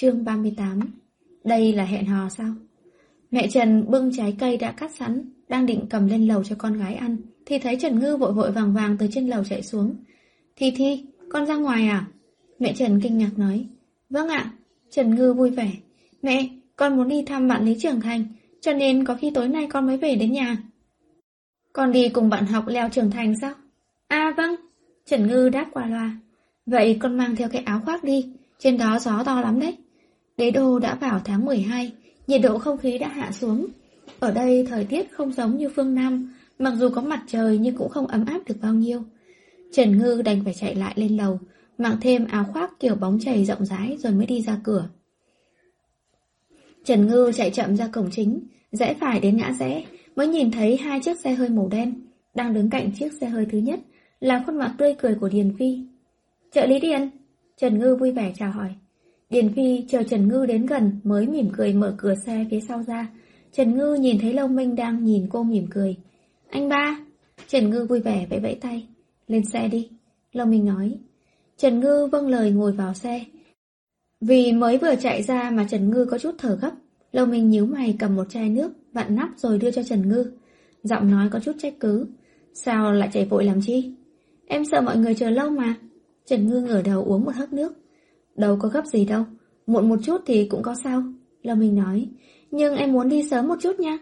Chương 38 Đây là hẹn hò sao? Mẹ Trần bưng trái cây đã cắt sẵn, đang định cầm lên lầu cho con gái ăn, thì thấy Trần Ngư vội vội vàng vàng từ trên lầu chạy xuống. Thi Thi, con ra ngoài à? Mẹ Trần kinh ngạc nói. Vâng ạ. Trần Ngư vui vẻ. Mẹ, con muốn đi thăm bạn Lý Trưởng Thành, cho nên có khi tối nay con mới về đến nhà. Con đi cùng bạn học leo Trưởng Thành sao? À vâng. Trần Ngư đáp qua loa. Vậy con mang theo cái áo khoác đi, trên đó gió to lắm đấy. Đế đô đã vào tháng 12, nhiệt độ không khí đã hạ xuống. Ở đây thời tiết không giống như phương Nam, mặc dù có mặt trời nhưng cũng không ấm áp được bao nhiêu. Trần Ngư đành phải chạy lại lên lầu, mặc thêm áo khoác kiểu bóng chảy rộng rãi rồi mới đi ra cửa. Trần Ngư chạy chậm ra cổng chính, rẽ phải đến ngã rẽ, mới nhìn thấy hai chiếc xe hơi màu đen, đang đứng cạnh chiếc xe hơi thứ nhất, là khuôn mặt tươi cười của Điền Phi. Trợ lý Điền, Trần Ngư vui vẻ chào hỏi. Điền Phi chờ Trần Ngư đến gần mới mỉm cười mở cửa xe phía sau ra. Trần Ngư nhìn thấy Lâu Minh đang nhìn cô mỉm cười. Anh ba! Trần Ngư vui vẻ vẫy vẫy tay. Lên xe đi. Lâu Minh nói. Trần Ngư vâng lời ngồi vào xe. Vì mới vừa chạy ra mà Trần Ngư có chút thở gấp. Lâu Minh nhíu mày cầm một chai nước, vặn nắp rồi đưa cho Trần Ngư. Giọng nói có chút trách cứ. Sao lại chạy vội làm chi? Em sợ mọi người chờ lâu mà. Trần Ngư ngửa đầu uống một hớp nước. Đâu có gấp gì đâu, muộn một chút thì cũng có sao. lâm Minh nói, nhưng em muốn đi sớm một chút nha.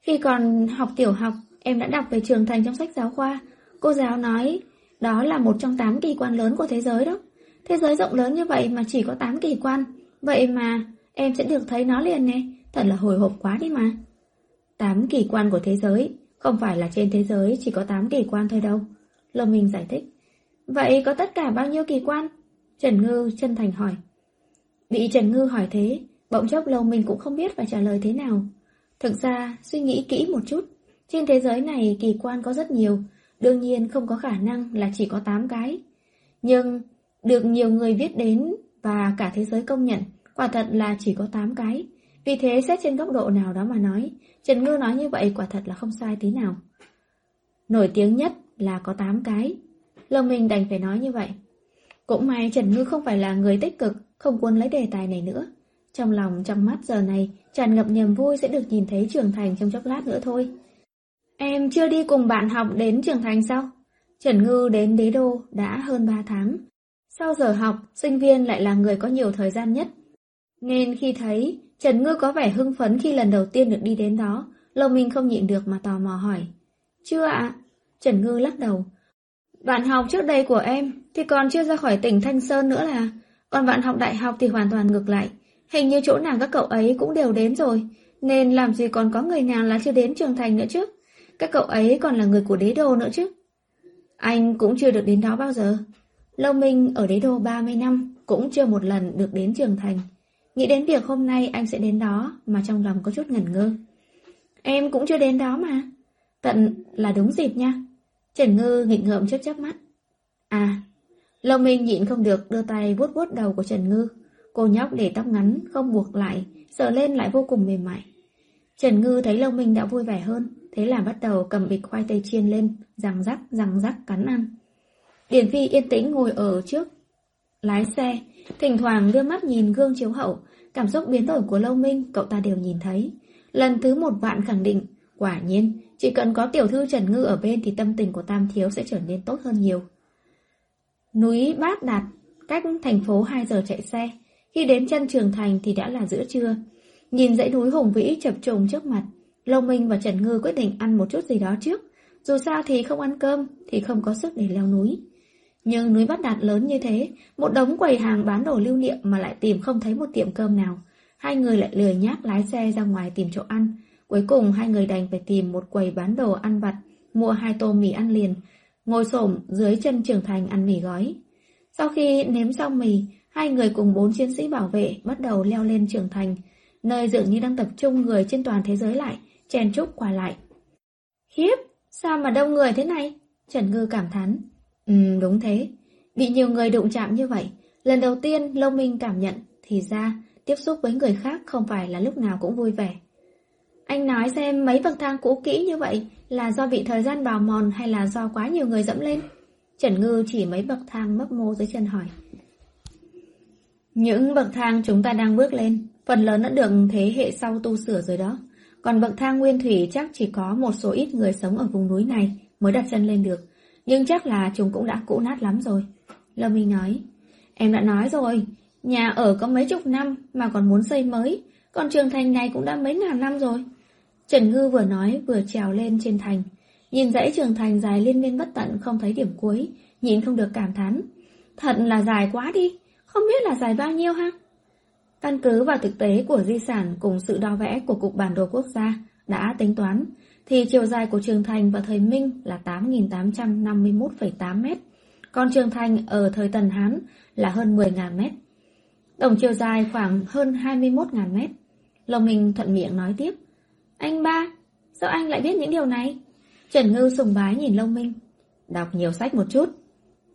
Khi còn học tiểu học, em đã đọc về trường thành trong sách giáo khoa. Cô giáo nói, đó là một trong tám kỳ quan lớn của thế giới đó. Thế giới rộng lớn như vậy mà chỉ có tám kỳ quan. Vậy mà em sẽ được thấy nó liền nè, thật là hồi hộp quá đi mà. Tám kỳ quan của thế giới, không phải là trên thế giới chỉ có tám kỳ quan thôi đâu. lâm Minh giải thích. Vậy có tất cả bao nhiêu kỳ quan? Trần Ngư chân thành hỏi. Bị Trần Ngư hỏi thế, bỗng chốc lâu mình cũng không biết phải trả lời thế nào. Thực ra, suy nghĩ kỹ một chút, trên thế giới này kỳ quan có rất nhiều, đương nhiên không có khả năng là chỉ có 8 cái. Nhưng, được nhiều người biết đến và cả thế giới công nhận, quả thật là chỉ có 8 cái. Vì thế xét trên góc độ nào đó mà nói, Trần Ngư nói như vậy quả thật là không sai tí nào. Nổi tiếng nhất là có 8 cái, Lòng mình đành phải nói như vậy. Cũng may Trần Ngư không phải là người tích cực, không muốn lấy đề tài này nữa. Trong lòng trong mắt giờ này, tràn ngập niềm vui sẽ được nhìn thấy trưởng thành trong chốc lát nữa thôi. Em chưa đi cùng bạn học đến trưởng thành sao? Trần Ngư đến đế đô đã hơn 3 tháng. Sau giờ học, sinh viên lại là người có nhiều thời gian nhất. Nên khi thấy Trần Ngư có vẻ hưng phấn khi lần đầu tiên được đi đến đó, Lâu Minh không nhịn được mà tò mò hỏi. Chưa ạ? Trần Ngư lắc đầu. Bạn học trước đây của em thì còn chưa ra khỏi tỉnh Thanh Sơn nữa là, còn bạn học đại học thì hoàn toàn ngược lại. Hình như chỗ nào các cậu ấy cũng đều đến rồi, nên làm gì còn có người nào là chưa đến trường thành nữa chứ. Các cậu ấy còn là người của đế đô nữa chứ. Anh cũng chưa được đến đó bao giờ. Lâu Minh ở đế đô 30 năm cũng chưa một lần được đến trường thành. Nghĩ đến việc hôm nay anh sẽ đến đó mà trong lòng có chút ngẩn ngơ. Em cũng chưa đến đó mà. Tận là đúng dịp nha. Trần Ngư nghịch ngợm chớp chớp mắt. À, Lâu Minh nhịn không được đưa tay vuốt vuốt đầu của Trần Ngư. Cô nhóc để tóc ngắn, không buộc lại, sờ lên lại vô cùng mềm mại. Trần Ngư thấy Lâu Minh đã vui vẻ hơn, thế là bắt đầu cầm bịch khoai tây chiên lên, răng rắc, răng rắc cắn ăn. Điển Phi yên tĩnh ngồi ở trước, lái xe, thỉnh thoảng đưa mắt nhìn gương chiếu hậu, cảm xúc biến đổi của Lâu Minh cậu ta đều nhìn thấy. Lần thứ một vạn khẳng định, quả nhiên, chỉ cần có tiểu thư Trần Ngư ở bên thì tâm tình của Tam Thiếu sẽ trở nên tốt hơn nhiều. Núi Bát Đạt, cách thành phố 2 giờ chạy xe. Khi đến chân trường thành thì đã là giữa trưa. Nhìn dãy núi hùng vĩ chập trùng trước mặt, Long Minh và Trần Ngư quyết định ăn một chút gì đó trước. Dù sao thì không ăn cơm thì không có sức để leo núi. Nhưng núi Bát Đạt lớn như thế, một đống quầy hàng bán đồ lưu niệm mà lại tìm không thấy một tiệm cơm nào. Hai người lại lười nhác lái xe ra ngoài tìm chỗ ăn, Cuối cùng hai người đành phải tìm một quầy bán đồ ăn vặt, mua hai tô mì ăn liền, ngồi xổm dưới chân trưởng thành ăn mì gói. Sau khi nếm xong mì, hai người cùng bốn chiến sĩ bảo vệ bắt đầu leo lên trưởng thành, nơi dường như đang tập trung người trên toàn thế giới lại, chen chúc qua lại. Khiếp, sao mà đông người thế này? Trần Ngư cảm thán. Ừ, đúng thế. Bị nhiều người đụng chạm như vậy, lần đầu tiên Lâu Minh cảm nhận, thì ra, tiếp xúc với người khác không phải là lúc nào cũng vui vẻ. Anh nói xem mấy bậc thang cũ kỹ như vậy là do bị thời gian bào mòn hay là do quá nhiều người dẫm lên? Trần Ngư chỉ mấy bậc thang mấp mô dưới chân hỏi. Những bậc thang chúng ta đang bước lên, phần lớn đã được thế hệ sau tu sửa rồi đó. Còn bậc thang nguyên thủy chắc chỉ có một số ít người sống ở vùng núi này mới đặt chân lên được. Nhưng chắc là chúng cũng đã cũ nát lắm rồi. Lâm Minh nói, em đã nói rồi, nhà ở có mấy chục năm mà còn muốn xây mới, còn trường thành này cũng đã mấy ngàn năm rồi. Trần Ngư vừa nói vừa trèo lên trên thành. Nhìn dãy trường thành dài liên miên bất tận không thấy điểm cuối, nhìn không được cảm thán. Thật là dài quá đi, không biết là dài bao nhiêu ha? Căn cứ vào thực tế của di sản cùng sự đo vẽ của Cục Bản đồ Quốc gia đã tính toán, thì chiều dài của trường thành vào thời Minh là 8.851,8 mét, còn trường thành ở thời Tần Hán là hơn 10.000 mét. Tổng chiều dài khoảng hơn 21.000 mét. Lông Minh thuận miệng nói tiếp. Anh ba, sao anh lại biết những điều này? Trần Ngư sùng bái nhìn Lông Minh. Đọc nhiều sách một chút.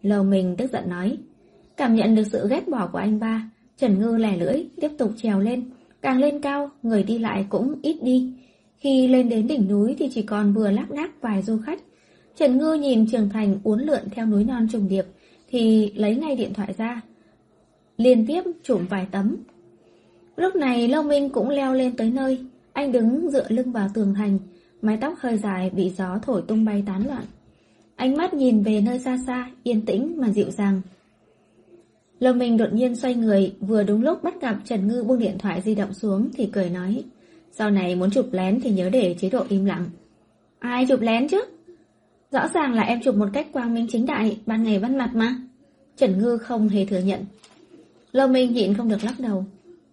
Lầu Minh tức giận nói. Cảm nhận được sự ghét bỏ của anh ba, Trần Ngư lẻ lưỡi, tiếp tục trèo lên. Càng lên cao, người đi lại cũng ít đi. Khi lên đến đỉnh núi thì chỉ còn vừa lác đác vài du khách. Trần Ngư nhìn Trường Thành uốn lượn theo núi non trùng điệp, thì lấy ngay điện thoại ra. Liên tiếp chụp vài tấm. Lúc này Lâu Minh cũng leo lên tới nơi, anh đứng dựa lưng vào tường thành, mái tóc hơi dài bị gió thổi tung bay tán loạn. Ánh mắt nhìn về nơi xa xa, yên tĩnh mà dịu dàng. Lâu Minh đột nhiên xoay người, vừa đúng lúc bắt gặp Trần Ngư buông điện thoại di động xuống thì cười nói. Sau này muốn chụp lén thì nhớ để chế độ im lặng. Ai chụp lén chứ? Rõ ràng là em chụp một cách quang minh chính đại, ban ngày ban mặt mà. Trần Ngư không hề thừa nhận. Lâu Minh nhịn không được lắc đầu.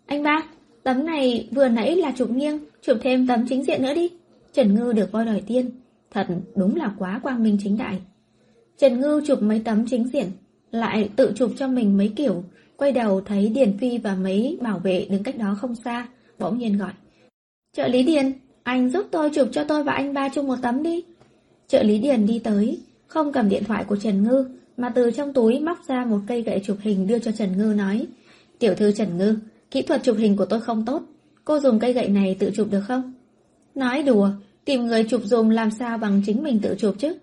Anh ba, tấm này vừa nãy là chụp nghiêng, chụp thêm tấm chính diện nữa đi. Trần Ngư được voi đòi tiên. Thật đúng là quá quang minh chính đại. Trần Ngư chụp mấy tấm chính diện, lại tự chụp cho mình mấy kiểu, quay đầu thấy Điền Phi và mấy bảo vệ đứng cách đó không xa, bỗng nhiên gọi. Trợ lý Điền, anh giúp tôi chụp cho tôi và anh ba chung một tấm đi. Trợ lý Điền đi tới, không cầm điện thoại của Trần Ngư, mà từ trong túi móc ra một cây gậy chụp hình đưa cho Trần Ngư nói. Tiểu thư Trần Ngư, kỹ thuật chụp hình của tôi không tốt, cô dùng cây gậy này tự chụp được không? Nói đùa, tìm người chụp dùm làm sao bằng chính mình tự chụp chứ?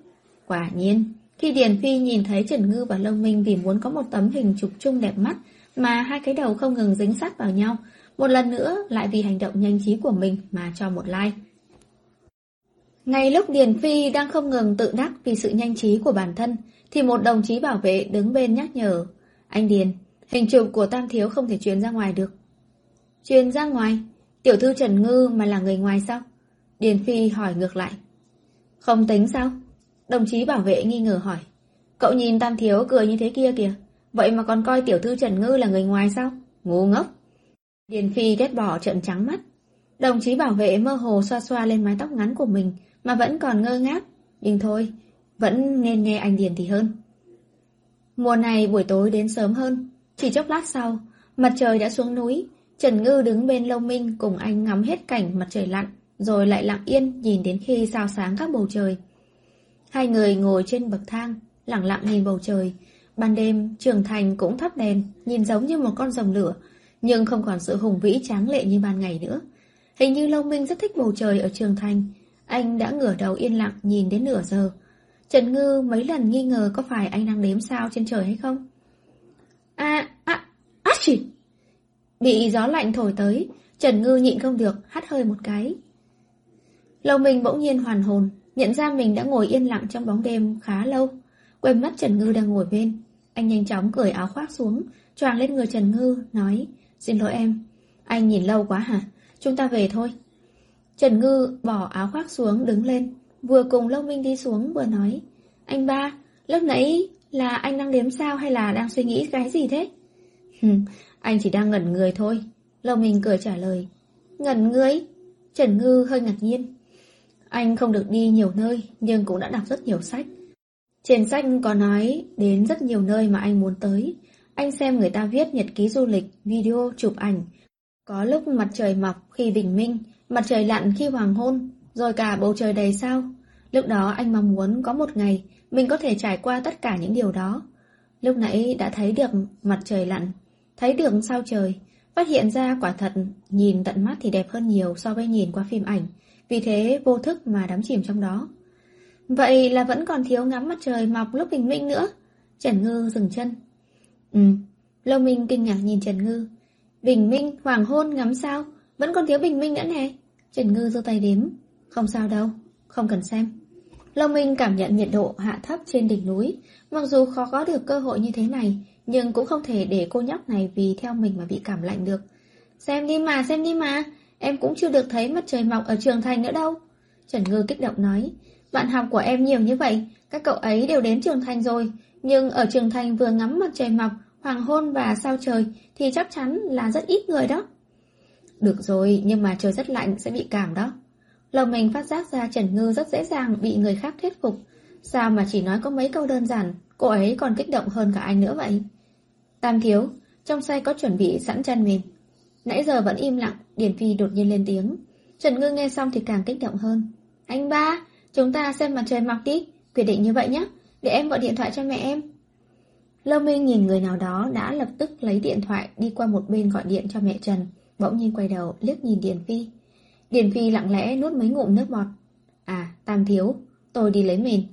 Quả nhiên, khi Điền Phi nhìn thấy Trần Ngư và Lông Minh vì muốn có một tấm hình chụp chung đẹp mắt mà hai cái đầu không ngừng dính sát vào nhau, một lần nữa lại vì hành động nhanh trí của mình mà cho một like. Ngay lúc Điền Phi đang không ngừng tự đắc vì sự nhanh trí của bản thân, thì một đồng chí bảo vệ đứng bên nhắc nhở. Anh Điền, hình chụp của Tam Thiếu không thể truyền ra ngoài được. Truyền ra ngoài? Tiểu thư Trần Ngư mà là người ngoài sao? Điền Phi hỏi ngược lại. Không tính sao? Đồng chí bảo vệ nghi ngờ hỏi. Cậu nhìn Tam Thiếu cười như thế kia kìa. Vậy mà còn coi tiểu thư Trần Ngư là người ngoài sao? Ngu ngốc. Điền Phi ghét bỏ trận trắng mắt. Đồng chí bảo vệ mơ hồ xoa xoa lên mái tóc ngắn của mình mà vẫn còn ngơ ngác. Nhưng thôi, vẫn nên nghe anh Điền thì hơn. Mùa này buổi tối đến sớm hơn. Chỉ chốc lát sau, mặt trời đã xuống núi. Trần Ngư đứng bên Lâu Minh cùng anh ngắm hết cảnh mặt trời lặn, rồi lại lặng yên nhìn đến khi sao sáng các bầu trời. Hai người ngồi trên bậc thang, lặng lặng nhìn bầu trời. Ban đêm, trường thành cũng thắp đèn, nhìn giống như một con rồng lửa, nhưng không còn sự hùng vĩ tráng lệ như ban ngày nữa. Hình như Lâu Minh rất thích bầu trời ở trường thành. Anh đã ngửa đầu yên lặng nhìn đến nửa giờ. Trần Ngư mấy lần nghi ngờ có phải anh đang đếm sao trên trời hay không? À, à, á xịt! Bị gió lạnh thổi tới, Trần Ngư nhịn không được, hắt hơi một cái. Lâu Minh bỗng nhiên hoàn hồn, nhận ra mình đã ngồi yên lặng trong bóng đêm khá lâu. Quên mất Trần Ngư đang ngồi bên. Anh nhanh chóng cởi áo khoác xuống, choàng lên người Trần Ngư, nói, xin lỗi em, anh nhìn lâu quá hả? Chúng ta về thôi. Trần Ngư bỏ áo khoác xuống đứng lên, vừa cùng Lâu Minh đi xuống vừa nói, anh ba, lúc nãy là anh đang đếm sao hay là đang suy nghĩ cái gì thế? anh chỉ đang ngẩn người thôi. Lâu Minh cười trả lời, ngẩn người? Trần Ngư hơi ngạc nhiên. Anh không được đi nhiều nơi, nhưng cũng đã đọc rất nhiều sách. Trên sách có nói đến rất nhiều nơi mà anh muốn tới. Anh xem người ta viết nhật ký du lịch, video, chụp ảnh. Có lúc mặt trời mọc khi bình minh, mặt trời lặn khi hoàng hôn, rồi cả bầu trời đầy sao. Lúc đó anh mong muốn có một ngày mình có thể trải qua tất cả những điều đó. Lúc nãy đã thấy được mặt trời lặn, thấy được sao trời, phát hiện ra quả thật nhìn tận mắt thì đẹp hơn nhiều so với nhìn qua phim ảnh, vì thế vô thức mà đắm chìm trong đó. Vậy là vẫn còn thiếu ngắm mặt trời mọc lúc bình minh nữa. Trần Ngư dừng chân. Ừ, Lâu Minh kinh ngạc nhìn Trần Ngư. Bình minh, hoàng hôn, ngắm sao, vẫn còn thiếu bình minh nữa nè. Trần Ngư giơ tay đếm. Không sao đâu, không cần xem. Lâu Minh cảm nhận nhiệt độ hạ thấp trên đỉnh núi. Mặc dù khó có được cơ hội như thế này, nhưng cũng không thể để cô nhóc này vì theo mình mà bị cảm lạnh được. Xem đi mà, xem đi mà, em cũng chưa được thấy mặt trời mọc ở trường thành nữa đâu. Trần Ngư kích động nói, bạn học của em nhiều như vậy, các cậu ấy đều đến trường thành rồi, nhưng ở trường thành vừa ngắm mặt trời mọc, hoàng hôn và sao trời thì chắc chắn là rất ít người đó. Được rồi, nhưng mà trời rất lạnh sẽ bị cảm đó. Lòng mình phát giác ra Trần Ngư rất dễ dàng bị người khác thuyết phục. Sao mà chỉ nói có mấy câu đơn giản, cô ấy còn kích động hơn cả anh nữa vậy? Tam thiếu, trong xe có chuẩn bị sẵn chăn mềm. Nãy giờ vẫn im lặng, Điển Phi đột nhiên lên tiếng. Trần Ngư nghe xong thì càng kích động hơn. Anh ba, chúng ta xem mặt trời mọc đi, quyết định như vậy nhé, để em gọi điện thoại cho mẹ em. Lơ Minh nhìn người nào đó đã lập tức lấy điện thoại đi qua một bên gọi điện cho mẹ Trần, bỗng nhiên quay đầu liếc nhìn Điền Phi. Điền Phi lặng lẽ nuốt mấy ngụm nước bọt. À, Tam Thiếu, tôi đi lấy mền.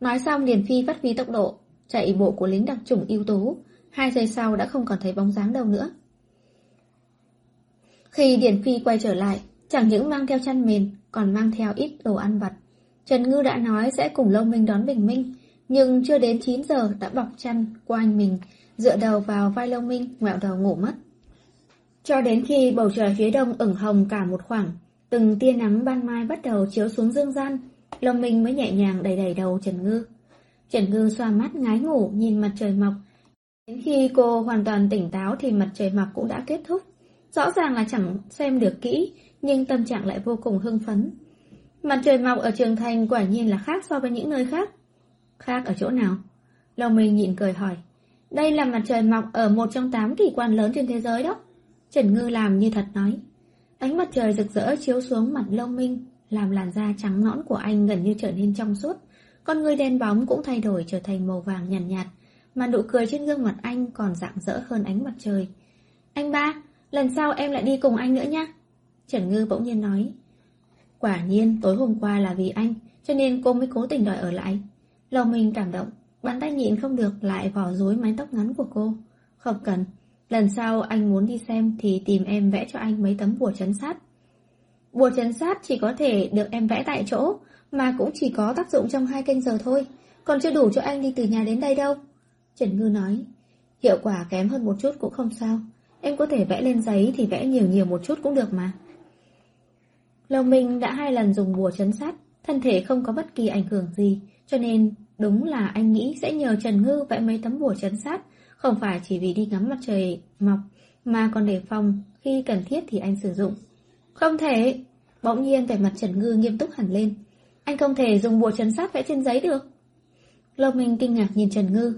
Nói xong Điền Phi phát huy tốc độ, chạy bộ của lính đặc chủng ưu tú. Hai giây sau đã không còn thấy bóng dáng đâu nữa. Khi điển Phi quay trở lại, chẳng những mang theo chăn mền, còn mang theo ít đồ ăn vặt. Trần Ngư đã nói sẽ cùng Lâu Minh đón Bình Minh, nhưng chưa đến 9 giờ đã bọc chăn qua anh mình, dựa đầu vào vai Lâu Minh, ngoẹo đầu ngủ mất. Cho đến khi bầu trời phía đông ửng hồng cả một khoảng, từng tia nắng ban mai bắt đầu chiếu xuống dương gian, Lâm Minh mới nhẹ nhàng đẩy đẩy đầu Trần Ngư. Trần Ngư xoa mắt ngái ngủ nhìn mặt trời mọc. Đến khi cô hoàn toàn tỉnh táo thì mặt trời mọc cũng đã kết thúc. Rõ ràng là chẳng xem được kỹ, nhưng tâm trạng lại vô cùng hưng phấn. Mặt trời mọc ở Trường Thành quả nhiên là khác so với những nơi khác. Khác ở chỗ nào? Lòng mình nhịn cười hỏi. Đây là mặt trời mọc ở một trong tám kỳ quan lớn trên thế giới đó. Trần Ngư làm như thật nói. Ánh mặt trời rực rỡ chiếu xuống mặt Long Minh, làm làn da trắng nõn của anh gần như trở nên trong suốt. Con người đen bóng cũng thay đổi trở thành màu vàng nhàn nhạt, nhạt, mà nụ cười trên gương mặt anh còn rạng rỡ hơn ánh mặt trời. Anh ba, lần sau em lại đi cùng anh nữa nhé. Trần Ngư bỗng nhiên nói. Quả nhiên tối hôm qua là vì anh, cho nên cô mới cố tình đòi ở lại. Lòng mình cảm động, bàn tay nhịn không được lại vò rối mái tóc ngắn của cô. Không cần, lần sau anh muốn đi xem thì tìm em vẽ cho anh mấy tấm bùa chấn sát. Bùa chấn sát chỉ có thể được em vẽ tại chỗ, mà cũng chỉ có tác dụng trong hai canh giờ thôi, còn chưa đủ cho anh đi từ nhà đến đây đâu. Trần Ngư nói, hiệu quả kém hơn một chút cũng không sao, em có thể vẽ lên giấy thì vẽ nhiều nhiều một chút cũng được mà. Lâu Minh đã hai lần dùng bùa chấn sát, thân thể không có bất kỳ ảnh hưởng gì, cho nên đúng là anh nghĩ sẽ nhờ Trần Ngư vẽ mấy tấm bùa chấn sát, không phải chỉ vì đi ngắm mặt trời mọc, mà còn để phòng khi cần thiết thì anh sử dụng. Không thể! Bỗng nhiên vẻ mặt Trần Ngư nghiêm túc hẳn lên. Anh không thể dùng bùa chấn sát vẽ trên giấy được. Lâu Minh kinh ngạc nhìn Trần Ngư.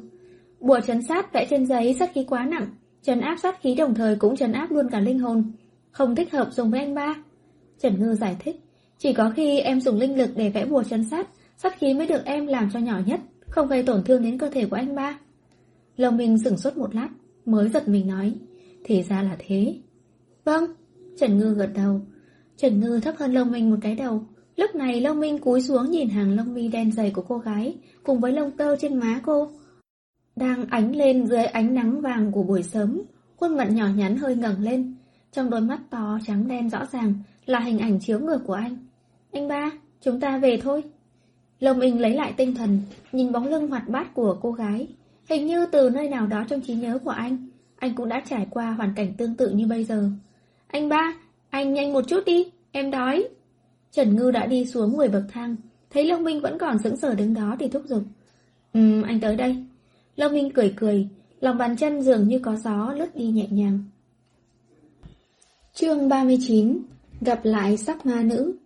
Bùa chấn sát vẽ trên giấy sát khí quá nặng, trấn áp sát khí đồng thời cũng trấn áp luôn cả linh hồn. Không thích hợp dùng với anh ba. Trần Ngư giải thích, chỉ có khi em dùng linh lực để vẽ bùa chấn sát, sát khí mới được em làm cho nhỏ nhất, không gây tổn thương đến cơ thể của anh ba. Lòng Minh dừng suốt một lát, mới giật mình nói, thì ra là thế. Vâng, Trần Ngư gật đầu. Trần Ngư thấp hơn lông Minh một cái đầu. Lúc này lông Minh cúi xuống nhìn hàng lông mi đen dày của cô gái, cùng với lông tơ trên má cô. Đang ánh lên dưới ánh nắng vàng của buổi sớm, khuôn mặt nhỏ nhắn hơi ngẩng lên. Trong đôi mắt to trắng đen rõ ràng là hình ảnh chiếu người của anh. Anh ba, chúng ta về thôi. Lông Minh lấy lại tinh thần, nhìn bóng lưng hoạt bát của cô gái. Hình như từ nơi nào đó trong trí nhớ của anh, anh cũng đã trải qua hoàn cảnh tương tự như bây giờ. Anh ba, anh nhanh một chút đi, em đói. Trần Ngư đã đi xuống 10 bậc thang, thấy Long Minh vẫn còn sững sờ đứng đó thì thúc giục. Ừm, anh tới đây. Lâm Minh cười cười, lòng bàn chân dường như có gió lướt đi nhẹ nhàng. Chương 39 Gặp lại sắc ma nữ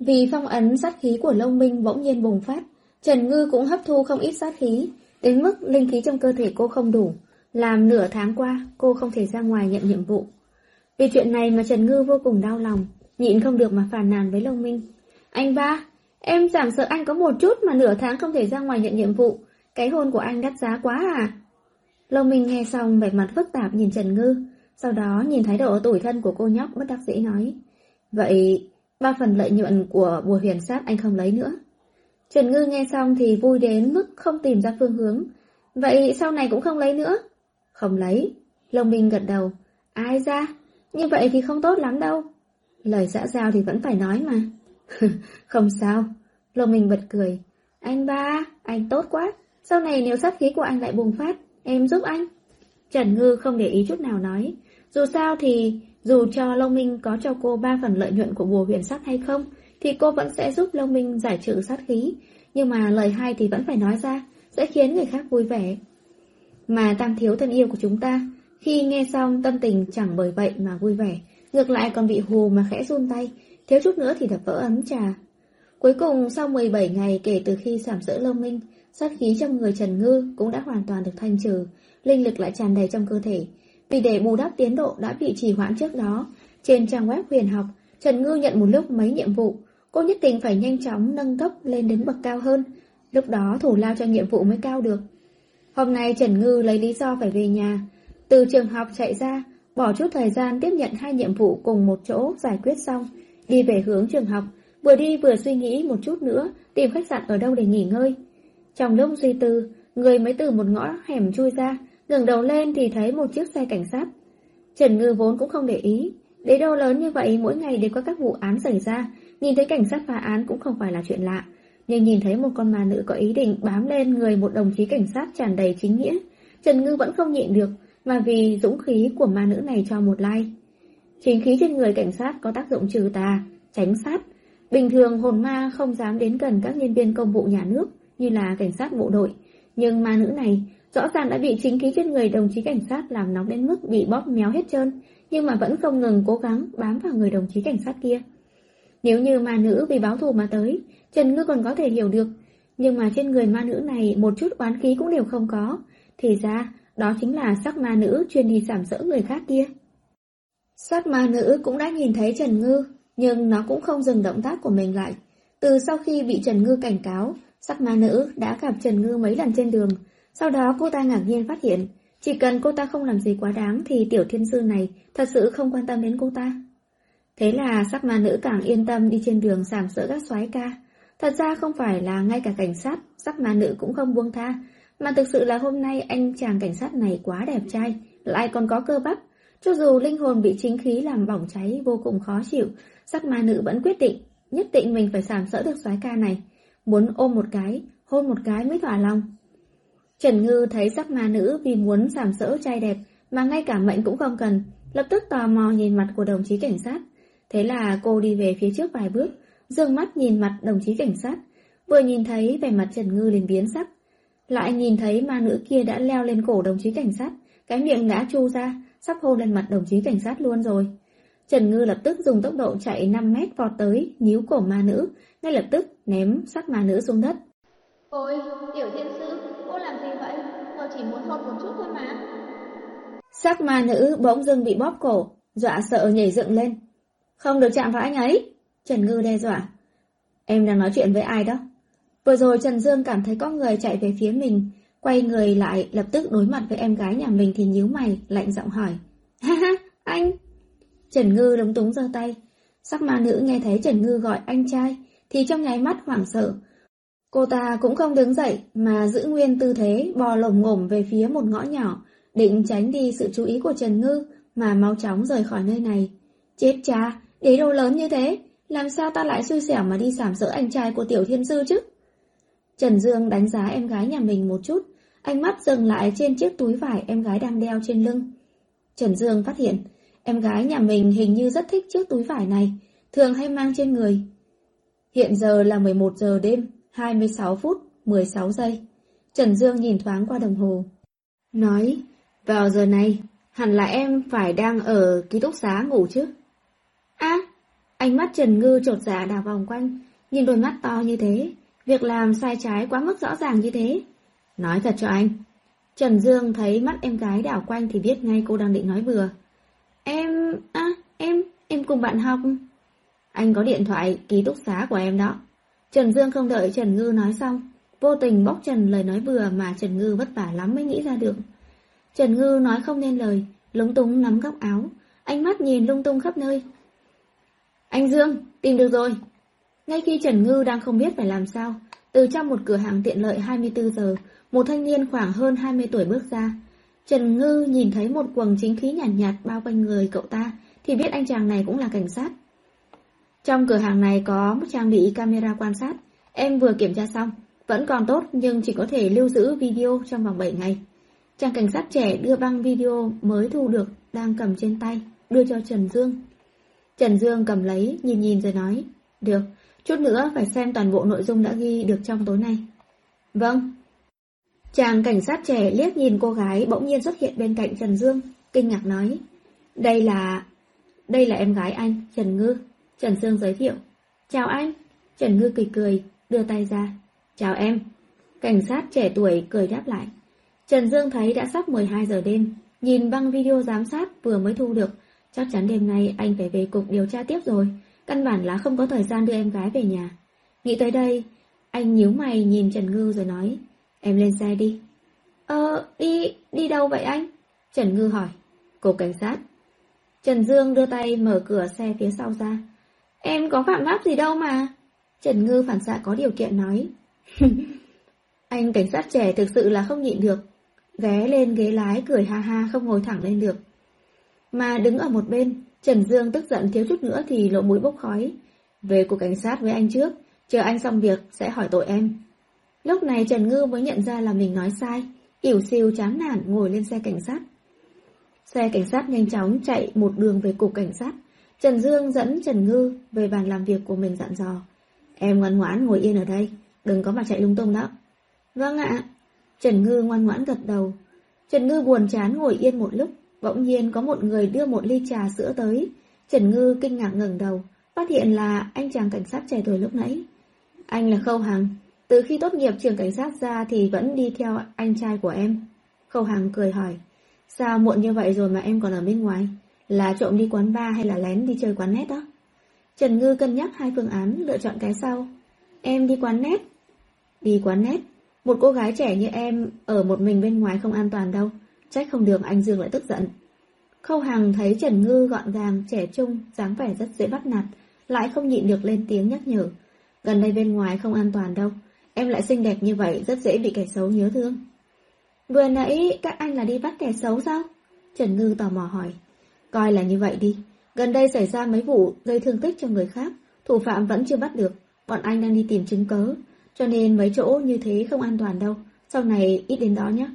Vì phong ấn sát khí của lông Minh bỗng nhiên bùng phát, Trần Ngư cũng hấp thu không ít sát khí, đến mức linh khí trong cơ thể cô không đủ, làm nửa tháng qua cô không thể ra ngoài nhận nhiệm vụ. Vì chuyện này mà Trần Ngư vô cùng đau lòng, nhịn không được mà phàn nàn với lông Minh. Anh ba, em giảm sợ anh có một chút mà nửa tháng không thể ra ngoài nhận nhiệm vụ, cái hôn của anh đắt giá quá à? lông Minh nghe xong vẻ mặt phức tạp nhìn Trần Ngư, sau đó nhìn thái độ tủi thân của cô nhóc bất đắc dĩ nói. Vậy, ba phần lợi nhuận của bùa huyền sát anh không lấy nữa. Trần Ngư nghe xong thì vui đến mức không tìm ra phương hướng. Vậy sau này cũng không lấy nữa? Không lấy. Lông Minh gật đầu. Ai ra? Như vậy thì không tốt lắm đâu. Lời xã giao thì vẫn phải nói mà. không sao. Lông Minh bật cười. Anh ba, anh tốt quá. Sau này nếu sát khí của anh lại bùng phát, em giúp anh. Trần Ngư không để ý chút nào nói. Dù sao thì, dù cho Long Minh có cho cô ba phần lợi nhuận của bùa huyền sát hay không, thì cô vẫn sẽ giúp Long Minh giải trừ sát khí. Nhưng mà lời hay thì vẫn phải nói ra, sẽ khiến người khác vui vẻ. Mà tam thiếu thân yêu của chúng ta, khi nghe xong tâm tình chẳng bởi vậy mà vui vẻ, ngược lại còn bị hù mà khẽ run tay, thiếu chút nữa thì đập vỡ ấm trà. Cuối cùng sau 17 ngày kể từ khi sảm sỡ Long Minh, sát khí trong người Trần Ngư cũng đã hoàn toàn được thanh trừ, linh lực lại tràn đầy trong cơ thể. Vì để bù đắp tiến độ đã bị trì hoãn trước đó, trên trang web huyền học, Trần Ngư nhận một lúc mấy nhiệm vụ, cô nhất định phải nhanh chóng nâng cấp lên đến bậc cao hơn, lúc đó thủ lao cho nhiệm vụ mới cao được. Hôm nay Trần Ngư lấy lý do phải về nhà, từ trường học chạy ra, bỏ chút thời gian tiếp nhận hai nhiệm vụ cùng một chỗ giải quyết xong, đi về hướng trường học, vừa đi vừa suy nghĩ một chút nữa tìm khách sạn ở đâu để nghỉ ngơi. Trong lúc suy tư, người mới từ một ngõ hẻm chui ra, ngẩng đầu lên thì thấy một chiếc xe cảnh sát. Trần Ngư vốn cũng không để ý, đế đô lớn như vậy mỗi ngày đều có các vụ án xảy ra, nhìn thấy cảnh sát phá án cũng không phải là chuyện lạ. Nhưng nhìn thấy một con ma nữ có ý định bám lên người một đồng chí cảnh sát tràn đầy chính nghĩa, Trần Ngư vẫn không nhịn được, mà vì dũng khí của ma nữ này cho một like. Chính khí trên người cảnh sát có tác dụng trừ tà, tránh sát. Bình thường hồn ma không dám đến gần các nhân viên công vụ nhà nước, như là cảnh sát bộ đội. Nhưng ma nữ này rõ ràng đã bị chính khí trên người đồng chí cảnh sát làm nóng đến mức bị bóp méo hết trơn, nhưng mà vẫn không ngừng cố gắng bám vào người đồng chí cảnh sát kia. Nếu như ma nữ vì báo thù mà tới, Trần Ngư còn có thể hiểu được, nhưng mà trên người ma nữ này một chút oán khí cũng đều không có, thì ra đó chính là sắc ma nữ chuyên đi giảm sỡ người khác kia. Sắc ma nữ cũng đã nhìn thấy Trần Ngư, nhưng nó cũng không dừng động tác của mình lại. Từ sau khi bị Trần Ngư cảnh cáo, sắc ma nữ đã gặp Trần Ngư mấy lần trên đường, sau đó cô ta ngạc nhiên phát hiện, chỉ cần cô ta không làm gì quá đáng thì tiểu thiên sư này thật sự không quan tâm đến cô ta. Thế là sắc ma nữ càng yên tâm đi trên đường sàm sỡ các soái ca. Thật ra không phải là ngay cả cảnh sát, sắc ma nữ cũng không buông tha, mà thực sự là hôm nay anh chàng cảnh sát này quá đẹp trai, lại còn có cơ bắp. Cho dù linh hồn bị chính khí làm bỏng cháy vô cùng khó chịu, sắc ma nữ vẫn quyết định, nhất định mình phải sàm sỡ được soái ca này. Muốn ôm một cái, hôn một cái mới thỏa lòng. Trần Ngư thấy sắc ma nữ vì muốn giảm sỡ trai đẹp mà ngay cả mệnh cũng không cần, lập tức tò mò nhìn mặt của đồng chí cảnh sát. Thế là cô đi về phía trước vài bước, dương mắt nhìn mặt đồng chí cảnh sát. Vừa nhìn thấy vẻ mặt Trần Ngư liền biến sắc. Lại nhìn thấy ma nữ kia đã leo lên cổ đồng chí cảnh sát, cái miệng đã chu ra, sắp hôn lên mặt đồng chí cảnh sát luôn rồi. Trần Ngư lập tức dùng tốc độ chạy 5 mét vọt tới, níu cổ ma nữ, ngay lập tức ném sắc ma nữ xuống đất. Ôi, tiểu thiên sư, cô làm gì vậy? Tôi chỉ muốn hôn một chút thôi mà. Sắc ma nữ bỗng dưng bị bóp cổ, dọa sợ nhảy dựng lên. Không được chạm vào anh ấy. Trần Ngư đe dọa. Em đang nói chuyện với ai đó? Vừa rồi Trần Dương cảm thấy có người chạy về phía mình, quay người lại lập tức đối mặt với em gái nhà mình thì nhíu mày, lạnh giọng hỏi. Ha ha, anh! Trần Ngư lúng túng giơ tay. Sắc ma nữ nghe thấy Trần Ngư gọi anh trai, thì trong nháy mắt hoảng sợ. Cô ta cũng không đứng dậy mà giữ nguyên tư thế bò lồm ngổm về phía một ngõ nhỏ, định tránh đi sự chú ý của Trần Ngư mà mau chóng rời khỏi nơi này. Chết cha, đế đô lớn như thế, làm sao ta lại xui xẻo mà đi sảm sỡ anh trai của tiểu thiên sư chứ? Trần Dương đánh giá em gái nhà mình một chút, ánh mắt dừng lại trên chiếc túi vải em gái đang đeo trên lưng. Trần Dương phát hiện, em gái nhà mình hình như rất thích chiếc túi vải này, thường hay mang trên người. Hiện giờ là 11 giờ đêm, 26 phút, 16 giây. Trần Dương nhìn thoáng qua đồng hồ. Nói, vào giờ này, hẳn là em phải đang ở ký túc xá ngủ chứ. À, ánh mắt Trần Ngư trột dạ đào vòng quanh, nhìn đôi mắt to như thế, Việc làm sai trái quá mức rõ ràng như thế. Nói thật cho anh. Trần Dương thấy mắt em gái đảo quanh thì biết ngay cô đang định nói vừa. Em... À, em... Em cùng bạn học. Anh có điện thoại ký túc xá của em đó. Trần Dương không đợi Trần Ngư nói xong. Vô tình bóc Trần lời nói vừa mà Trần Ngư vất vả lắm mới nghĩ ra được. Trần Ngư nói không nên lời, lúng túng nắm góc áo, ánh mắt nhìn lung tung khắp nơi. Anh Dương, tìm được rồi, ngay khi Trần Ngư đang không biết phải làm sao, từ trong một cửa hàng tiện lợi 24 giờ, một thanh niên khoảng hơn 20 tuổi bước ra. Trần Ngư nhìn thấy một quầng chính khí nhàn nhạt, nhạt bao quanh người cậu ta, thì biết anh chàng này cũng là cảnh sát. Trong cửa hàng này có một trang bị camera quan sát, em vừa kiểm tra xong, vẫn còn tốt nhưng chỉ có thể lưu giữ video trong vòng 7 ngày. Chàng cảnh sát trẻ đưa băng video mới thu được, đang cầm trên tay, đưa cho Trần Dương. Trần Dương cầm lấy, nhìn nhìn rồi nói, được, chút nữa phải xem toàn bộ nội dung đã ghi được trong tối nay. Vâng. Chàng cảnh sát trẻ liếc nhìn cô gái bỗng nhiên xuất hiện bên cạnh Trần Dương, kinh ngạc nói, đây là... đây là em gái anh, Trần Ngư. Trần Dương giới thiệu, chào anh. Trần Ngư cười cười, đưa tay ra, chào em. Cảnh sát trẻ tuổi cười đáp lại. Trần Dương thấy đã sắp 12 giờ đêm, nhìn băng video giám sát vừa mới thu được, chắc chắn đêm nay anh phải về cục điều tra tiếp rồi, căn bản là không có thời gian đưa em gái về nhà. Nghĩ tới đây, anh nhíu mày nhìn Trần Ngư rồi nói, em lên xe đi. Ờ, đi, đi đâu vậy anh? Trần Ngư hỏi, cục cảnh sát. Trần Dương đưa tay mở cửa xe phía sau ra. Em có phạm pháp gì đâu mà. Trần Ngư phản xạ có điều kiện nói. anh cảnh sát trẻ thực sự là không nhịn được, ghé lên ghế lái cười ha ha không ngồi thẳng lên được. Mà đứng ở một bên, Trần Dương tức giận thiếu chút nữa thì lộ mũi bốc khói. Về cục cảnh sát với anh trước, chờ anh xong việc sẽ hỏi tội em. Lúc này Trần Ngư mới nhận ra là mình nói sai, ỉu siêu chán nản ngồi lên xe cảnh sát. Xe cảnh sát nhanh chóng chạy một đường về cục cảnh sát. Trần Dương dẫn Trần Ngư về bàn làm việc của mình dặn dò. Em ngoan ngoãn ngồi yên ở đây, đừng có mà chạy lung tung đó. Vâng ạ. Trần Ngư ngoan ngoãn gật đầu. Trần Ngư buồn chán ngồi yên một lúc, bỗng nhiên có một người đưa một ly trà sữa tới. Trần Ngư kinh ngạc ngẩng đầu, phát hiện là anh chàng cảnh sát trẻ tuổi lúc nãy. Anh là Khâu Hằng, từ khi tốt nghiệp trường cảnh sát ra thì vẫn đi theo anh trai của em. Khâu Hằng cười hỏi, sao muộn như vậy rồi mà em còn ở bên ngoài? Là trộm đi quán bar hay là lén đi chơi quán nét đó? Trần Ngư cân nhắc hai phương án, lựa chọn cái sau. Em đi quán nét. Đi quán nét? Một cô gái trẻ như em ở một mình bên ngoài không an toàn đâu. Trách không được anh Dương lại tức giận. Khâu Hằng thấy Trần Ngư gọn gàng, trẻ trung, dáng vẻ rất dễ bắt nạt, lại không nhịn được lên tiếng nhắc nhở. Gần đây bên ngoài không an toàn đâu, em lại xinh đẹp như vậy rất dễ bị kẻ xấu nhớ thương. Vừa nãy các anh là đi bắt kẻ xấu sao? Trần Ngư tò mò hỏi. Coi là như vậy đi, gần đây xảy ra mấy vụ gây thương tích cho người khác, thủ phạm vẫn chưa bắt được, bọn anh đang đi tìm chứng cớ, cho nên mấy chỗ như thế không an toàn đâu, sau này ít đến đó nhé.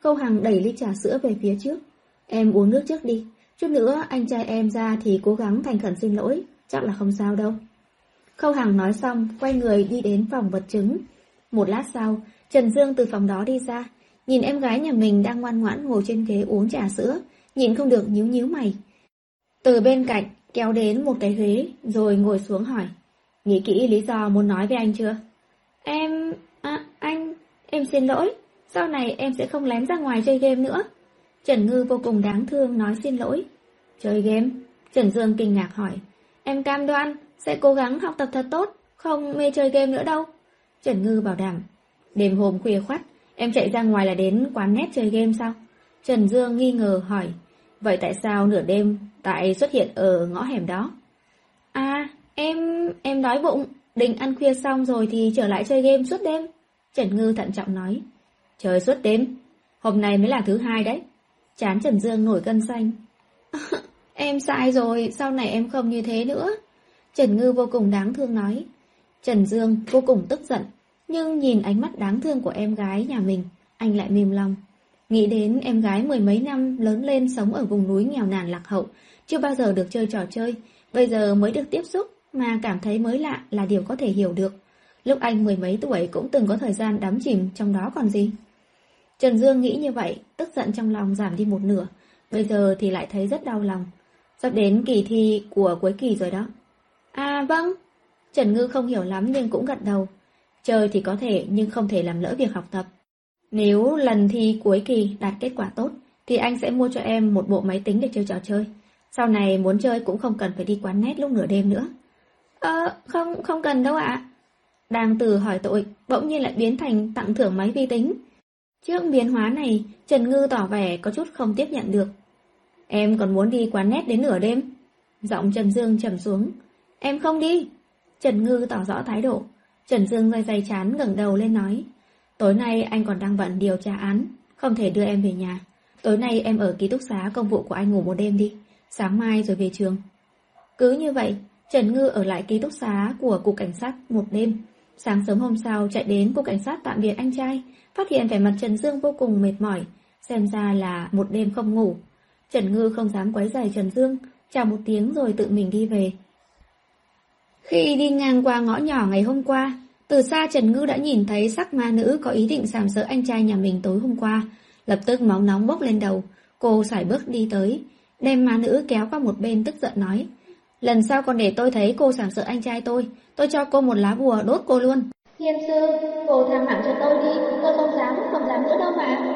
Câu Hằng đẩy ly trà sữa về phía trước. Em uống nước trước đi, chút nữa anh trai em ra thì cố gắng thành khẩn xin lỗi, chắc là không sao đâu. Khâu Hằng nói xong, quay người đi đến phòng vật chứng. Một lát sau, Trần Dương từ phòng đó đi ra, nhìn em gái nhà mình đang ngoan ngoãn ngồi trên ghế uống trà sữa, nhìn không được nhíu nhíu mày. Từ bên cạnh, kéo đến một cái ghế, rồi ngồi xuống hỏi. Nghĩ kỹ lý do muốn nói với anh chưa? Em... À, anh... Em xin lỗi. Sau này em sẽ không lén ra ngoài chơi game nữa. Trần Ngư vô cùng đáng thương nói xin lỗi. Chơi game? Trần Dương kinh ngạc hỏi. Em cam đoan, sẽ cố gắng học tập thật tốt, không mê chơi game nữa đâu. Trần Ngư bảo đảm. Đêm hôm khuya khoắt, em chạy ra ngoài là đến quán nét chơi game sao? Trần Dương nghi ngờ hỏi. Vậy tại sao nửa đêm tại xuất hiện ở ngõ hẻm đó? À, em... em đói bụng. Định ăn khuya xong rồi thì trở lại chơi game suốt đêm. Trần Ngư thận trọng nói. Chơi suốt đêm. Hôm nay mới là thứ hai đấy. Chán Trần Dương nổi cân xanh. em sai rồi, sau này em không như thế nữa. Trần Ngư vô cùng đáng thương nói. Trần Dương vô cùng tức giận, nhưng nhìn ánh mắt đáng thương của em gái nhà mình, anh lại mềm lòng. Nghĩ đến em gái mười mấy năm lớn lên sống ở vùng núi nghèo nàn lạc hậu, chưa bao giờ được chơi trò chơi, bây giờ mới được tiếp xúc mà cảm thấy mới lạ là điều có thể hiểu được. Lúc anh mười mấy tuổi cũng từng có thời gian đắm chìm trong đó còn gì. Trần Dương nghĩ như vậy, tức giận trong lòng giảm đi một nửa, bây giờ thì lại thấy rất đau lòng. Sắp đến kỳ thi của cuối kỳ rồi đó. À vâng, Trần Ngư không hiểu lắm nhưng cũng gật đầu. Chơi thì có thể nhưng không thể làm lỡ việc học tập. Nếu lần thi cuối kỳ đạt kết quả tốt, thì anh sẽ mua cho em một bộ máy tính để chơi trò chơi. Sau này muốn chơi cũng không cần phải đi quán nét lúc nửa đêm nữa. Ờ, không, không cần đâu ạ. Đang từ hỏi tội, bỗng nhiên lại biến thành tặng thưởng máy vi tính. Trước biến hóa này, Trần Ngư tỏ vẻ có chút không tiếp nhận được. Em còn muốn đi quán nét đến nửa đêm? Giọng Trần Dương trầm xuống. Em không đi. Trần Ngư tỏ rõ thái độ. Trần Dương dây dây chán ngẩng đầu lên nói. Tối nay anh còn đang bận điều tra án, không thể đưa em về nhà. Tối nay em ở ký túc xá công vụ của anh ngủ một đêm đi, sáng mai rồi về trường. Cứ như vậy, Trần Ngư ở lại ký túc xá của cục cảnh sát một đêm. Sáng sớm hôm sau chạy đến cục cảnh sát tạm biệt anh trai, phát hiện vẻ mặt Trần Dương vô cùng mệt mỏi, xem ra là một đêm không ngủ. Trần Ngư không dám quấy rầy Trần Dương, chào một tiếng rồi tự mình đi về. Khi đi ngang qua ngõ nhỏ ngày hôm qua, từ xa Trần Ngư đã nhìn thấy sắc ma nữ có ý định sàm sỡ anh trai nhà mình tối hôm qua, lập tức máu nóng bốc lên đầu, cô sải bước đi tới, đem ma nữ kéo qua một bên tức giận nói. Lần sau còn để tôi thấy cô sàm sỡ anh trai tôi, tôi cho cô một lá bùa đốt cô luôn. Thiên sư, cô tha mạng cho tôi đi, tôi không dám, không dám nữa đâu mà.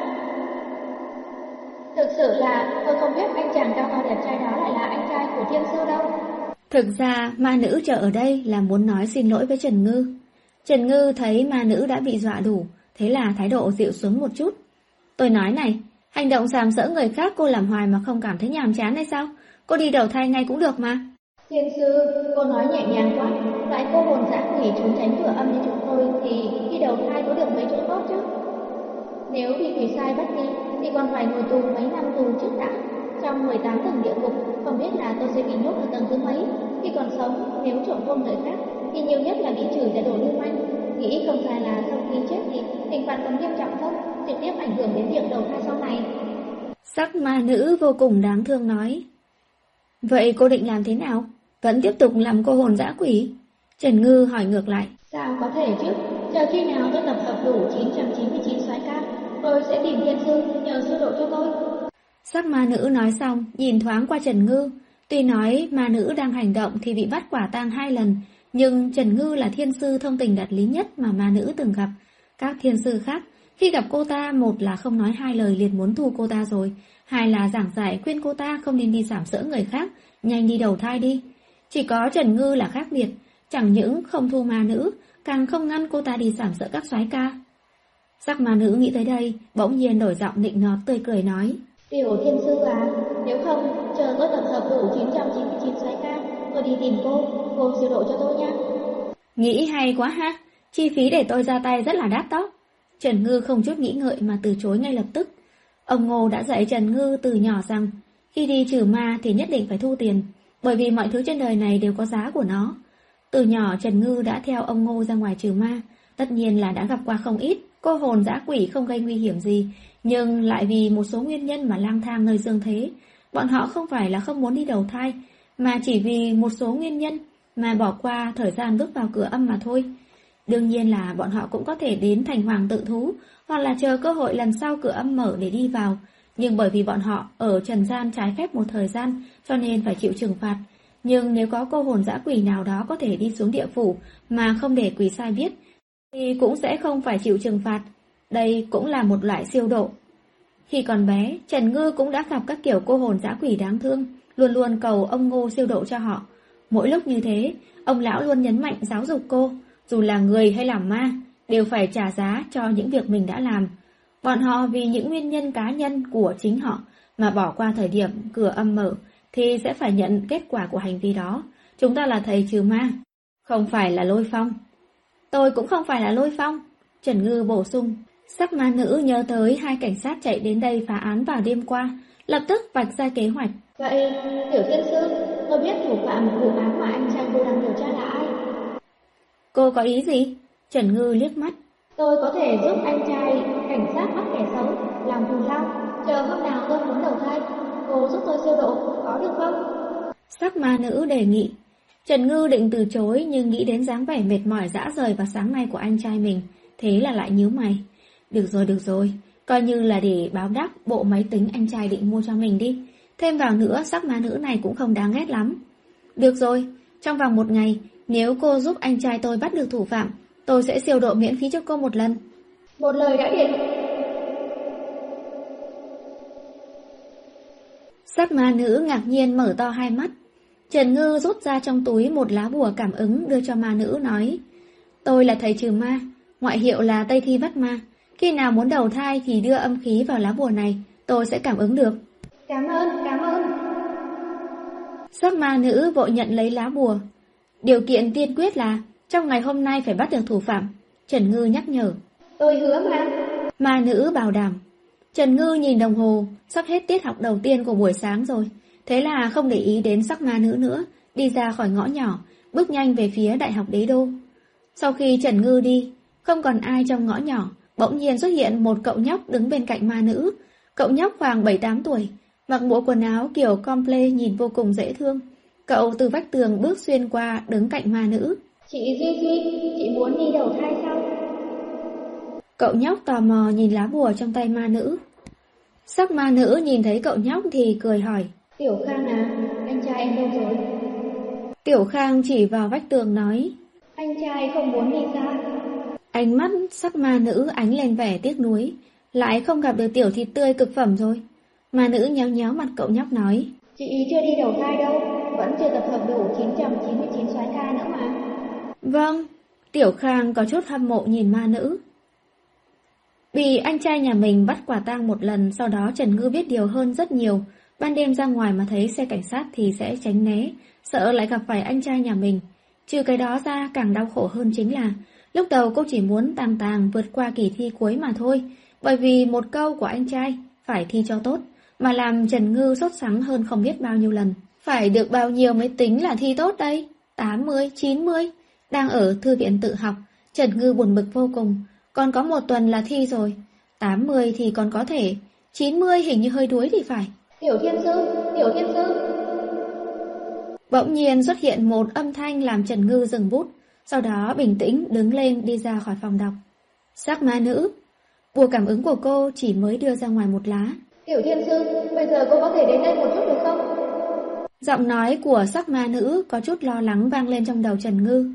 Thực sự là tôi không biết anh chàng cao cao đẹp trai đó lại là anh trai của thiên sư đâu. Thực ra, ma nữ chờ ở đây là muốn nói xin lỗi với Trần Ngư. Trần Ngư thấy ma nữ đã bị dọa đủ, thế là thái độ dịu xuống một chút. Tôi nói này, hành động sàm sỡ người khác cô làm hoài mà không cảm thấy nhàm chán hay sao? Cô đi đầu thai ngay cũng được mà. Thiên sư, cô nói nhẹ nhàng quá, tại cô hồn dạ dã quỷ trốn tránh cửa âm như chúng tôi thì đi đầu thai có được mấy chỗ tốt chứ? Nếu bị quỷ sai bắt đi thì còn phải ngồi tù mấy năm tù trước đã. Trong 18 tầng địa ngục, không biết là tôi sẽ bị nhốt ở tầng thứ mấy. Khi còn sống, nếu trộm công người khác, thì nhiều nhất là bị chửi là đổ lưu manh. Nghĩ không phải là sau khi chết thì hình phạt còn nghiêm trọng không, trực tiếp ảnh hưởng đến việc đầu thai sau này. Sắc ma nữ vô cùng đáng thương nói. Vậy cô định làm thế nào? Vẫn tiếp tục làm cô hồn dã quỷ? Trần Ngư hỏi ngược lại. Sao có thể chứ? Chờ khi nào tôi tập hợp đủ 999 soái ca, tôi sẽ tìm thiên sư nhờ sư độ cho tôi. Sắc ma nữ nói xong, nhìn thoáng qua Trần Ngư. Tuy nói ma nữ đang hành động thì bị bắt quả tang hai lần, nhưng Trần Ngư là thiên sư thông tình đạt lý nhất mà ma nữ từng gặp. Các thiên sư khác, khi gặp cô ta, một là không nói hai lời liền muốn thu cô ta rồi, hai là giảng giải khuyên cô ta không nên đi giảm sỡ người khác, nhanh đi đầu thai đi. Chỉ có Trần Ngư là khác biệt, chẳng những không thu ma nữ, càng không ngăn cô ta đi giảm sỡ các soái ca. Sắc ma nữ nghĩ tới đây, bỗng nhiên đổi giọng nịnh nọt tươi cười nói. Tiểu thiên sư à, nếu không, chờ tôi tập hợp đủ 999 soái ca, tôi đi tìm cô, cô siêu độ cho tôi nha. Nghĩ hay quá ha, chi phí để tôi ra tay rất là đắt đó. Trần Ngư không chút nghĩ ngợi mà từ chối ngay lập tức. Ông Ngô đã dạy Trần Ngư từ nhỏ rằng, khi đi trừ ma thì nhất định phải thu tiền, bởi vì mọi thứ trên đời này đều có giá của nó. Từ nhỏ Trần Ngư đã theo ông Ngô ra ngoài trừ ma, tất nhiên là đã gặp qua không ít, cô hồn dã quỷ không gây nguy hiểm gì, nhưng lại vì một số nguyên nhân mà lang thang nơi dương thế. Bọn họ không phải là không muốn đi đầu thai, mà chỉ vì một số nguyên nhân mà bỏ qua thời gian bước vào cửa âm mà thôi. Đương nhiên là bọn họ cũng có thể đến thành hoàng tự thú, hoặc là chờ cơ hội lần sau cửa âm mở để đi vào. Nhưng bởi vì bọn họ ở trần gian trái phép một thời gian, cho nên phải chịu trừng phạt. Nhưng nếu có cô hồn dã quỷ nào đó có thể đi xuống địa phủ mà không để quỷ sai biết, thì cũng sẽ không phải chịu trừng phạt. Đây cũng là một loại siêu độ. Khi còn bé, Trần Ngư cũng đã gặp các kiểu cô hồn dã quỷ đáng thương, luôn luôn cầu ông Ngô siêu độ cho họ. Mỗi lúc như thế, ông lão luôn nhấn mạnh giáo dục cô, dù là người hay là ma, đều phải trả giá cho những việc mình đã làm. Bọn họ vì những nguyên nhân cá nhân của chính họ mà bỏ qua thời điểm cửa âm mở, thì sẽ phải nhận kết quả của hành vi đó. Chúng ta là thầy trừ ma, không phải là lôi phong. Tôi cũng không phải là lôi phong. Trần Ngư bổ sung, sắc ma nữ nhớ tới hai cảnh sát chạy đến đây phá án vào đêm qua, lập tức vạch ra kế hoạch. Vậy, tiểu thiên sư, tôi biết thủ phạm vụ án mà anh trai cô đang điều tra là ai. Cô có ý gì? Trần Ngư liếc mắt. Tôi có thể giúp anh trai cảnh sát bắt kẻ xấu, làm thù lao, chờ hôm nào tôi muốn đầu thai, cô giúp tôi siêu độ, có được không? Sắc ma nữ đề nghị. Trần Ngư định từ chối nhưng nghĩ đến dáng vẻ mệt mỏi dã rời vào sáng nay của anh trai mình, thế là lại nhíu mày. Được rồi, được rồi, coi như là để báo đáp bộ máy tính anh trai định mua cho mình đi. Thêm vào nữa, sắc ma nữ này cũng không đáng ghét lắm. Được rồi, trong vòng một ngày, nếu cô giúp anh trai tôi bắt được thủ phạm, tôi sẽ siêu độ miễn phí cho cô một lần. Một lời đã định. Sắc ma nữ ngạc nhiên mở to hai mắt. Trần Ngư rút ra trong túi một lá bùa cảm ứng đưa cho ma nữ nói. Tôi là thầy trừ ma, ngoại hiệu là Tây Thi Vắt Ma. Khi nào muốn đầu thai thì đưa âm khí vào lá bùa này, tôi sẽ cảm ứng được. Cảm ơn, cảm ơn. Sắc ma nữ vội nhận lấy lá bùa. Điều kiện tiên quyết là trong ngày hôm nay phải bắt được thủ phạm. Trần Ngư nhắc nhở. Tôi hứa mà. Ma nữ bảo đảm. Trần Ngư nhìn đồng hồ, sắp hết tiết học đầu tiên của buổi sáng rồi. Thế là không để ý đến sắc ma nữ nữa, đi ra khỏi ngõ nhỏ, bước nhanh về phía Đại học Đế Đô. Sau khi Trần Ngư đi, không còn ai trong ngõ nhỏ, bỗng nhiên xuất hiện một cậu nhóc đứng bên cạnh ma nữ. Cậu nhóc khoảng 7-8 tuổi, mặc bộ quần áo kiểu comple nhìn vô cùng dễ thương. Cậu từ vách tường bước xuyên qua đứng cạnh ma nữ. Chị Duy Duy, chị muốn đi đầu thai sao? Cậu nhóc tò mò nhìn lá bùa trong tay ma nữ. Sắc ma nữ nhìn thấy cậu nhóc thì cười hỏi. Tiểu Khang à, anh trai em đâu rồi? Tiểu Khang chỉ vào vách tường nói. Anh trai không muốn đi ra. Ánh mắt sắc ma nữ ánh lên vẻ tiếc nuối, lại không gặp được tiểu thịt tươi cực phẩm rồi. Ma nữ nhéo nhéo mặt cậu nhóc nói. Chị chưa đi đầu thai đâu, vẫn chưa tập hợp đủ 999 soái ca nữa mà. Vâng, Tiểu Khang có chút hâm mộ nhìn ma nữ. Bị anh trai nhà mình bắt quả tang một lần, sau đó Trần Ngư biết điều hơn rất nhiều. Ban đêm ra ngoài mà thấy xe cảnh sát thì sẽ tránh né, sợ lại gặp phải anh trai nhà mình. Trừ cái đó ra càng đau khổ hơn chính là, lúc đầu cô chỉ muốn tàng tàng vượt qua kỳ thi cuối mà thôi, bởi vì một câu của anh trai, phải thi cho tốt, mà làm Trần Ngư sốt sắng hơn không biết bao nhiêu lần. Phải được bao nhiêu mới tính là thi tốt đây? 80, 90? Đang ở thư viện tự học, Trần Ngư buồn bực vô cùng. Còn có một tuần là thi rồi. 80 thì còn có thể. 90 hình như hơi đuối thì phải. Tiểu thiên sư, tiểu thiên sư. Bỗng nhiên xuất hiện một âm thanh làm Trần Ngư dừng bút. Sau đó bình tĩnh đứng lên đi ra khỏi phòng đọc. Sắc ma nữ. Bùa cảm ứng của cô chỉ mới đưa ra ngoài một lá. Tiểu thiên sư, bây giờ cô có thể đến đây một chút được không? Giọng nói của sắc ma nữ có chút lo lắng vang lên trong đầu Trần Ngư.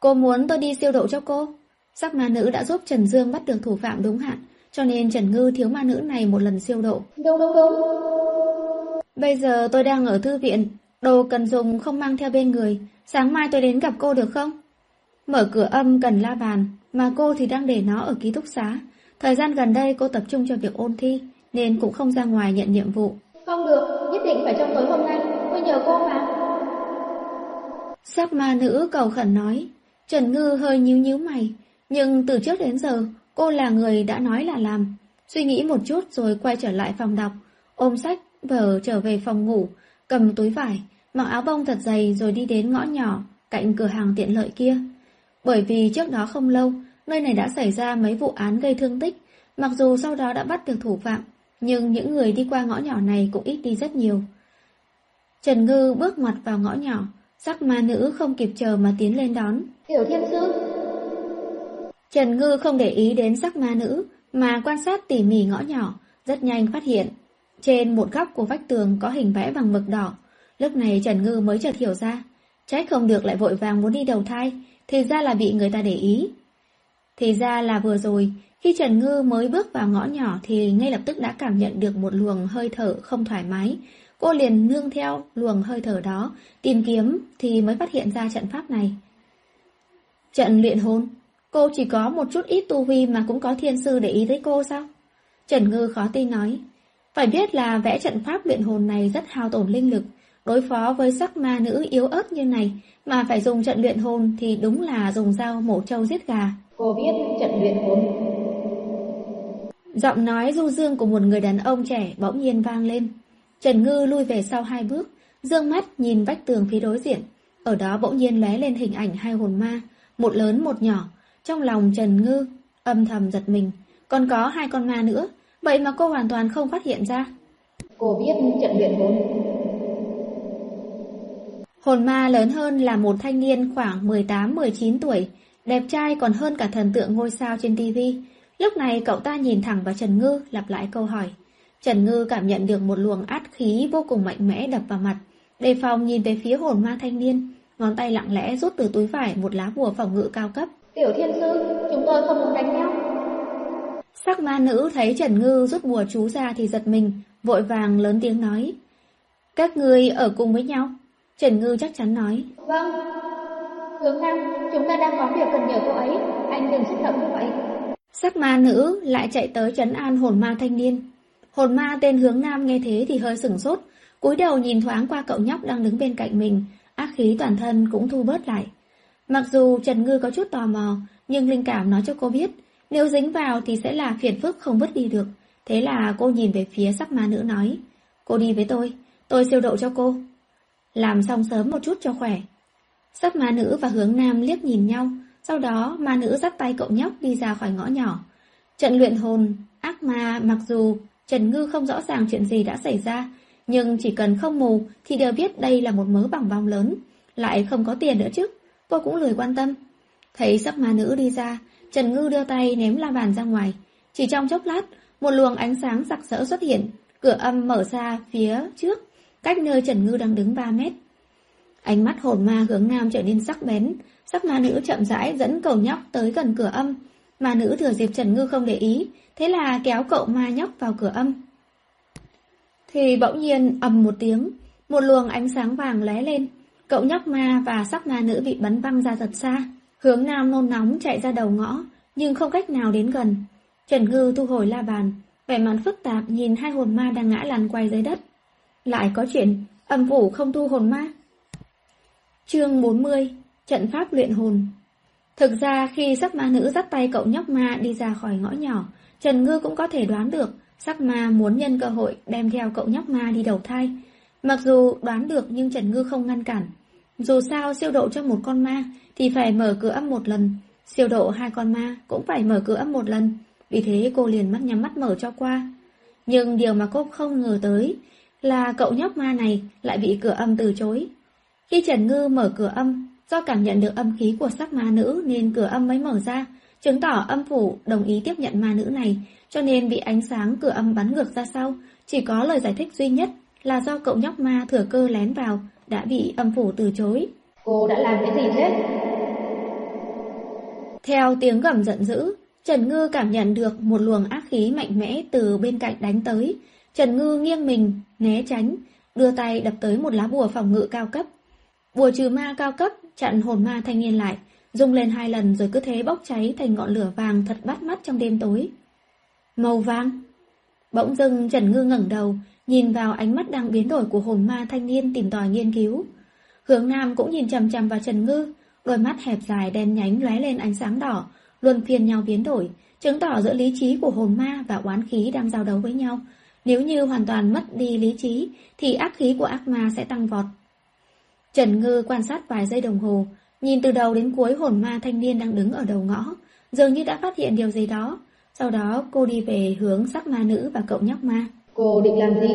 Cô muốn tôi đi siêu độ cho cô. Sắc ma nữ đã giúp Trần Dương bắt được thủ phạm đúng hạn, cho nên Trần Ngư thiếu ma nữ này một lần siêu độ. Đúng đúng đúng. Bây giờ tôi đang ở thư viện, đồ cần dùng không mang theo bên người, sáng mai tôi đến gặp cô được không? Mở cửa âm cần la bàn, mà cô thì đang để nó ở ký túc xá. Thời gian gần đây cô tập trung cho việc ôn thi, nên cũng không ra ngoài nhận nhiệm vụ. Không được, nhất định phải trong tối hôm nay, tôi nhờ cô mà. Sắc ma nữ cầu khẩn nói, Trần Ngư hơi nhíu nhíu mày, nhưng từ trước đến giờ, cô là người đã nói là làm. Suy nghĩ một chút rồi quay trở lại phòng đọc, ôm sách, vở trở về phòng ngủ, cầm túi vải, mặc áo bông thật dày rồi đi đến ngõ nhỏ, cạnh cửa hàng tiện lợi kia. Bởi vì trước đó không lâu, nơi này đã xảy ra mấy vụ án gây thương tích, mặc dù sau đó đã bắt được thủ phạm, nhưng những người đi qua ngõ nhỏ này cũng ít đi rất nhiều. Trần Ngư bước mặt vào ngõ nhỏ, sắc ma nữ không kịp chờ mà tiến lên đón. Tiểu thiên sư. Trần Ngư không để ý đến sắc ma nữ, mà quan sát tỉ mỉ ngõ nhỏ, rất nhanh phát hiện. Trên một góc của vách tường có hình vẽ bằng mực đỏ. Lúc này Trần Ngư mới chợt hiểu ra. Trách không được lại vội vàng muốn đi đầu thai, thì ra là bị người ta để ý. Thì ra là vừa rồi, khi Trần Ngư mới bước vào ngõ nhỏ thì ngay lập tức đã cảm nhận được một luồng hơi thở không thoải mái. Cô liền nương theo luồng hơi thở đó, tìm kiếm thì mới phát hiện ra trận pháp này. Trận luyện hồn, cô chỉ có một chút ít tu vi mà cũng có thiên sư để ý tới cô sao? Trần Ngư khó tin nói. Phải biết là vẽ trận pháp luyện hồn này rất hao tổn linh lực, đối phó với sắc ma nữ yếu ớt như này mà phải dùng trận luyện hồn thì đúng là dùng dao mổ trâu giết gà. Cô biết trận luyện hồn. Giọng nói du dương của một người đàn ông trẻ bỗng nhiên vang lên. Trần Ngư lui về sau hai bước, dương mắt nhìn vách tường phía đối diện. Ở đó bỗng nhiên lóe lên hình ảnh hai hồn ma, một lớn một nhỏ. Trong lòng Trần Ngư âm thầm giật mình, còn có hai con ma nữa, vậy mà cô hoàn toàn không phát hiện ra. Cô biết trận luyện hồn. Hồn ma lớn hơn là một thanh niên khoảng 18-19 tuổi, đẹp trai còn hơn cả thần tượng ngôi sao trên tivi. Lúc này cậu ta nhìn thẳng vào Trần Ngư lặp lại câu hỏi. Trần Ngư cảm nhận được một luồng át khí vô cùng mạnh mẽ đập vào mặt. Đề phòng nhìn về phía hồn ma thanh niên, ngón tay lặng lẽ rút từ túi vải một lá bùa phòng ngự cao cấp. Tiểu thiên sư, chúng tôi không muốn đánh nhau. Sắc ma nữ thấy Trần Ngư rút bùa chú ra thì giật mình, vội vàng lớn tiếng nói. Các người ở cùng với nhau. Trần Ngư chắc chắn nói. Vâng. Hướng Nam, chúng ta đang có việc cần nhờ cô ấy, anh đừng xúc động như vậy. Sắc ma nữ lại chạy tới trấn an hồn ma thanh niên. Hồn ma tên hướng Nam nghe thế thì hơi sửng sốt, cúi đầu nhìn thoáng qua cậu nhóc đang đứng bên cạnh mình, ác khí toàn thân cũng thu bớt lại. Mặc dù Trần Ngư có chút tò mò, nhưng linh cảm nói cho cô biết, nếu dính vào thì sẽ là phiền phức không vứt đi được. Thế là cô nhìn về phía sắc ma nữ nói, cô đi với tôi, tôi siêu độ cho cô. Làm xong sớm một chút cho khỏe. Sắc ma nữ và hướng nam liếc nhìn nhau, sau đó ma nữ dắt tay cậu nhóc đi ra khỏi ngõ nhỏ. Trận luyện hồn, ác ma mặc dù Trần Ngư không rõ ràng chuyện gì đã xảy ra, nhưng chỉ cần không mù thì đều biết đây là một mớ bằng bong lớn, lại không có tiền nữa chứ, cô cũng lười quan tâm. Thấy sắc ma nữ đi ra, Trần Ngư đưa tay ném la bàn ra ngoài. Chỉ trong chốc lát, một luồng ánh sáng sặc sỡ xuất hiện, cửa âm mở ra phía trước, cách nơi Trần Ngư đang đứng 3 mét. Ánh mắt hồn ma hướng nam trở nên sắc bén, sắc ma nữ chậm rãi dẫn cầu nhóc tới gần cửa âm. Ma nữ thừa dịp Trần Ngư không để ý, thế là kéo cậu ma nhóc vào cửa âm. Thì bỗng nhiên ầm một tiếng, một luồng ánh sáng vàng lóe lên, cậu nhóc ma và sắc ma nữ bị bắn văng ra thật xa. Hướng nam nôn nóng chạy ra đầu ngõ, nhưng không cách nào đến gần. Trần Ngư thu hồi la bàn, vẻ mặt phức tạp nhìn hai hồn ma đang ngã lăn quay dưới đất. Lại có chuyện, âm phủ không thu hồn ma. Chương 40 Trận pháp luyện hồn Thực ra khi sắc ma nữ dắt tay cậu nhóc ma đi ra khỏi ngõ nhỏ, Trần Ngư cũng có thể đoán được sắc ma muốn nhân cơ hội đem theo cậu nhóc ma đi đầu thai. Mặc dù đoán được nhưng Trần Ngư không ngăn cản. Dù sao siêu độ cho một con ma thì phải mở cửa âm một lần, siêu độ hai con ma cũng phải mở cửa âm một lần, vì thế cô liền mắt nhắm mắt mở cho qua. Nhưng điều mà cô không ngờ tới là cậu nhóc ma này lại bị cửa âm từ chối. Khi Trần Ngư mở cửa âm, do cảm nhận được âm khí của sắc ma nữ nên cửa âm mới mở ra, chứng tỏ âm phủ đồng ý tiếp nhận ma nữ này, cho nên bị ánh sáng cửa âm bắn ngược ra sau. Chỉ có lời giải thích duy nhất là do cậu nhóc ma thừa cơ lén vào, đã bị âm phủ từ chối. Cô đã làm cái gì thế? Theo tiếng gầm giận dữ, Trần Ngư cảm nhận được một luồng ác khí mạnh mẽ từ bên cạnh đánh tới. Trần Ngư nghiêng mình, né tránh, đưa tay đập tới một lá bùa phòng ngự cao cấp. Bùa trừ ma cao cấp chặn hồn ma thanh niên lại, rung lên hai lần rồi cứ thế bốc cháy thành ngọn lửa vàng thật bắt mắt trong đêm tối. Màu vàng. Bỗng dưng Trần Ngư ngẩng đầu, nhìn vào ánh mắt đang biến đổi của hồn ma thanh niên tìm tòi nghiên cứu. Hướng Nam cũng nhìn chằm chằm vào Trần Ngư, đôi mắt hẹp dài đen nhánh lóe lên ánh sáng đỏ, luôn phiền nhau biến đổi, chứng tỏ giữa lý trí của hồn ma và oán khí đang giao đấu với nhau. Nếu như hoàn toàn mất đi lý trí, thì ác khí của ác ma sẽ tăng vọt. Trần Ngư quan sát vài giây đồng hồ, nhìn từ đầu đến cuối hồn ma thanh niên đang đứng ở đầu ngõ, dường như đã phát hiện điều gì đó. Sau đó cô đi về hướng sắc ma nữ và cậu nhóc ma. Cô định làm gì?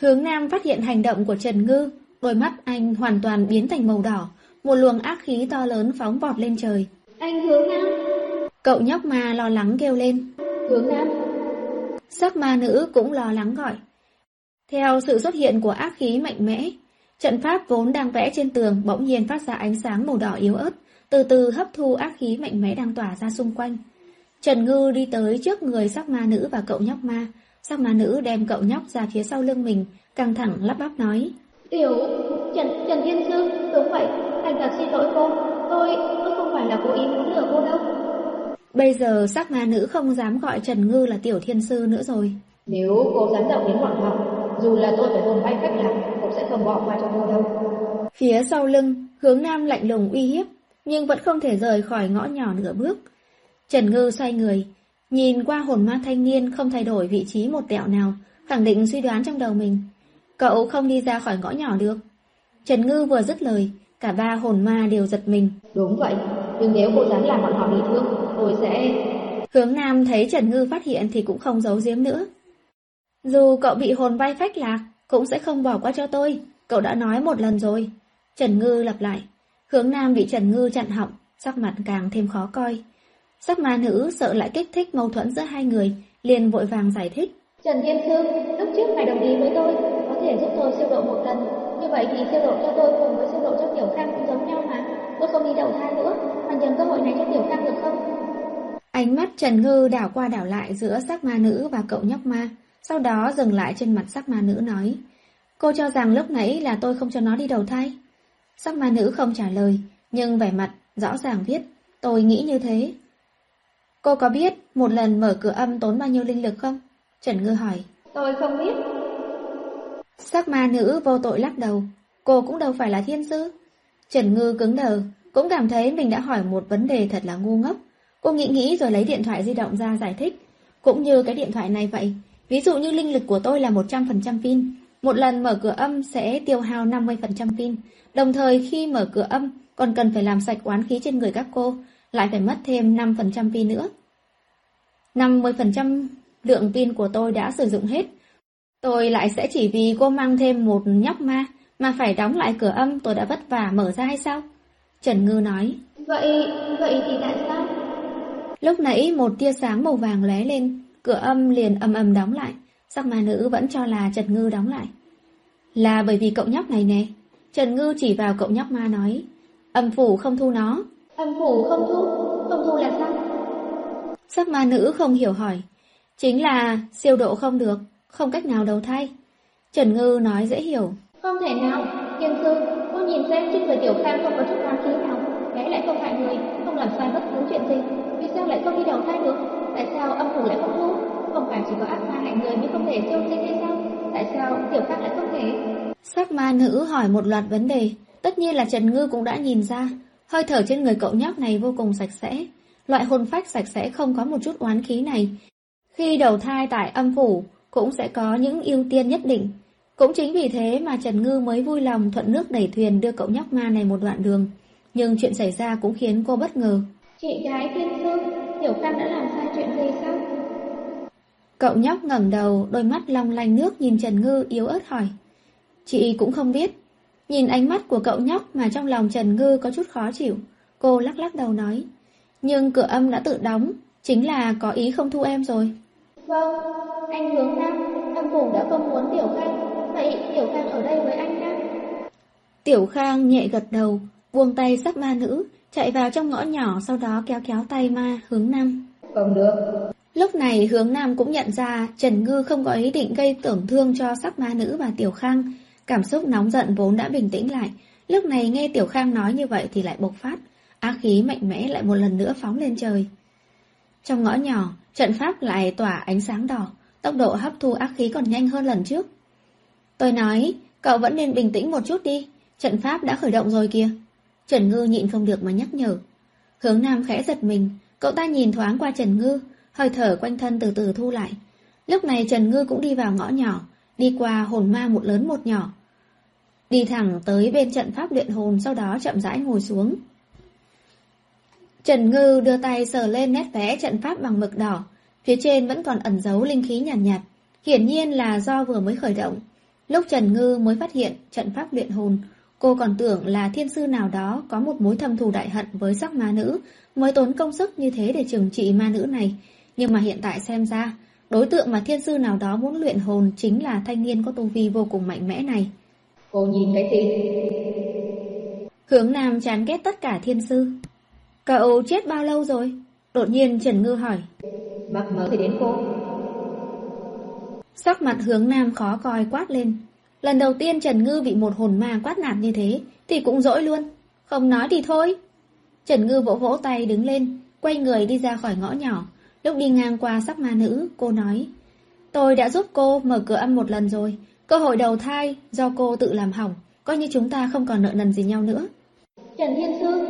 Hướng Nam phát hiện hành động của Trần Ngư, đôi mắt anh hoàn toàn biến thành màu đỏ, một luồng ác khí to lớn phóng vọt lên trời. Anh hướng Nam. Cậu nhóc ma lo lắng kêu lên. Hướng Nam. Sắc ma nữ cũng lo lắng gọi. Theo sự xuất hiện của ác khí mạnh mẽ, trận pháp vốn đang vẽ trên tường bỗng nhiên phát ra ánh sáng màu đỏ yếu ớt, từ từ hấp thu ác khí mạnh mẽ đang tỏa ra xung quanh. Trần Ngư đi tới trước người sắc ma nữ và cậu nhóc ma. Sắc ma nữ đem cậu nhóc ra phía sau lưng mình, căng thẳng lắp bắp nói. Tiểu, Trần, Trần Thiên Sư, đúng vậy, thành thật xin lỗi cô, tôi, tôi không phải là cố ý muốn lừa cô đâu. Bây giờ sắc ma nữ không dám gọi Trần Ngư là Tiểu Thiên Sư nữa rồi. Nếu cô dám động đến bọn họ, dù là tôi phải hồn bay cách lạc, cũng sẽ không bỏ qua cho cô đâu. Phía sau lưng, hướng nam lạnh lùng uy hiếp, nhưng vẫn không thể rời khỏi ngõ nhỏ nửa bước. Trần Ngư xoay người, nhìn qua hồn ma thanh niên không thay đổi vị trí một tẹo nào, khẳng định suy đoán trong đầu mình. Cậu không đi ra khỏi ngõ nhỏ được. Trần Ngư vừa dứt lời, cả ba hồn ma đều giật mình. Đúng vậy, nhưng nếu cô dám làm bọn họ bị thương, tôi sẽ... Hướng Nam thấy Trần Ngư phát hiện thì cũng không giấu giếm nữa. Dù cậu bị hồn bay phách lạc, cũng sẽ không bỏ qua cho tôi. Cậu đã nói một lần rồi. Trần Ngư lặp lại. Hướng Nam bị Trần Ngư chặn họng, sắc mặt càng thêm khó coi. Sắc ma nữ sợ lại kích thích mâu thuẫn giữa hai người, liền vội vàng giải thích. Trần Thiên Sư, lúc trước ngài đồng ý với tôi, có thể giúp tôi siêu độ một lần. Như vậy thì siêu độ cho tôi cùng với siêu độ cho Tiểu Khang cũng giống nhau mà. Tôi không đi đầu thai nữa, mà nhường cơ hội này cho Tiểu Khang được không? Ánh mắt Trần Ngư đảo qua đảo lại giữa sắc ma nữ và cậu nhóc ma, sau đó dừng lại trên mặt sắc ma nữ nói. Cô cho rằng lúc nãy là tôi không cho nó đi đầu thai. Sắc ma nữ không trả lời, nhưng vẻ mặt rõ ràng viết, tôi nghĩ như thế. Cô có biết một lần mở cửa âm tốn bao nhiêu linh lực không? Trần Ngư hỏi. Tôi không biết. Sắc ma nữ vô tội lắc đầu. Cô cũng đâu phải là thiên sư. Trần Ngư cứng đờ, cũng cảm thấy mình đã hỏi một vấn đề thật là ngu ngốc. Cô nghĩ nghĩ rồi lấy điện thoại di động ra giải thích. Cũng như cái điện thoại này vậy. Ví dụ như linh lực của tôi là 100% pin. Một lần mở cửa âm sẽ tiêu hao 50% pin. Đồng thời khi mở cửa âm còn cần phải làm sạch oán khí trên người các cô, lại phải mất thêm 5% pin nữa. 50% lượng pin của tôi đã sử dụng hết. Tôi lại sẽ chỉ vì cô mang thêm một nhóc ma mà phải đóng lại cửa âm tôi đã vất vả mở ra hay sao? Trần Ngư nói. Vậy, vậy thì tại sao? Lúc nãy một tia sáng màu vàng lóe lên, cửa âm liền âm âm đóng lại. Sắc ma nữ vẫn cho là Trần Ngư đóng lại. Là bởi vì cậu nhóc này nè. Trần Ngư chỉ vào cậu nhóc ma nói. Âm phủ không thu nó. Âm phủ không thu? Không thu là sao? Sắc ma nữ không hiểu hỏi. Chính là siêu độ không được, không cách nào đầu thai. Trần Ngư nói dễ hiểu. Không thể nào, Thiên sư, cô nhìn xem trên người Tiểu Khang không có chút oán khí nào, bé lại không hại người, không làm sai bất cứ chuyện gì, vì sao lại không đi đầu thai được? Tại sao âm phủ lại không thu? Không phải chỉ có ác ma hại người mới không thể siêu sinh hay sao? Tại sao Tiểu Khang lại không thể? Sắc ma nữ hỏi một loạt vấn đề, tất nhiên là Trần Ngư cũng đã nhìn ra, hơi thở trên người cậu nhóc này vô cùng sạch sẽ, loại hồn phách sạch sẽ không có một chút oán khí này. Khi đầu thai tại âm phủ, cũng sẽ có những ưu tiên nhất định, cũng chính vì thế mà Trần Ngư mới vui lòng thuận nước đẩy thuyền đưa cậu nhóc ma này một đoạn đường. Nhưng chuyện xảy ra cũng khiến cô bất ngờ. Chị gái thiên sư, Tiểu Khang đã làm sai chuyện gì sao? Cậu nhóc ngẩng đầu, đôi mắt long lanh nước nhìn Trần Ngư yếu ớt hỏi. Chị cũng không biết. Nhìn ánh mắt của cậu nhóc mà trong lòng Trần Ngư có chút khó chịu. Cô lắc lắc đầu nói. Nhưng cửa âm đã tự đóng, chính là có ý không thu em rồi. Vâng, anh hướng nam, âm phủ đã không muốn Tiểu Khang Vậy Tiểu Khang ở đây với anh ha? Tiểu Khang nhẹ gật đầu, buông tay sắp ma nữ, chạy vào trong ngõ nhỏ sau đó kéo kéo tay ma hướng nam. Không được. Lúc này hướng nam cũng nhận ra Trần Ngư không có ý định gây tổn thương cho sắc ma nữ và Tiểu Khang. Cảm xúc nóng giận vốn đã bình tĩnh lại. Lúc này nghe Tiểu Khang nói như vậy thì lại bộc phát. Ác khí mạnh mẽ lại một lần nữa phóng lên trời. Trong ngõ nhỏ, trận pháp lại tỏa ánh sáng đỏ. Tốc độ hấp thu ác khí còn nhanh hơn lần trước. Tôi nói, cậu vẫn nên bình tĩnh một chút đi, trận pháp đã khởi động rồi kìa. Trần Ngư nhịn không được mà nhắc nhở. Hướng Nam khẽ giật mình, cậu ta nhìn thoáng qua Trần Ngư, hơi thở quanh thân từ từ thu lại. Lúc này Trần Ngư cũng đi vào ngõ nhỏ, đi qua hồn ma một lớn một nhỏ. Đi thẳng tới bên trận pháp luyện hồn sau đó chậm rãi ngồi xuống. Trần Ngư đưa tay sờ lên nét vẽ trận pháp bằng mực đỏ, phía trên vẫn còn ẩn giấu linh khí nhàn nhạt, nhạt, hiển nhiên là do vừa mới khởi động. Lúc Trần Ngư mới phát hiện trận pháp luyện hồn, cô còn tưởng là thiên sư nào đó có một mối thâm thù đại hận với sắc ma nữ, mới tốn công sức như thế để trừng trị ma nữ này. Nhưng mà hiện tại xem ra, đối tượng mà thiên sư nào đó muốn luyện hồn chính là thanh niên có tu vi vô cùng mạnh mẽ này. Cô nhìn cái gì? Hướng Nam chán ghét tất cả thiên sư. Cậu chết bao lâu rồi? Đột nhiên Trần Ngư hỏi. Mắc mớ thì đến cô. Sắc mặt hướng nam khó coi quát lên. Lần đầu tiên Trần Ngư bị một hồn ma quát nạt như thế, thì cũng dỗi luôn. Không nói thì thôi. Trần Ngư vỗ vỗ tay đứng lên, quay người đi ra khỏi ngõ nhỏ. Lúc đi ngang qua sắc ma nữ, cô nói. Tôi đã giúp cô mở cửa âm một lần rồi. Cơ hội đầu thai do cô tự làm hỏng, coi như chúng ta không còn nợ nần gì nhau nữa. Trần Thiên Sư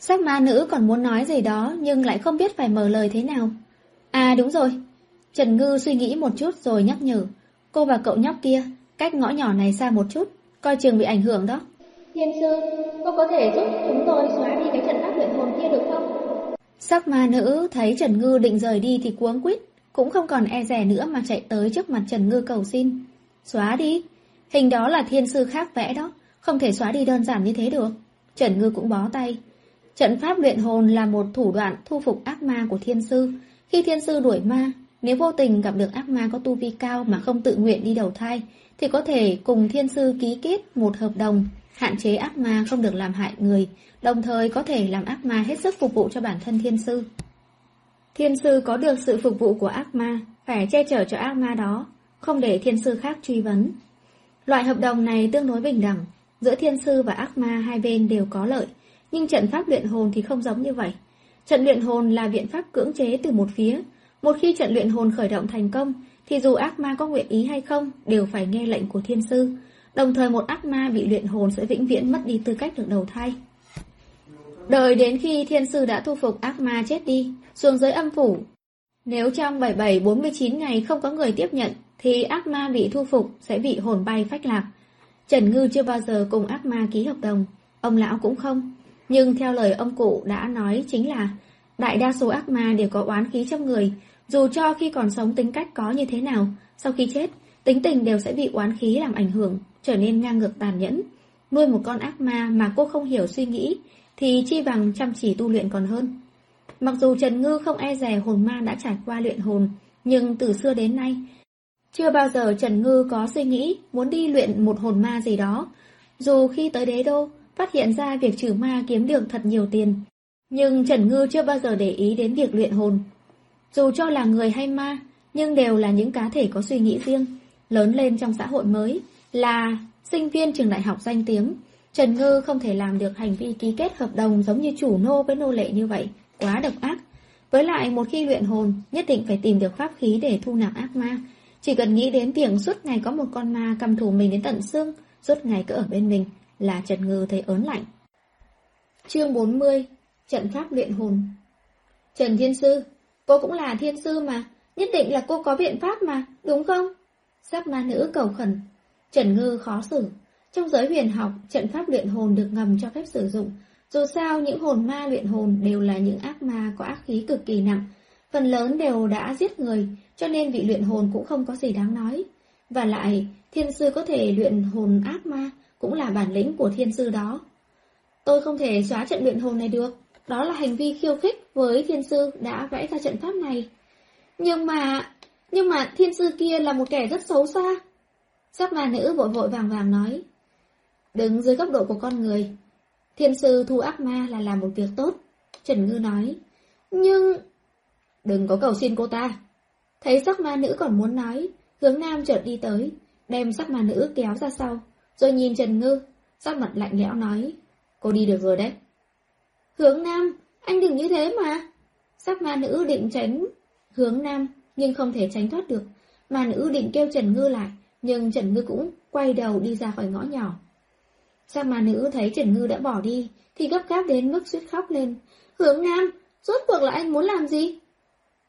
Sắc ma nữ còn muốn nói gì đó nhưng lại không biết phải mở lời thế nào. À đúng rồi, Trần Ngư suy nghĩ một chút rồi nhắc nhở. Cô và cậu nhóc kia, cách ngõ nhỏ này xa một chút, coi trường bị ảnh hưởng đó. Thiên sư, cô có thể giúp chúng tôi xóa đi cái trận pháp luyện hồn kia được không? Sắc ma nữ thấy Trần Ngư định rời đi thì cuống quýt, cũng không còn e rẻ nữa mà chạy tới trước mặt Trần Ngư cầu xin. Xóa đi, hình đó là thiên sư khác vẽ đó, không thể xóa đi đơn giản như thế được. Trần Ngư cũng bó tay. Trận pháp luyện hồn là một thủ đoạn thu phục ác ma của thiên sư. Khi thiên sư đuổi ma, nếu vô tình gặp được ác ma có tu vi cao mà không tự nguyện đi đầu thai, thì có thể cùng thiên sư ký kết một hợp đồng, hạn chế ác ma không được làm hại người, đồng thời có thể làm ác ma hết sức phục vụ cho bản thân thiên sư. Thiên sư có được sự phục vụ của ác ma, phải che chở cho ác ma đó, không để thiên sư khác truy vấn. Loại hợp đồng này tương đối bình đẳng, giữa thiên sư và ác ma hai bên đều có lợi, nhưng trận pháp luyện hồn thì không giống như vậy. Trận luyện hồn là biện pháp cưỡng chế từ một phía, một khi trận luyện hồn khởi động thành công, thì dù ác ma có nguyện ý hay không, đều phải nghe lệnh của thiên sư. Đồng thời một ác ma bị luyện hồn sẽ vĩnh viễn mất đi tư cách được đầu thai. Đợi đến khi thiên sư đã thu phục ác ma chết đi, xuống dưới âm phủ. Nếu trong 77-49 ngày không có người tiếp nhận, thì ác ma bị thu phục sẽ bị hồn bay phách lạc. Trần Ngư chưa bao giờ cùng ác ma ký hợp đồng, ông lão cũng không. Nhưng theo lời ông cụ đã nói chính là đại đa số ác ma đều có oán khí trong người, dù cho khi còn sống tính cách có như thế nào, sau khi chết, tính tình đều sẽ bị oán khí làm ảnh hưởng, trở nên ngang ngược tàn nhẫn. Nuôi một con ác ma mà cô không hiểu suy nghĩ, thì chi bằng chăm chỉ tu luyện còn hơn. Mặc dù Trần Ngư không e rè hồn ma đã trải qua luyện hồn, nhưng từ xưa đến nay, chưa bao giờ Trần Ngư có suy nghĩ muốn đi luyện một hồn ma gì đó. Dù khi tới đế đô, phát hiện ra việc trừ ma kiếm được thật nhiều tiền. Nhưng Trần Ngư chưa bao giờ để ý đến việc luyện hồn. Dù cho là người hay ma, nhưng đều là những cá thể có suy nghĩ riêng, lớn lên trong xã hội mới, là sinh viên trường đại học danh tiếng. Trần Ngư không thể làm được hành vi ký kết hợp đồng giống như chủ nô với nô lệ như vậy, quá độc ác. Với lại một khi luyện hồn, nhất định phải tìm được pháp khí để thu nạp ác ma. Chỉ cần nghĩ đến việc suốt ngày có một con ma cầm thủ mình đến tận xương, suốt ngày cứ ở bên mình, là Trần Ngư thấy ớn lạnh. Chương 40 Trận pháp luyện hồn Trần Thiên Sư, cô cũng là thiên sư mà, nhất định là cô có biện pháp mà, đúng không? Sắc ma nữ cầu khẩn. Trần Ngư khó xử. Trong giới huyền học, trận pháp luyện hồn được ngầm cho phép sử dụng. Dù sao, những hồn ma luyện hồn đều là những ác ma có ác khí cực kỳ nặng. Phần lớn đều đã giết người, cho nên vị luyện hồn cũng không có gì đáng nói. Và lại, thiên sư có thể luyện hồn ác ma, cũng là bản lĩnh của thiên sư đó. Tôi không thể xóa trận luyện hồn này được, đó là hành vi khiêu khích với thiên sư đã vẽ ra trận pháp này. Nhưng mà, nhưng mà thiên sư kia là một kẻ rất xấu xa. Sắc ma nữ vội vội vàng vàng nói. Đứng dưới góc độ của con người, thiên sư thu ác ma là làm một việc tốt. Trần Ngư nói. Nhưng... Đừng có cầu xin cô ta. Thấy sắc ma nữ còn muốn nói, hướng nam chợt đi tới, đem sắc ma nữ kéo ra sau, rồi nhìn Trần Ngư, sắc mặt lạnh lẽo nói. Cô đi được rồi đấy. Hướng nam, anh đừng như thế mà. Sắc ma nữ định tránh hướng nam, nhưng không thể tránh thoát được. Ma nữ định kêu Trần Ngư lại, nhưng Trần Ngư cũng quay đầu đi ra khỏi ngõ nhỏ. Sắc ma nữ thấy Trần Ngư đã bỏ đi, thì gấp gáp đến mức suýt khóc lên. Hướng nam, rốt cuộc là anh muốn làm gì?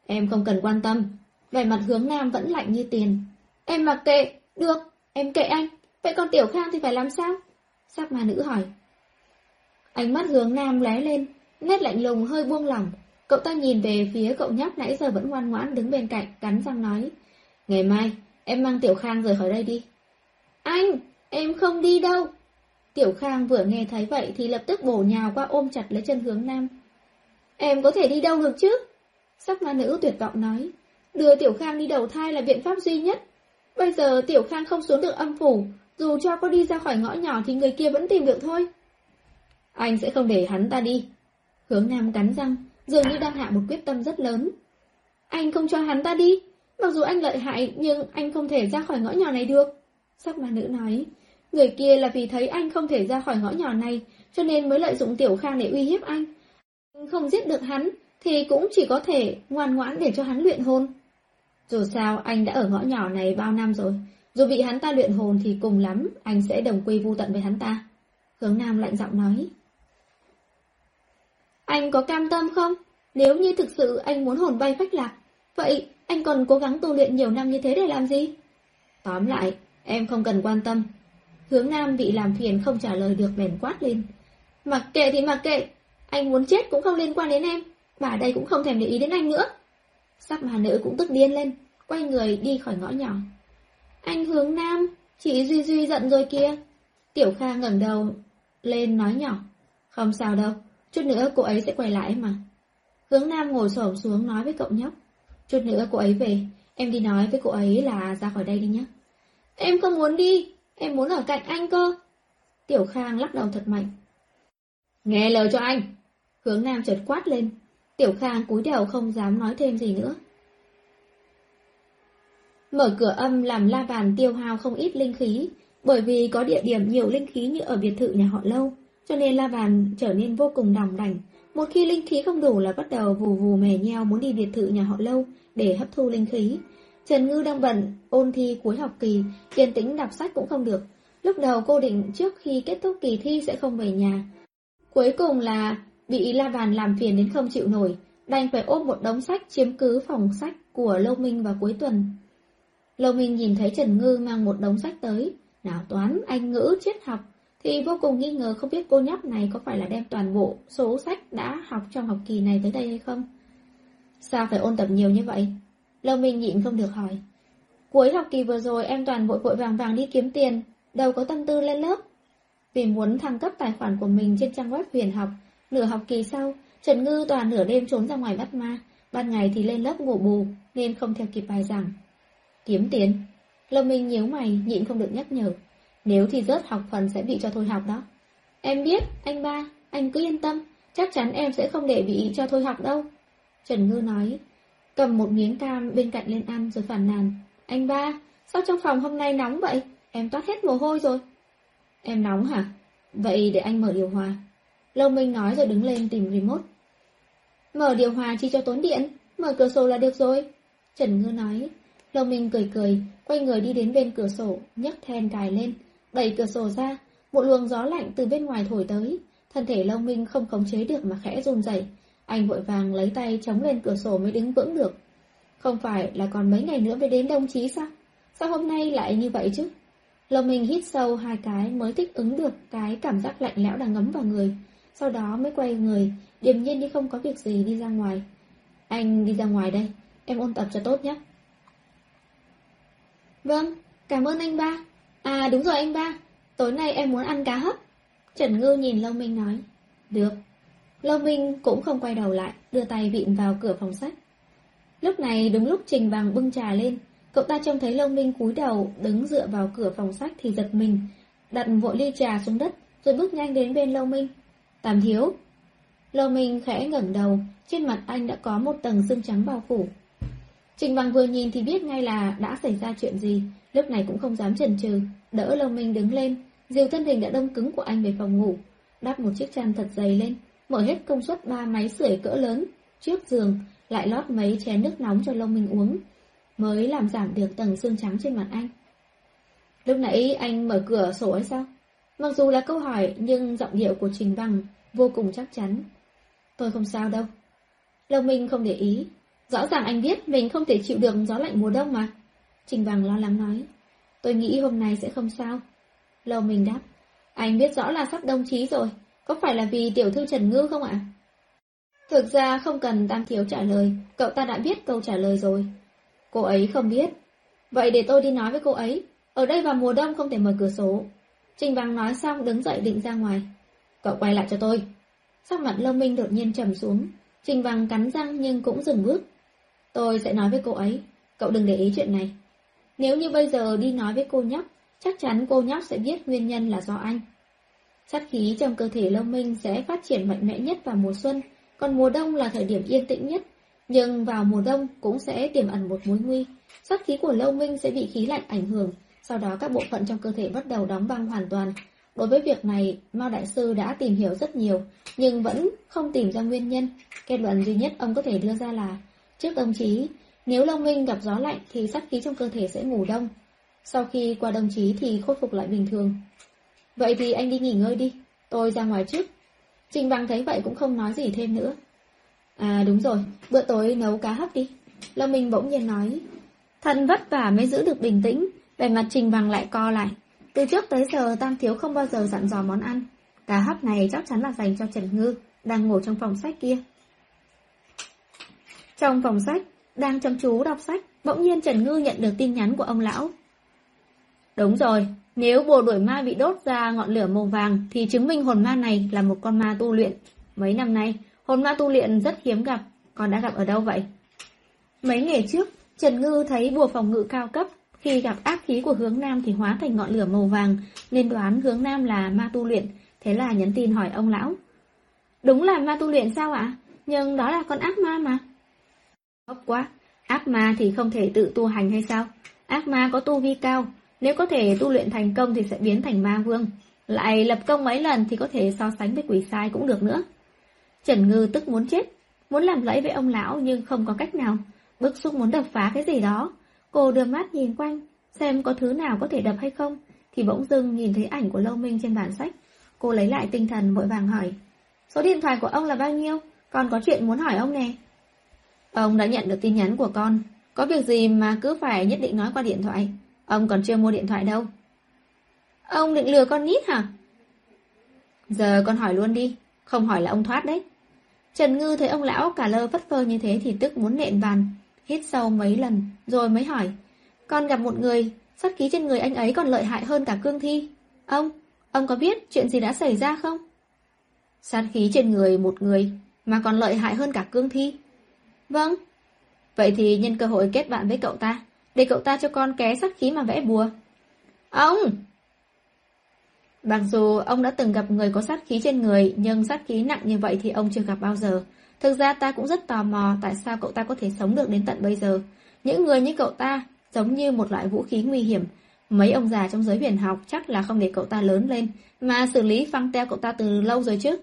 Em không cần quan tâm. Vẻ mặt hướng nam vẫn lạnh như tiền. Em mặc kệ, được, em kệ anh. Vậy còn Tiểu Khang thì phải làm sao? Sắc ma nữ hỏi. Ánh mắt hướng nam lóe lên, nét lạnh lùng hơi buông lỏng. Cậu ta nhìn về phía cậu nhóc nãy giờ vẫn ngoan ngoãn đứng bên cạnh, cắn răng nói. Ngày mai, em mang Tiểu Khang rời khỏi đây đi. Anh, em không đi đâu. Tiểu Khang vừa nghe thấy vậy thì lập tức bổ nhào qua ôm chặt lấy chân hướng nam. Em có thể đi đâu được chứ? Sắc ma nữ tuyệt vọng nói. Đưa Tiểu Khang đi đầu thai là biện pháp duy nhất. Bây giờ Tiểu Khang không xuống được âm phủ, dù cho có đi ra khỏi ngõ nhỏ thì người kia vẫn tìm được thôi. Anh sẽ không để hắn ta đi. Hướng Nam cắn răng, dường như đang hạ một quyết tâm rất lớn. Anh không cho hắn ta đi. Mặc dù anh lợi hại, nhưng anh không thể ra khỏi ngõ nhỏ này được. Sắc mà nữ nói, người kia là vì thấy anh không thể ra khỏi ngõ nhỏ này, cho nên mới lợi dụng Tiểu Khang để uy hiếp anh. Không giết được hắn, thì cũng chỉ có thể ngoan ngoãn để cho hắn luyện hồn. Dù sao, anh đã ở ngõ nhỏ này bao năm rồi. Dù bị hắn ta luyện hồn thì cùng lắm, anh sẽ đồng quy vu tận với hắn ta. Hướng Nam lạnh giọng nói. Anh có cam tâm không? Nếu như thực sự anh muốn hồn bay phách lạc, vậy anh còn cố gắng tu luyện nhiều năm như thế để làm gì? Tóm lại, em không cần quan tâm. Hướng Nam bị làm phiền không trả lời được bèn quát lên. Mặc kệ thì mặc kệ, anh muốn chết cũng không liên quan đến em, bà đây cũng không thèm để ý đến anh nữa. Sắc mà nữ cũng tức điên lên, quay người đi khỏi ngõ nhỏ. Anh hướng Nam, chị Duy Duy giận rồi kia. Tiểu Kha ngẩng đầu lên nói nhỏ. Không sao đâu, Chút nữa cô ấy sẽ quay lại mà. Hướng Nam ngồi xổm xuống nói với cậu nhóc. Chút nữa cô ấy về, em đi nói với cô ấy là ra khỏi đây đi nhé. Em không muốn đi, em muốn ở cạnh anh cơ. Tiểu Khang lắc đầu thật mạnh. Nghe lời cho anh. Hướng Nam chợt quát lên. Tiểu Khang cúi đầu không dám nói thêm gì nữa. Mở cửa âm làm la bàn tiêu hao không ít linh khí, bởi vì có địa điểm nhiều linh khí như ở biệt thự nhà họ lâu cho nên la bàn trở nên vô cùng đỏng đảnh. Một khi linh khí không đủ là bắt đầu vù vù mè nheo muốn đi biệt thự nhà họ lâu để hấp thu linh khí. Trần Ngư đang bận, ôn thi cuối học kỳ, kiên tĩnh đọc sách cũng không được. Lúc đầu cô định trước khi kết thúc kỳ thi sẽ không về nhà. Cuối cùng là bị la bàn làm phiền đến không chịu nổi, đành phải ôm một đống sách chiếm cứ phòng sách của Lâu Minh vào cuối tuần. Lâu Minh nhìn thấy Trần Ngư mang một đống sách tới, nào toán, anh ngữ, triết học, thì vô cùng nghi ngờ không biết cô nhóc này có phải là đem toàn bộ số sách đã học trong học kỳ này tới đây hay không. Sao phải ôn tập nhiều như vậy? Lâu Minh nhịn không được hỏi. Cuối học kỳ vừa rồi em toàn vội vội vàng vàng đi kiếm tiền, đâu có tâm tư lên lớp. Vì muốn thăng cấp tài khoản của mình trên trang web huyền học, nửa học kỳ sau, Trần Ngư toàn nửa đêm trốn ra ngoài bắt ma, ban ngày thì lên lớp ngủ bù, nên không theo kịp bài giảng. Kiếm tiền. Lâu Minh nhíu mày, nhịn không được nhắc nhở. Nếu thì rớt học phần sẽ bị cho thôi học đó. Em biết, anh ba, anh cứ yên tâm, chắc chắn em sẽ không để bị cho thôi học đâu. Trần Ngư nói, cầm một miếng cam bên cạnh lên ăn rồi phản nàn. Anh ba, sao trong phòng hôm nay nóng vậy? Em toát hết mồ hôi rồi. Em nóng hả? Vậy để anh mở điều hòa. Lâu Minh nói rồi đứng lên tìm remote. Mở điều hòa chi cho tốn điện, mở cửa sổ là được rồi. Trần Ngư nói. Lâu Minh cười cười, quay người đi đến bên cửa sổ, nhấc then cài lên, đẩy cửa sổ ra, một luồng gió lạnh từ bên ngoài thổi tới. Thân thể Lâu Minh không khống chế được mà khẽ run rẩy. Anh vội vàng lấy tay chống lên cửa sổ mới đứng vững được. Không phải là còn mấy ngày nữa mới đến đồng chí sao? Sao hôm nay lại như vậy chứ? Lâu Minh hít sâu hai cái mới thích ứng được cái cảm giác lạnh lẽo đang ngấm vào người. Sau đó mới quay người, điềm nhiên như không có việc gì đi ra ngoài. Anh đi ra ngoài đây, em ôn tập cho tốt nhé. Vâng, cảm ơn anh ba. À đúng rồi anh ba, tối nay em muốn ăn cá hấp. Trần Ngư nhìn Lâu Minh nói. Được. Lâu Minh cũng không quay đầu lại, đưa tay vịn vào cửa phòng sách. Lúc này đúng lúc Trình Bằng bưng trà lên, cậu ta trông thấy Lâu Minh cúi đầu đứng dựa vào cửa phòng sách thì giật mình, đặt vội ly trà xuống đất rồi bước nhanh đến bên Lâu Minh. Tam thiếu. Lâu Minh khẽ ngẩng đầu, trên mặt anh đã có một tầng sương trắng bao phủ. Trình Bằng vừa nhìn thì biết ngay là đã xảy ra chuyện gì, lúc này cũng không dám chần chừ, đỡ Lâu Minh đứng lên, dìu thân hình đã đông cứng của anh về phòng ngủ, đắp một chiếc chăn thật dày lên, mở hết công suất ba máy sưởi cỡ lớn, trước giường, lại lót mấy chén nước nóng cho Lâu Minh uống, mới làm giảm được tầng xương trắng trên mặt anh. Lúc nãy anh mở cửa sổ hay sao? Mặc dù là câu hỏi nhưng giọng điệu của Trình Bằng vô cùng chắc chắn. Tôi không sao đâu. Lâu Minh không để ý. Rõ ràng anh biết mình không thể chịu được gió lạnh mùa đông mà. Trình Bằng lo lắng nói. Tôi nghĩ hôm nay sẽ không sao. Lâu Minh đáp. Anh biết rõ là sắp đông chí rồi. Có phải là vì tiểu thư Trần Ngư không ạ? Thực ra không cần Tam Thiếu trả lời, cậu ta đã biết câu trả lời rồi. Cô ấy không biết. Vậy để tôi đi nói với cô ấy. Ở đây vào mùa đông không thể mở cửa sổ. Trình Bằng nói xong đứng dậy định ra ngoài. Cậu quay lại cho tôi. Sắc mặt Lâu Minh đột nhiên trầm xuống. Trình Bằng cắn răng nhưng cũng dừng bước. Tôi sẽ nói với cô ấy. Cậu đừng để ý chuyện này. Nếu như bây giờ đi nói với cô nhóc, chắc chắn cô nhóc sẽ biết nguyên nhân là do anh. Sát khí trong cơ thể Lâu Minh sẽ phát triển mạnh mẽ nhất vào mùa xuân, còn mùa đông là thời điểm yên tĩnh nhất. Nhưng vào mùa đông cũng sẽ tiềm ẩn một mối nguy. Sát khí của Lâu Minh sẽ bị khí lạnh ảnh hưởng, sau đó các bộ phận trong cơ thể bắt đầu đóng băng hoàn toàn. Đối với việc này, Mao Đại Sư đã tìm hiểu rất nhiều, nhưng vẫn không tìm ra nguyên nhân. Kết luận duy nhất ông có thể đưa ra là, trước ông chí, nếu Long Minh gặp gió lạnh thì sát khí trong cơ thể sẽ ngủ đông. Sau khi qua đồng chí thì khôi phục lại bình thường. Vậy thì anh đi nghỉ ngơi đi, tôi ra ngoài trước. Trình Bằng thấy vậy cũng không nói gì thêm nữa. À đúng rồi, bữa tối nấu cá hấp đi. Long Minh bỗng nhiên nói. Thần vất vả mới giữ được bình tĩnh, vẻ mặt Trình Bằng lại co lại. Từ trước tới giờ Tam Thiếu không bao giờ dặn dò món ăn. Cá hấp này chắc chắn là dành cho Trần Ngư, đang ngồi trong phòng sách kia. Trong phòng sách, đang chăm chú đọc sách, bỗng nhiên Trần Ngư nhận được tin nhắn của ông lão. Đúng rồi, nếu bùa đuổi ma bị đốt ra ngọn lửa màu vàng thì chứng minh hồn ma này là một con ma tu luyện. Mấy năm nay, hồn ma tu luyện rất hiếm gặp, con đã gặp ở đâu vậy? Mấy ngày trước, Trần Ngư thấy bùa phòng ngự cao cấp, khi gặp ác khí của hướng Nam thì hóa thành ngọn lửa màu vàng, nên đoán hướng Nam là ma tu luyện, thế là nhắn tin hỏi ông lão. Đúng là ma tu luyện sao ạ? Nhưng đó là con ác ma mà. Ngốc quá, ác ma thì không thể tự tu hành hay sao? Ác ma có tu vi cao, nếu có thể tu luyện thành công thì sẽ biến thành ma vương. Lại lập công mấy lần thì có thể so sánh với quỷ sai cũng được nữa. Trần Ngư tức muốn chết, muốn làm lẫy với ông lão nhưng không có cách nào. Bức xúc muốn đập phá cái gì đó. Cô đưa mắt nhìn quanh, xem có thứ nào có thể đập hay không, thì bỗng dưng nhìn thấy ảnh của Lâu Minh trên bản sách. Cô lấy lại tinh thần vội vàng hỏi. Số điện thoại của ông là bao nhiêu? Còn có chuyện muốn hỏi ông nè. Ông đã nhận được tin nhắn của con. Có việc gì mà cứ phải nhất định nói qua điện thoại. Ông còn chưa mua điện thoại đâu. Ông định lừa con nít hả? Giờ con hỏi luôn đi. Không hỏi là ông thoát đấy. Trần Ngư thấy ông lão cả lơ vất phơ như thế thì tức muốn nện bàn. Hít sâu mấy lần, rồi mới hỏi. Con gặp một người, sát khí trên người anh ấy còn lợi hại hơn cả cương thi. Ông, ông có biết chuyện gì đã xảy ra không? Sát khí trên người một người, mà còn lợi hại hơn cả cương thi. Vâng. Vậy thì nhân cơ hội kết bạn với cậu ta, để cậu ta cho con ké sát khí mà vẽ bùa. Ông! Mặc dù ông đã từng gặp người có sát khí trên người, nhưng sát khí nặng như vậy thì ông chưa gặp bao giờ. Thực ra ta cũng rất tò mò tại sao cậu ta có thể sống được đến tận bây giờ. Những người như cậu ta giống như một loại vũ khí nguy hiểm. Mấy ông già trong giới huyền học chắc là không để cậu ta lớn lên, mà xử lý phăng teo cậu ta từ lâu rồi chứ.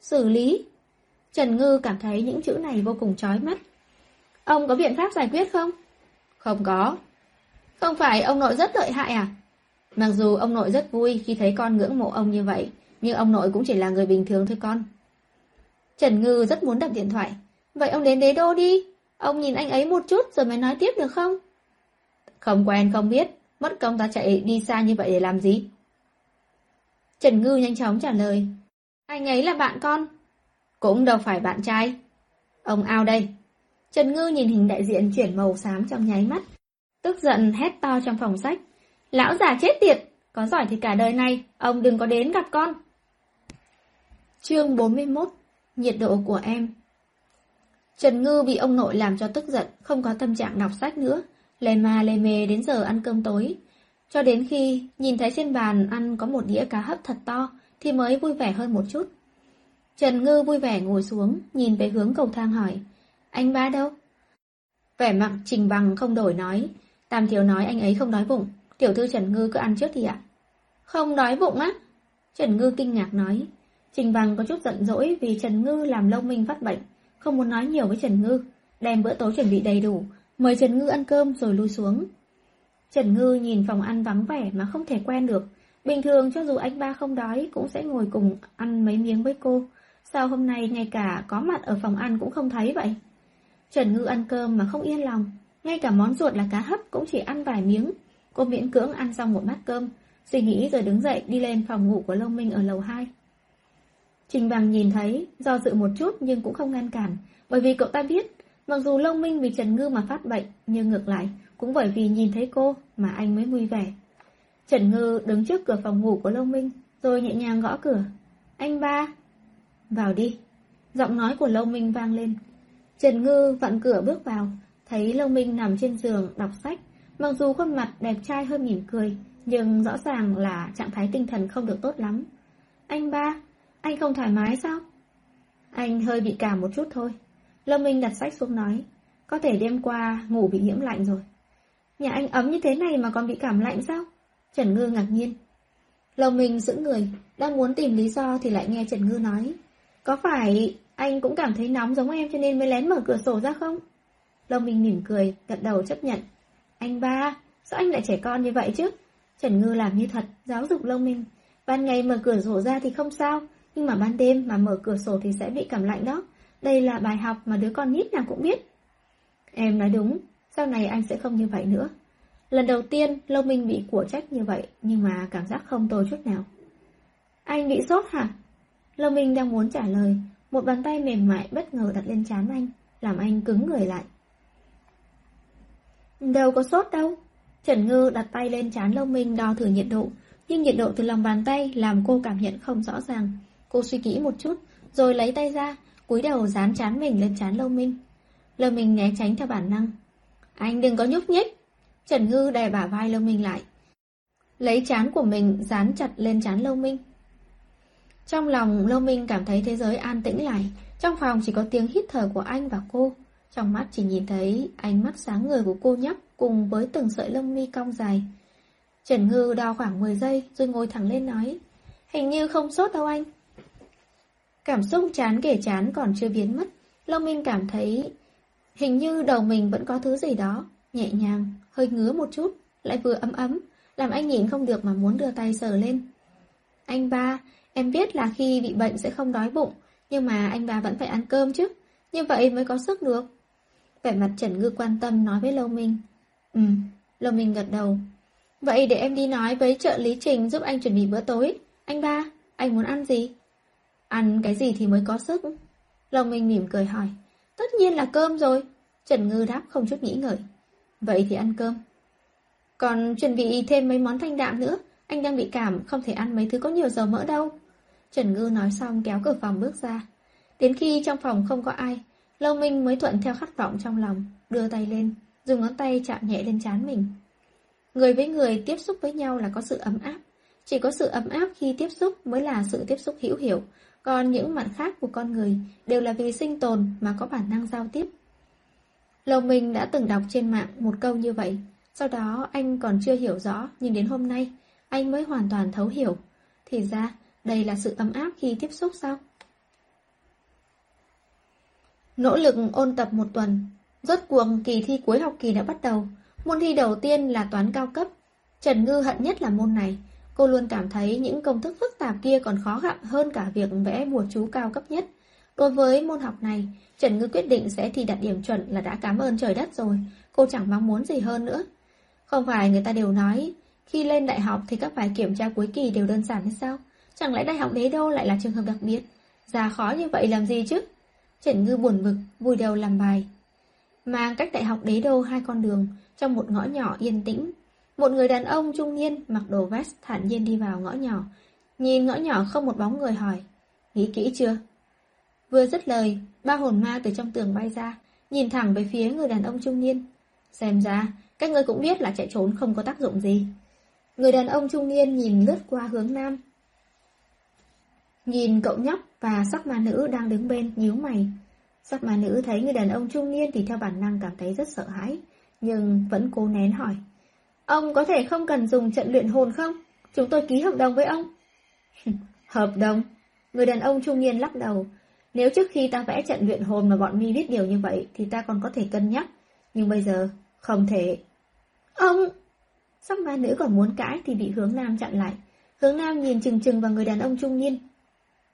Xử lý? Trần Ngư cảm thấy những chữ này vô cùng chói mắt. Ông có biện pháp giải quyết không? Không có. Không phải ông nội rất lợi hại à? Mặc dù ông nội rất vui khi thấy con ngưỡng mộ ông như vậy, nhưng ông nội cũng chỉ là người bình thường thôi con. Trần Ngư rất muốn đặt điện thoại. Vậy ông đến đế đô đi. Ông nhìn anh ấy một chút rồi mới nói tiếp được không? Không quen không biết, mất công ta chạy đi xa như vậy để làm gì? Trần Ngư nhanh chóng trả lời. Anh ấy là bạn con. Cũng đâu phải bạn trai. Ông ao đây. Trần Ngư nhìn hình đại diện chuyển màu xám trong nháy mắt. Tức giận hét to trong phòng sách. Lão già chết tiệt, có giỏi thì cả đời này, ông đừng có đến gặp con. Chương 41 Nhiệt độ của em Trần Ngư bị ông nội làm cho tức giận, không có tâm trạng đọc sách nữa, lề mà lề mề đến giờ ăn cơm tối. Cho đến khi nhìn thấy trên bàn ăn có một đĩa cá hấp thật to, thì mới vui vẻ hơn một chút. Trần Ngư vui vẻ ngồi xuống, nhìn về hướng cầu thang hỏi, anh ba đâu? Vẻ mặt trình bằng không đổi nói, Tam Thiếu nói anh ấy không đói bụng, tiểu thư Trần Ngư cứ ăn trước thì ạ. Không đói bụng á? Trần Ngư kinh ngạc nói, Trình bằng có chút giận dỗi vì Trần Ngư làm lâu minh phát bệnh, không muốn nói nhiều với Trần Ngư, đem bữa tối chuẩn bị đầy đủ, mời Trần Ngư ăn cơm rồi lui xuống. Trần Ngư nhìn phòng ăn vắng vẻ mà không thể quen được, bình thường cho dù anh ba không đói cũng sẽ ngồi cùng ăn mấy miếng với cô, sao hôm nay ngay cả có mặt ở phòng ăn cũng không thấy vậy? Trần Ngư ăn cơm mà không yên lòng, ngay cả món ruột là cá hấp cũng chỉ ăn vài miếng, cô miễn cưỡng ăn xong một bát cơm, suy nghĩ rồi đứng dậy đi lên phòng ngủ của long Minh ở lầu 2. Trình Bằng nhìn thấy, do dự một chút nhưng cũng không ngăn cản, bởi vì cậu ta biết, mặc dù Long Minh vì Trần Ngư mà phát bệnh, nhưng ngược lại, cũng bởi vì nhìn thấy cô mà anh mới vui vẻ. Trần Ngư đứng trước cửa phòng ngủ của Long Minh, rồi nhẹ nhàng gõ cửa. Anh ba! Vào đi! Giọng nói của Long Minh vang lên. Trần Ngư vặn cửa bước vào, thấy Long Minh nằm trên giường đọc sách, mặc dù khuôn mặt đẹp trai hơn mỉm cười, nhưng rõ ràng là trạng thái tinh thần không được tốt lắm. Anh ba! Anh không thoải mái sao? Anh hơi bị cảm một chút thôi. Lâu Minh đặt sách xuống nói. Có thể đêm qua ngủ bị nhiễm lạnh rồi. Nhà anh ấm như thế này mà còn bị cảm lạnh sao? Trần Ngư ngạc nhiên. Lâu Minh giữ người, đang muốn tìm lý do thì lại nghe Trần Ngư nói. Có phải anh cũng cảm thấy nóng giống em cho nên mới lén mở cửa sổ ra không? Lâm Minh mỉm cười, gật đầu chấp nhận. Anh ba, sao anh lại trẻ con như vậy chứ? Trần Ngư làm như thật, giáo dục Lâm Minh. Ban ngày mở cửa sổ ra thì không sao, nhưng mà ban đêm mà mở cửa sổ thì sẽ bị cảm lạnh đó. Đây là bài học mà đứa con nít nào cũng biết. Em nói đúng, sau này anh sẽ không như vậy nữa. Lần đầu tiên, Lâu Minh bị của trách như vậy, nhưng mà cảm giác không tồi chút nào. Anh bị sốt hả? Lâm Minh đang muốn trả lời, một bàn tay mềm mại bất ngờ đặt lên trán anh, làm anh cứng người lại. Đâu có sốt đâu. Trần Ngư đặt tay lên trán Lâm Minh đo thử nhiệt độ, nhưng nhiệt độ từ lòng bàn tay làm cô cảm nhận không rõ ràng. Cô suy nghĩ một chút, rồi lấy tay ra, cúi đầu dán chán mình lên chán Lâm Minh. Lâm Minh né tránh theo bản năng. Anh đừng có nhúc nhích. Trần Ngư đè bả vai Lâm Minh lại. Lấy chán của mình dán chặt lên chán Lâu Minh. Trong lòng Lô Minh cảm thấy thế giới an tĩnh lại, trong phòng chỉ có tiếng hít thở của anh và cô. Trong mắt chỉ nhìn thấy ánh mắt sáng người của cô nhóc cùng với từng sợi lông mi cong dài. Trần Ngư đo khoảng 10 giây rồi ngồi thẳng lên nói. Hình như không sốt đâu anh. Cảm xúc chán kể chán còn chưa biến mất, Long Minh cảm thấy hình như đầu mình vẫn có thứ gì đó, nhẹ nhàng, hơi ngứa một chút, lại vừa ấm ấm, làm anh nhìn không được mà muốn đưa tay sờ lên. Anh ba, em biết là khi bị bệnh sẽ không đói bụng, nhưng mà anh ba vẫn phải ăn cơm chứ, như vậy mới có sức được. Vẻ mặt Trần Ngư quan tâm nói với Lâu Minh. Ừ, Lâu Minh gật đầu. Vậy để em đi nói với trợ lý Trình giúp anh chuẩn bị bữa tối. Anh ba, anh muốn ăn gì? Ăn cái gì thì mới có sức? Lâu Minh mỉm cười hỏi. Tất nhiên là cơm rồi. Trần Ngư đáp không chút nghĩ ngợi. Vậy thì ăn cơm. Còn chuẩn bị thêm mấy món thanh đạm nữa. Anh đang bị cảm, không thể ăn mấy thứ có nhiều dầu mỡ đâu. Trần Ngư nói xong kéo cửa phòng bước ra. Đến khi trong phòng không có ai, Lâu Minh mới thuận theo khát vọng trong lòng, đưa tay lên, dùng ngón tay chạm nhẹ lên trán mình. Người với người tiếp xúc với nhau là có sự ấm áp. Chỉ có sự ấm áp khi tiếp xúc mới là sự tiếp xúc hữu hiểu, còn những mặt khác của con người đều là vì sinh tồn mà có bản năng giao tiếp. Lâu Minh đã từng đọc trên mạng một câu như vậy, sau đó anh còn chưa hiểu rõ, nhưng đến hôm nay, anh mới hoàn toàn thấu hiểu. Thì ra, đây là sự ấm áp khi tiếp xúc sao? Nỗ lực ôn tập một tuần, rốt cuộc kỳ thi cuối học kỳ đã bắt đầu. Môn thi đầu tiên là toán cao cấp. Trần Ngư hận nhất là môn này. Cô luôn cảm thấy những công thức phức tạp kia còn khó gặp hơn cả việc vẽ bùa chú cao cấp nhất. Đối với môn học này, Trần Ngư quyết định sẽ thi đạt điểm chuẩn là đã cảm ơn trời đất rồi. Cô chẳng mong muốn gì hơn nữa. Không phải người ta đều nói, khi lên đại học thì các bài kiểm tra cuối kỳ đều đơn giản hay sao? Chẳng lẽ đại học đế đô lại là trường hợp đặc biệt? Già khó như vậy làm gì chứ? Trần Ngư buồn bực, vùi đầu làm bài. Mang cách đại học đế đô hai con đường, trong một ngõ nhỏ yên tĩnh. Một người đàn ông trung niên mặc đồ vest thản nhiên đi vào ngõ nhỏ. Nhìn ngõ nhỏ không một bóng người hỏi. Nghĩ kỹ chưa? Vừa dứt lời, ba hồn ma từ trong tường bay ra, nhìn thẳng về phía người đàn ông trung niên. Xem ra, các người cũng biết là chạy trốn không có tác dụng gì. Người đàn ông trung niên nhìn lướt qua hướng nam. Nhìn cậu nhóc và sắc ma nữ đang đứng bên nhíu mày. Sắc ma nữ thấy người đàn ông trung niên thì theo bản năng cảm thấy rất sợ hãi, nhưng vẫn cố nén hỏi. Ông có thể không cần dùng trận luyện hồn không? Chúng tôi ký hợp đồng với ông. hợp đồng? Người đàn ông trung niên lắc đầu. Nếu trước khi ta vẽ trận luyện hồn mà bọn mi biết điều như vậy thì ta còn có thể cân nhắc. Nhưng bây giờ, không thể. Ông... Sắc ma nữ còn muốn cãi thì bị hướng nam chặn lại. Hướng nam nhìn chừng chừng vào người đàn ông trung niên.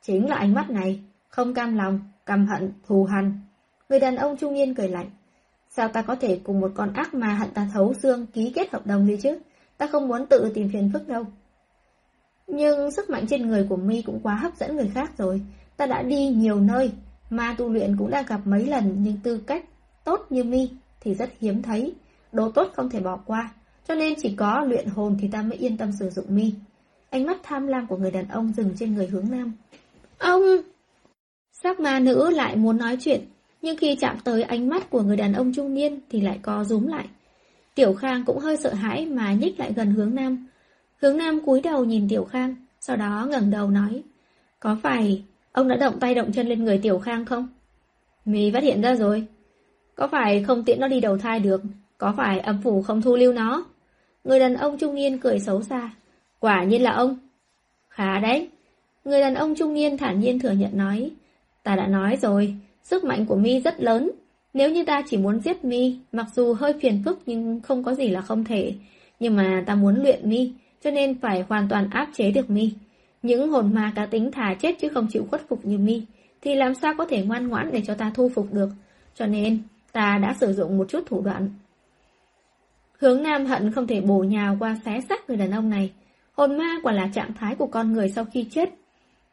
Chính là ánh mắt này, không cam lòng, căm hận, thù hằn. Người đàn ông trung niên cười lạnh. Sao ta có thể cùng một con ác mà hận ta thấu xương ký kết hợp đồng gì chứ? Ta không muốn tự tìm phiền phức đâu. Nhưng sức mạnh trên người của mi cũng quá hấp dẫn người khác rồi. Ta đã đi nhiều nơi, ma tu luyện cũng đã gặp mấy lần nhưng tư cách tốt như mi thì rất hiếm thấy. Đồ tốt không thể bỏ qua, cho nên chỉ có luyện hồn thì ta mới yên tâm sử dụng mi. Ánh mắt tham lam của người đàn ông dừng trên người hướng nam. Ông... Sắc ma nữ lại muốn nói chuyện, nhưng khi chạm tới ánh mắt của người đàn ông trung niên thì lại co rúm lại. Tiểu Khang cũng hơi sợ hãi mà nhích lại gần hướng nam. Hướng nam cúi đầu nhìn Tiểu Khang, sau đó ngẩng đầu nói. Có phải ông đã động tay động chân lên người Tiểu Khang không? Mì phát hiện ra rồi. Có phải không tiện nó đi đầu thai được? Có phải âm phủ không thu lưu nó? Người đàn ông trung niên cười xấu xa. Quả nhiên là ông. Khá đấy. Người đàn ông trung niên thản nhiên thừa nhận nói. Ta đã nói rồi, sức mạnh của mi rất lớn. Nếu như ta chỉ muốn giết mi, mặc dù hơi phiền phức nhưng không có gì là không thể. Nhưng mà ta muốn luyện mi, cho nên phải hoàn toàn áp chế được mi. Những hồn ma cá tính thà chết chứ không chịu khuất phục như mi, thì làm sao có thể ngoan ngoãn để cho ta thu phục được. Cho nên, ta đã sử dụng một chút thủ đoạn. Hướng Nam hận không thể bổ nhào qua xé xác người đàn ông này. Hồn ma quả là trạng thái của con người sau khi chết.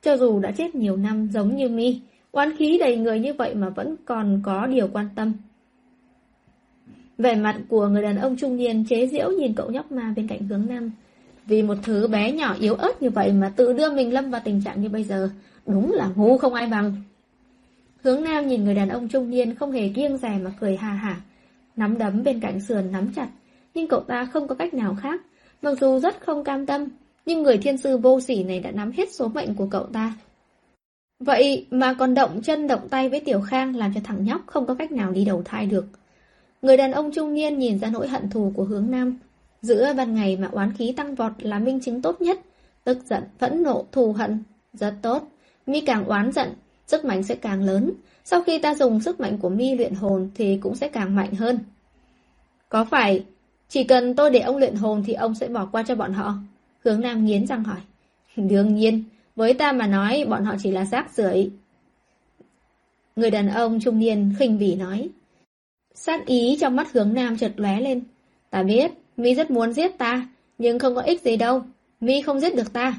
Cho dù đã chết nhiều năm giống như mi, oán khí đầy người như vậy mà vẫn còn có điều quan tâm. Vẻ mặt của người đàn ông trung niên chế giễu nhìn cậu nhóc ma bên cạnh hướng nam. Vì một thứ bé nhỏ yếu ớt như vậy mà tự đưa mình lâm vào tình trạng như bây giờ, đúng là ngu không ai bằng. Hướng nam nhìn người đàn ông trung niên không hề kiêng rè mà cười hà hả. Nắm đấm bên cạnh sườn nắm chặt, nhưng cậu ta không có cách nào khác. Mặc dù rất không cam tâm, nhưng người thiên sư vô sỉ này đã nắm hết số mệnh của cậu ta. Vậy mà còn động chân động tay với Tiểu Khang làm cho thằng nhóc không có cách nào đi đầu thai được. Người đàn ông trung niên nhìn ra nỗi hận thù của hướng nam. Giữa ban ngày mà oán khí tăng vọt là minh chứng tốt nhất. Tức giận, phẫn nộ, thù hận. Rất tốt. Mi càng oán giận, sức mạnh sẽ càng lớn. Sau khi ta dùng sức mạnh của Mi luyện hồn thì cũng sẽ càng mạnh hơn. Có phải chỉ cần tôi để ông luyện hồn thì ông sẽ bỏ qua cho bọn họ? Hướng Nam nghiến răng hỏi. Đương nhiên, với ta mà nói bọn họ chỉ là rác rưởi. Người đàn ông trung niên khinh bỉ nói. Sát ý trong mắt hướng nam chợt lóe lên. Ta biết, mi rất muốn giết ta, nhưng không có ích gì đâu. mi không giết được ta.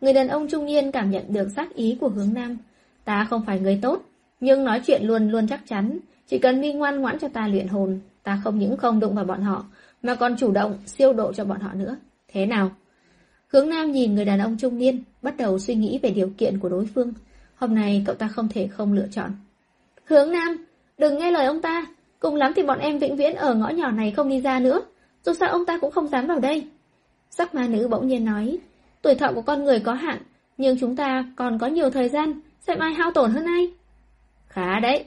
Người đàn ông trung niên cảm nhận được sát ý của hướng nam. Ta không phải người tốt, nhưng nói chuyện luôn luôn chắc chắn. Chỉ cần mi ngoan ngoãn cho ta luyện hồn, ta không những không đụng vào bọn họ, mà còn chủ động siêu độ cho bọn họ nữa. Thế nào? Hướng Nam nhìn người đàn ông trung niên, bắt đầu suy nghĩ về điều kiện của đối phương. Hôm nay cậu ta không thể không lựa chọn. Hướng Nam, đừng nghe lời ông ta. Cùng lắm thì bọn em vĩnh viễn ở ngõ nhỏ này không đi ra nữa. Dù sao ông ta cũng không dám vào đây. Sắc ma nữ bỗng nhiên nói, tuổi thọ của con người có hạn, nhưng chúng ta còn có nhiều thời gian, xem ai hao tổn hơn ai. Khá đấy.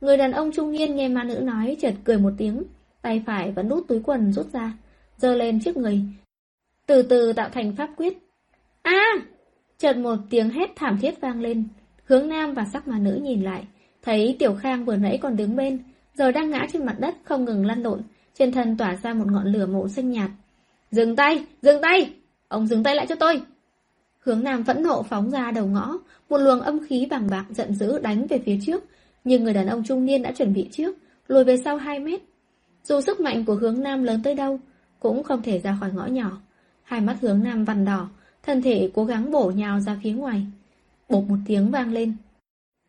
Người đàn ông trung niên nghe ma nữ nói chợt cười một tiếng, tay phải vẫn nút túi quần rút ra, giơ lên trước người, từ từ tạo thành pháp quyết. A! chợt một tiếng hét thảm thiết vang lên, hướng nam và sắc ma nữ nhìn lại, thấy Tiểu Khang vừa nãy còn đứng bên, giờ đang ngã trên mặt đất không ngừng lăn lộn, trên thân tỏa ra một ngọn lửa màu xanh nhạt. Dừng tay! Dừng tay! Ông dừng tay lại cho tôi! Hướng Nam phẫn nộ phóng ra đầu ngõ, một luồng âm khí bằng bạc giận dữ đánh về phía trước, nhưng người đàn ông trung niên đã chuẩn bị trước, lùi về sau 2 mét. Dù sức mạnh của hướng Nam lớn tới đâu, cũng không thể ra khỏi ngõ nhỏ. Hai mắt hướng Nam vằn đỏ, thân thể cố gắng bổ nhào ra phía ngoài. Bột một tiếng vang lên.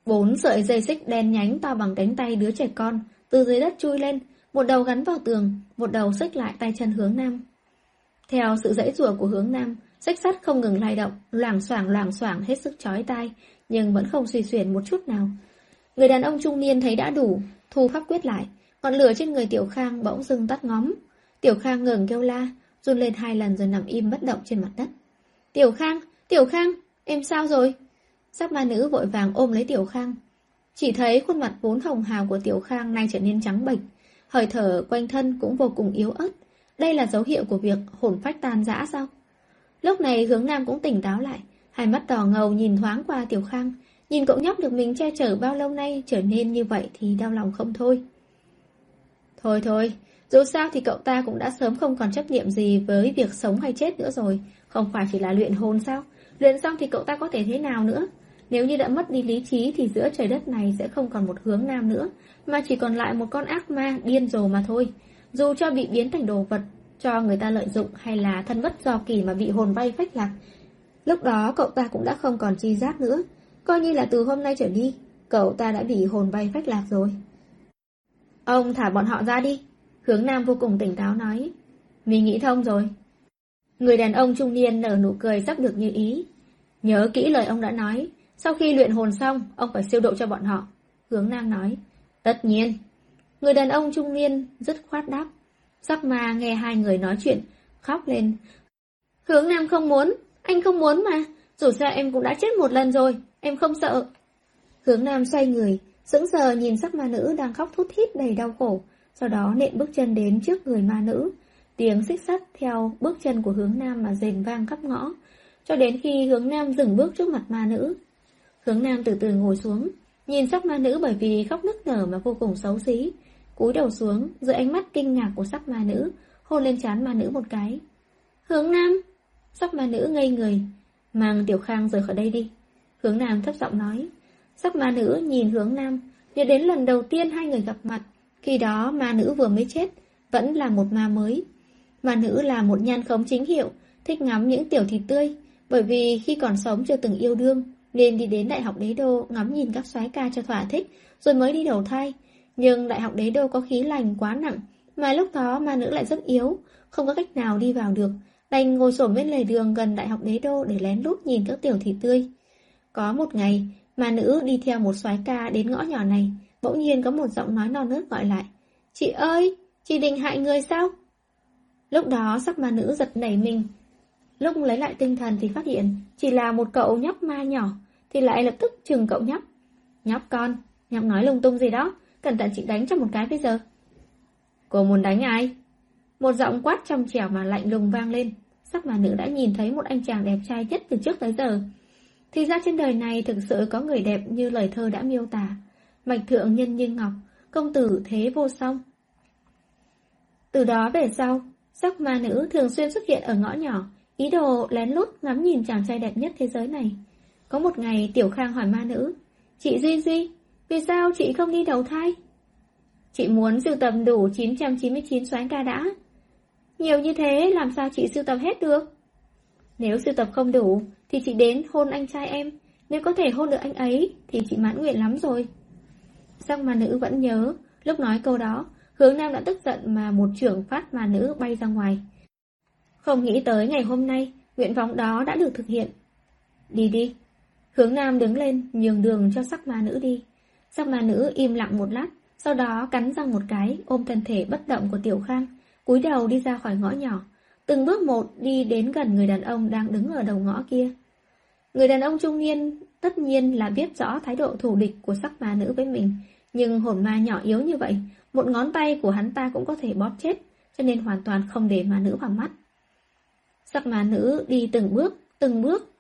Bốn sợi dây xích đen nhánh to bằng cánh tay đứa trẻ con, từ dưới đất chui lên, một đầu gắn vào tường, một đầu xích lại tay chân hướng Nam. Theo sự dãy rùa của hướng Nam, xích sắt không ngừng lay động, loảng xoảng loảng xoảng hết sức chói tai, nhưng vẫn không suy xuyển một chút nào. Người đàn ông trung niên thấy đã đủ, thu pháp quyết lại, ngọn lửa trên người Tiểu Khang bỗng dưng tắt ngóm. Tiểu Khang ngừng kêu la, run lên hai lần rồi nằm im bất động trên mặt đất. Tiểu Khang, Tiểu Khang, em sao rồi? Sắc ma nữ vội vàng ôm lấy Tiểu Khang. Chỉ thấy khuôn mặt vốn hồng hào của Tiểu Khang nay trở nên trắng bệch, hơi thở quanh thân cũng vô cùng yếu ớt. Đây là dấu hiệu của việc hồn phách tan rã sao? Lúc này hướng nam cũng tỉnh táo lại, hai mắt đỏ ngầu nhìn thoáng qua Tiểu Khang, nhìn cậu nhóc được mình che chở bao lâu nay trở nên như vậy thì đau lòng không thôi. Thôi thôi, dù sao thì cậu ta cũng đã sớm không còn chấp niệm gì với việc sống hay chết nữa rồi, không phải chỉ là luyện hồn sao? Luyện xong thì cậu ta có thể thế nào nữa? Nếu như đã mất đi lý trí thì giữa trời đất này sẽ không còn một hướng nam nữa, mà chỉ còn lại một con ác ma điên rồ mà thôi. Dù cho bị biến thành đồ vật, cho người ta lợi dụng hay là thân bất do kỳ mà bị hồn bay phách lạc. Lúc đó cậu ta cũng đã không còn chi giác nữa, coi như là từ hôm nay trở đi, cậu ta đã bị hồn bay phách lạc rồi. Ông thả bọn họ ra đi, hướng nam vô cùng tỉnh táo nói. Mình nghĩ thông rồi. Người đàn ông trung niên nở nụ cười sắp được như ý. Nhớ kỹ lời ông đã nói, sau khi luyện hồn xong, ông phải siêu độ cho bọn họ. Hướng Nam nói, tất nhiên. Người đàn ông trung niên rất khoát đáp. Sắc ma nghe hai người nói chuyện, khóc lên. Hướng Nam không muốn, anh không muốn mà. Dù sao em cũng đã chết một lần rồi, em không sợ. Hướng Nam xoay người, sững sờ nhìn sắc ma nữ đang khóc thút thít đầy đau khổ, sau đó nện bước chân đến trước người ma nữ. Tiếng xích sắt theo bước chân của hướng Nam mà rền vang khắp ngõ, cho đến khi hướng Nam dừng bước trước mặt ma nữ. Hướng Nam từ từ ngồi xuống, nhìn sắc ma nữ bởi vì khóc nức nở mà vô cùng xấu xí. Cúi đầu xuống, dưới ánh mắt kinh ngạc của sắc ma nữ, hôn lên trán ma nữ một cái. Hướng Nam! Sắc ma nữ ngây người, mang Tiểu Khang rời khỏi đây đi. Hướng Nam thấp giọng nói. Sắc ma nữ nhìn hướng Nam, nhớ đến lần đầu tiên hai người gặp mặt. Khi đó ma nữ vừa mới chết, vẫn là một ma mới. Ma nữ là một nhan khống chính hiệu, thích ngắm những tiểu thịt tươi, bởi vì khi còn sống chưa từng yêu đương, nên đi đến Đại học Đế Đô ngắm nhìn các soái ca cho thỏa thích, rồi mới đi đầu thai. Nhưng Đại học Đế Đô có khí lành quá nặng, mà lúc đó ma nữ lại rất yếu, không có cách nào đi vào được, đành ngồi xổm bên lề đường gần Đại học Đế Đô để lén lút nhìn các tiểu thịt tươi. Có một ngày, ma nữ đi theo một soái ca đến ngõ nhỏ này, bỗng nhiên có một giọng nói non nớt gọi lại. Chị ơi, chị định hại người sao? Lúc đó sắc ma nữ giật nảy mình, Lúc lấy lại tinh thần thì phát hiện chỉ là một cậu nhóc ma nhỏ, thì lại lập tức chừng cậu nhóc. Nhóc con, nhóc nói lung tung gì đó, cẩn thận chị đánh cho một cái bây giờ. Cô muốn đánh ai? Một giọng quát trong trẻo mà lạnh lùng vang lên. Sắc mà nữ đã nhìn thấy một anh chàng đẹp trai nhất từ trước tới giờ. Thì ra trên đời này thực sự có người đẹp như lời thơ đã miêu tả. Mạch thượng nhân như ngọc, công tử thế vô song. Từ đó về sau, sắc ma nữ thường xuyên xuất hiện ở ngõ nhỏ, Ý đồ lén lút ngắm nhìn chàng trai đẹp nhất thế giới này. Có một ngày Tiểu Khang hỏi ma nữ, Chị Duy Duy, vì sao chị không đi đầu thai? Chị muốn sưu tầm đủ 999 xoán ca đã. Nhiều như thế làm sao chị sưu tầm hết được? Nếu sưu tập không đủ thì chị đến hôn anh trai em. Nếu có thể hôn được anh ấy thì chị mãn nguyện lắm rồi. Sắc mà nữ vẫn nhớ, lúc nói câu đó, hướng nam đã tức giận mà một trưởng phát mà nữ bay ra ngoài. Không nghĩ tới ngày hôm nay, nguyện vọng đó đã được thực hiện. Đi đi. Hướng nam đứng lên, nhường đường cho sắc ma nữ đi. Sắc ma nữ im lặng một lát, sau đó cắn răng một cái, ôm thân thể bất động của Tiểu Khang, cúi đầu đi ra khỏi ngõ nhỏ, từng bước một đi đến gần người đàn ông đang đứng ở đầu ngõ kia. Người đàn ông trung niên tất nhiên là biết rõ thái độ thù địch của sắc ma nữ với mình, nhưng hồn ma nhỏ yếu như vậy, một ngón tay của hắn ta cũng có thể bóp chết, cho nên hoàn toàn không để ma nữ vào mắt. Sắc ma nữ đi từng bước, từng bước.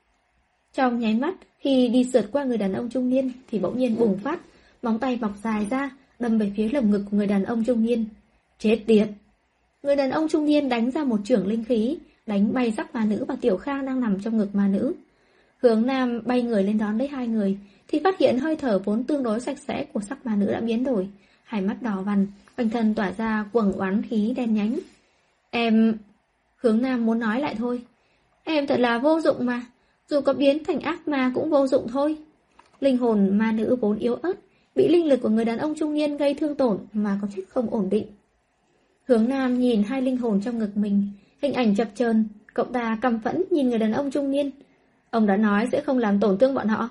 Trong nháy mắt, khi đi sượt qua người đàn ông trung niên thì bỗng nhiên bùng phát, móng tay bọc dài ra, đâm về phía lồng ngực của người đàn ông trung niên. Chết tiệt! Người đàn ông trung niên đánh ra một trưởng linh khí, đánh bay sắc ma nữ và tiểu khang đang nằm trong ngực ma nữ. Hướng nam bay người lên đón lấy hai người, thì phát hiện hơi thở vốn tương đối sạch sẽ của sắc ma nữ đã biến đổi. Hai mắt đỏ vằn, quanh thân tỏa ra quầng oán khí đen nhánh. Em... Hướng nam muốn nói lại thôi. Em thật là vô dụng mà, dù có biến thành ác ma cũng vô dụng thôi. Linh hồn ma nữ vốn yếu ớt, bị linh lực của người đàn ông trung niên gây thương tổn mà có chút không ổn định. Hướng Nam nhìn hai linh hồn trong ngực mình, hình ảnh chập chờn, cậu ta căm phẫn nhìn người đàn ông trung niên. Ông đã nói sẽ không làm tổn thương bọn họ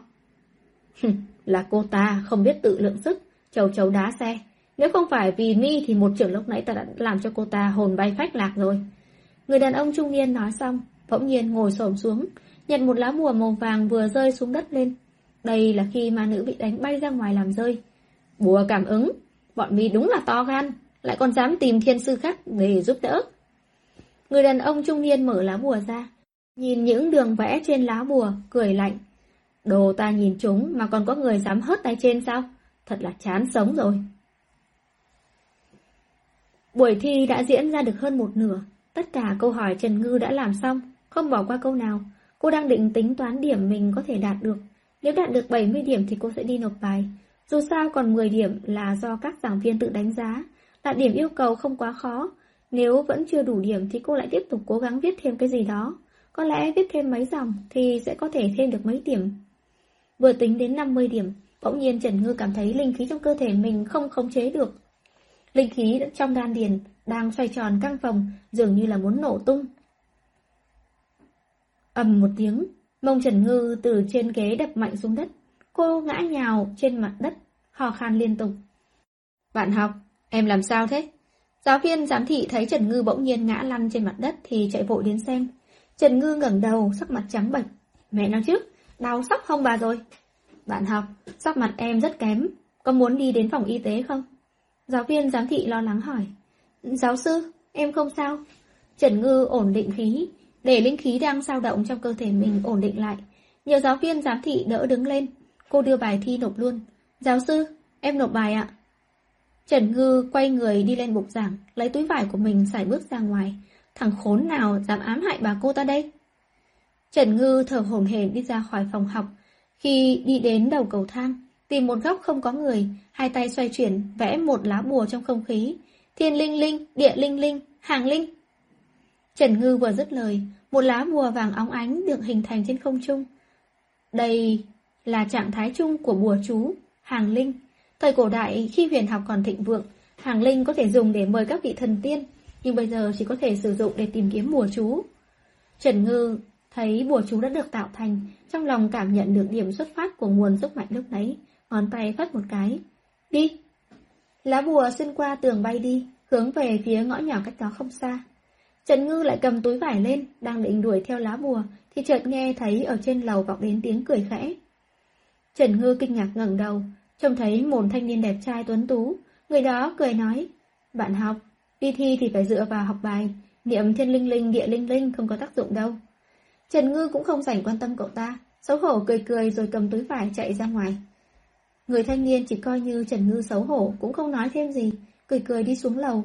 là cô ta không biết tự lượng sức, chầu chầu đá xe. Nếu không phải vì mi thì một trưởng lúc nãy ta đã làm cho cô ta hồn bay phách lạc rồi. Người đàn ông trung niên nói xong, bỗng nhiên ngồi xổm xuống, nhặt một lá bùa màu vàng vừa rơi xuống đất lên. Đây là khi mà nữ bị đánh bay ra ngoài làm rơi. Bùa cảm ứng, bọn mi đúng là to gan, lại còn dám tìm thiên sư khác để giúp đỡ. Người đàn ông trung niên mở lá bùa ra, nhìn những đường vẽ trên lá bùa, cười lạnh. Đồ ta nhìn chúng mà còn có người dám hớt tay trên sao? Thật là chán sống rồi. Buổi thi đã diễn ra được hơn một nửa. Tất cả câu hỏi Trần Ngư đã làm xong, không bỏ qua câu nào. Cô đang định tính toán điểm mình có thể đạt được. Nếu đạt được 70 điểm thì cô sẽ đi nộp bài. Dù sao còn 10 điểm là do các giảng viên tự đánh giá. Đạt điểm yêu cầu không quá khó. Nếu vẫn chưa đủ điểm thì cô lại tiếp tục cố gắng viết thêm cái gì đó. Có lẽ viết thêm mấy dòng thì sẽ có thể thêm được mấy điểm. Vừa tính đến 50 điểm, bỗng nhiên Trần Ngư cảm thấy linh khí trong cơ thể mình không khống chế được. Linh khí trong đan điền đang xoay tròn căng phòng, dường như là muốn nổ tung. ầm một tiếng, mông Trần Ngư từ trên ghế đập mạnh xuống đất. Cô ngã nhào trên mặt đất, hò khan liên tục. Bạn học, em làm sao thế? Giáo viên giám thị thấy Trần Ngư bỗng nhiên ngã lăn trên mặt đất thì chạy vội đến xem. Trần Ngư ngẩng đầu, sắc mặt trắng bệch. Mẹ nói trước, đau sắp không bà rồi. Bạn học, sắc mặt em rất kém, có muốn đi đến phòng y tế không? Giáo viên giám thị lo lắng hỏi. Giáo sư, em không sao. Trần Ngư ổn định khí, để linh khí đang dao động trong cơ thể mình ổn định lại. Nhiều giáo viên giám thị đỡ đứng lên. Cô đưa bài thi nộp luôn. Giáo sư, em nộp bài ạ. Trần Ngư quay người đi lên bục giảng, lấy túi vải của mình xài bước ra ngoài. Thằng khốn nào dám ám hại bà cô ta đây? Trần Ngư thở hổn hển đi ra khỏi phòng học. Khi đi đến đầu cầu thang, tìm một góc không có người, hai tay xoay chuyển, vẽ một lá bùa trong không khí. Thiên linh linh, địa linh linh, hàng linh. Trần Ngư vừa dứt lời, một lá bùa vàng óng ánh được hình thành trên không trung. Đây là trạng thái chung của bùa chú, hàng linh. Thời cổ đại, khi huyền học còn thịnh vượng, hàng linh có thể dùng để mời các vị thần tiên, nhưng bây giờ chỉ có thể sử dụng để tìm kiếm bùa chú. Trần Ngư thấy bùa chú đã được tạo thành, trong lòng cảm nhận được điểm xuất phát của nguồn sức mạnh lúc nấy, ngón tay phất một cái. Đi! Lá bùa xuyên qua tường bay đi, hướng về phía ngõ nhỏ cách đó không xa. Trần Ngư lại cầm túi vải lên, đang định đuổi theo lá bùa, thì chợt nghe thấy ở trên lầu vọng đến tiếng cười khẽ. Trần Ngư kinh ngạc ngẩng đầu, trông thấy một thanh niên đẹp trai tuấn tú, người đó cười nói, bạn học, đi thi thì phải dựa vào học bài, niệm thiên linh linh địa linh linh không có tác dụng đâu. Trần Ngư cũng không rảnh quan tâm cậu ta, xấu hổ cười cười rồi cầm túi vải chạy ra ngoài. Người thanh niên chỉ coi như Trần Ngư xấu hổ cũng không nói thêm gì, cười cười đi xuống lầu.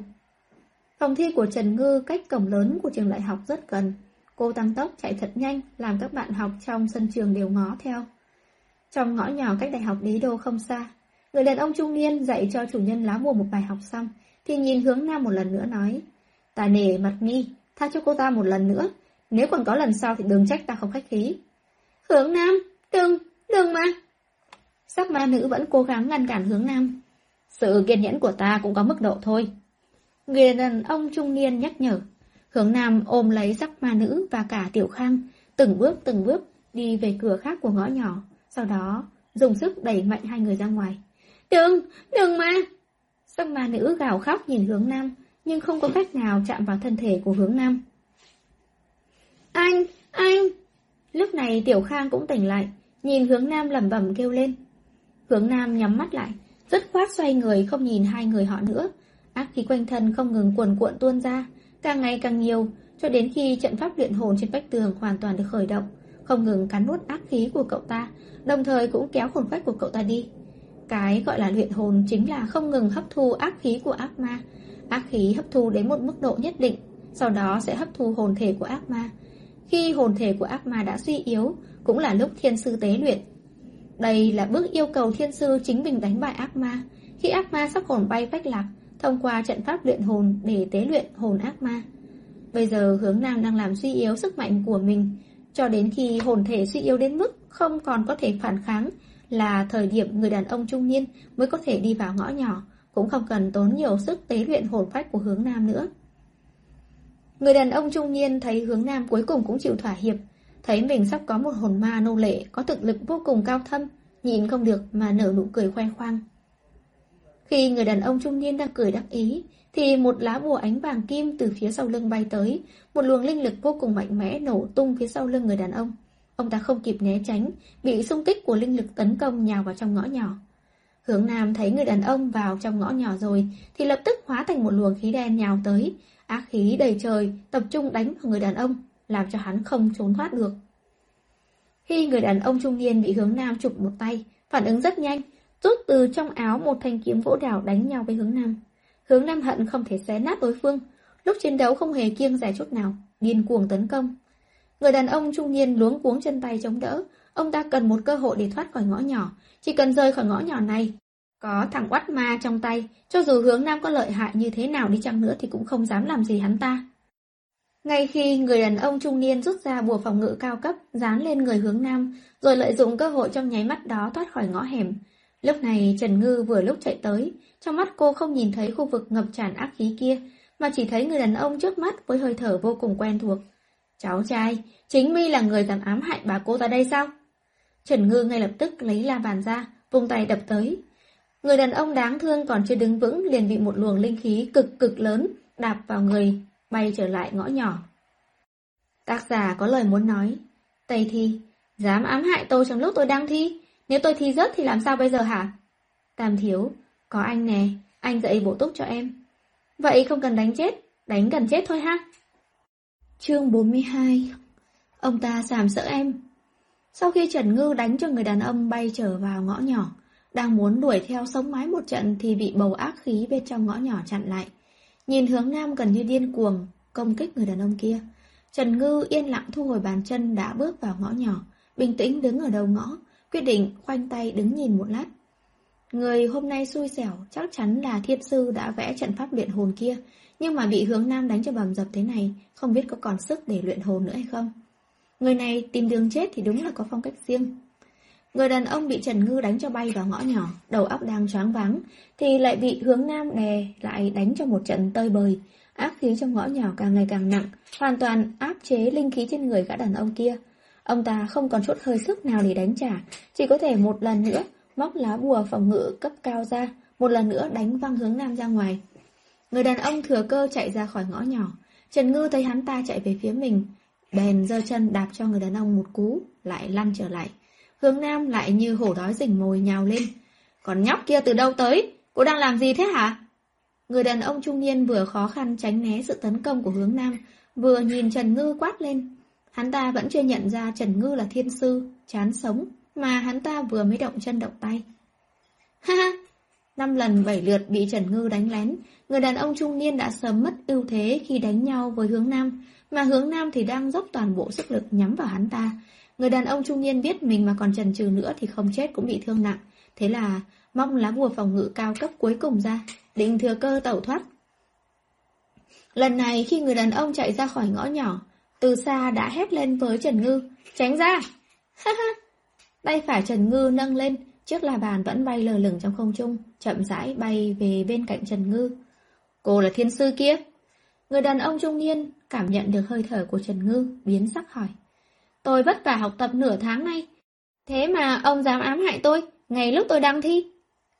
Phòng thi của Trần Ngư cách cổng lớn của trường đại học rất gần. Cô tăng tốc chạy thật nhanh, làm các bạn học trong sân trường đều ngó theo. Trong ngõ nhỏ cách đại học Đế Đô không xa, người đàn ông trung niên dạy cho chủ nhân lá bùa một bài học xong, thì nhìn hướng nam một lần nữa nói, tài nể mặt nghi, tha cho cô ta một lần nữa, nếu còn có lần sau thì đừng trách ta không khách khí. Hướng nam, đừng, đừng mà. Sắc ma nữ vẫn cố gắng ngăn cản hướng nam. Sự kiên nhẫn của ta cũng có mức độ thôi. Người đàn ông trung niên nhắc nhở. Hướng nam ôm lấy sắc ma nữ và cả tiểu khang, từng bước từng bước đi về cửa khác của ngõ nhỏ, sau đó dùng sức đẩy mạnh hai người ra ngoài. Đừng, đừng mà! Sắc ma nữ gào khóc nhìn hướng nam, nhưng không có cách nào chạm vào thân thể của hướng nam. Anh, anh! Lúc này Tiểu Khang cũng tỉnh lại, nhìn hướng nam lẩm bẩm kêu lên. Hướng nam nhắm mắt lại, rất khoát xoay người không nhìn hai người họ nữa. Ác khí quanh thân không ngừng cuồn cuộn tuôn ra, càng ngày càng nhiều, cho đến khi trận pháp luyện hồn trên vách tường hoàn toàn được khởi động, không ngừng cắn nuốt ác khí của cậu ta, đồng thời cũng kéo hồn phách của cậu ta đi. Cái gọi là luyện hồn chính là không ngừng hấp thu ác khí của ác ma. Ác khí hấp thu đến một mức độ nhất định, sau đó sẽ hấp thu hồn thể của ác ma. Khi hồn thể của ác ma đã suy yếu, cũng là lúc thiên sư tế luyện. Đây là bước yêu cầu thiên sư chính mình đánh bại ác ma. Khi ác ma sắp hồn bay vách lạc, thông qua trận pháp luyện hồn để tế luyện hồn ác ma. Bây giờ hướng nam đang làm suy yếu sức mạnh của mình, cho đến khi hồn thể suy yếu đến mức không còn có thể phản kháng, là thời điểm người đàn ông trung niên mới có thể đi vào ngõ nhỏ, cũng không cần tốn nhiều sức tế luyện hồn phách của hướng nam nữa. Người đàn ông trung niên thấy hướng nam cuối cùng cũng chịu thỏa hiệp, thấy mình sắp có một hồn ma nô lệ có thực lực vô cùng cao thâm, nhịn không được mà nở nụ cười khoe khoang. Khi người đàn ông trung niên đang cười đắc ý, thì một lá bùa ánh vàng kim từ phía sau lưng bay tới, một luồng linh lực vô cùng mạnh mẽ nổ tung phía sau lưng người đàn ông. Ông ta không kịp né tránh, bị xung kích của linh lực tấn công nhào vào trong ngõ nhỏ. Hướng Nam thấy người đàn ông vào trong ngõ nhỏ rồi, thì lập tức hóa thành một luồng khí đen nhào tới, ác khí đầy trời, tập trung đánh vào người đàn ông, làm cho hắn không trốn thoát được. Khi người đàn ông trung niên bị hướng Nam chụp một tay, phản ứng rất nhanh, rút từ trong áo một thanh kiếm gỗ đào đánh nhau với hướng Nam. Hướng Nam hận không thể xé nát đối phương, lúc chiến đấu không hề kiêng rẻ chút nào, điên cuồng tấn công. Người đàn ông trung niên luống cuống chân tay chống đỡ, ông ta cần một cơ hội để thoát khỏi ngõ nhỏ, chỉ cần rời khỏi ngõ nhỏ này. Có thằng quát ma trong tay, cho dù hướng nam có lợi hại như thế nào đi chăng nữa thì cũng không dám làm gì hắn ta. Ngay khi người đàn ông trung niên rút ra bùa phòng ngự cao cấp, dán lên người hướng nam, rồi lợi dụng cơ hội trong nháy mắt đó thoát khỏi ngõ hẻm. Lúc này Trần Ngư vừa lúc chạy tới, trong mắt cô không nhìn thấy khu vực ngập tràn ác khí kia, mà chỉ thấy người đàn ông trước mắt với hơi thở vô cùng quen thuộc. Cháu trai, chính mi là người dám ám hại bà cô ta đây sao? Trần Ngư ngay lập tức lấy la bàn ra, vùng tay đập tới. Người đàn ông đáng thương còn chưa đứng vững liền bị một luồng linh khí cực cực lớn đạp vào người, bay trở lại ngõ nhỏ. Tác giả có lời muốn nói. Tây thi, dám ám hại tôi trong lúc tôi đang thi, nếu tôi thi rớt thì làm sao bây giờ hả? Tam thiếu, có anh nè, anh dạy bổ túc cho em. Vậy không cần đánh chết, đánh gần chết thôi ha. Chương 42 Ông ta giảm sợ em. Sau khi Trần Ngư đánh cho người đàn ông bay trở vào ngõ nhỏ, đang muốn đuổi theo sống mái một trận thì bị bầu ác khí bên trong ngõ nhỏ chặn lại. Nhìn hướng nam gần như điên cuồng, công kích người đàn ông kia. Trần Ngư yên lặng thu hồi bàn chân đã bước vào ngõ nhỏ, bình tĩnh đứng ở đầu ngõ, quyết định khoanh tay đứng nhìn một lát. Người hôm nay xui xẻo chắc chắn là thiên sư đã vẽ trận pháp luyện hồn kia, nhưng mà bị hướng nam đánh cho bầm dập thế này, không biết có còn sức để luyện hồn nữa hay không. Người này tìm đường chết thì đúng là có phong cách riêng. Người đàn ông bị Trần Ngư đánh cho bay vào ngõ nhỏ, đầu óc đang choáng váng, thì lại bị hướng nam đè lại đánh cho một trận tơi bời. Áp khí trong ngõ nhỏ càng ngày càng nặng, hoàn toàn áp chế linh khí trên người gã đàn ông kia. Ông ta không còn chút hơi sức nào để đánh trả, chỉ có thể một lần nữa móc lá bùa phòng ngự cấp cao ra, một lần nữa đánh văng hướng nam ra ngoài. Người đàn ông thừa cơ chạy ra khỏi ngõ nhỏ. Trần Ngư thấy hắn ta chạy về phía mình, bèn giơ chân đạp cho người đàn ông một cú, lại lăn trở lại. Hướng Nam lại như hổ đói rình mồi nhào lên. Còn nhóc kia từ đâu tới? Cô đang làm gì thế hả? Người đàn ông trung niên vừa khó khăn tránh né sự tấn công của hướng Nam, vừa nhìn Trần Ngư quát lên. Hắn ta vẫn chưa nhận ra Trần Ngư là thiên sư, chán sống, mà hắn ta vừa mới động chân động tay. Ha ha! Năm lần bảy lượt bị Trần Ngư đánh lén, người đàn ông trung niên đã sớm mất ưu thế khi đánh nhau với hướng Nam, mà hướng Nam thì đang dốc toàn bộ sức lực nhắm vào hắn ta. Người đàn ông trung niên biết mình mà còn trần trừ nữa thì không chết cũng bị thương nặng, Thế là mong lá bùa phòng ngự cao cấp cuối cùng ra, định thừa cơ tẩu thoát. Lần này khi người đàn ông chạy ra khỏi ngõ nhỏ, từ xa đã hét lên với Trần Ngư, tránh ra! Ha ha! Tay phải Trần Ngư nâng lên, chiếc la bàn vẫn bay lờ lửng trong không trung, chậm rãi bay về bên cạnh Trần Ngư. Cô là thiên sư kia. Người đàn ông trung niên cảm nhận được hơi thở của Trần Ngư, biến sắc hỏi. Tôi vất vả học tập nửa tháng nay. Thế mà ông dám ám hại tôi, ngay lúc tôi đang thi.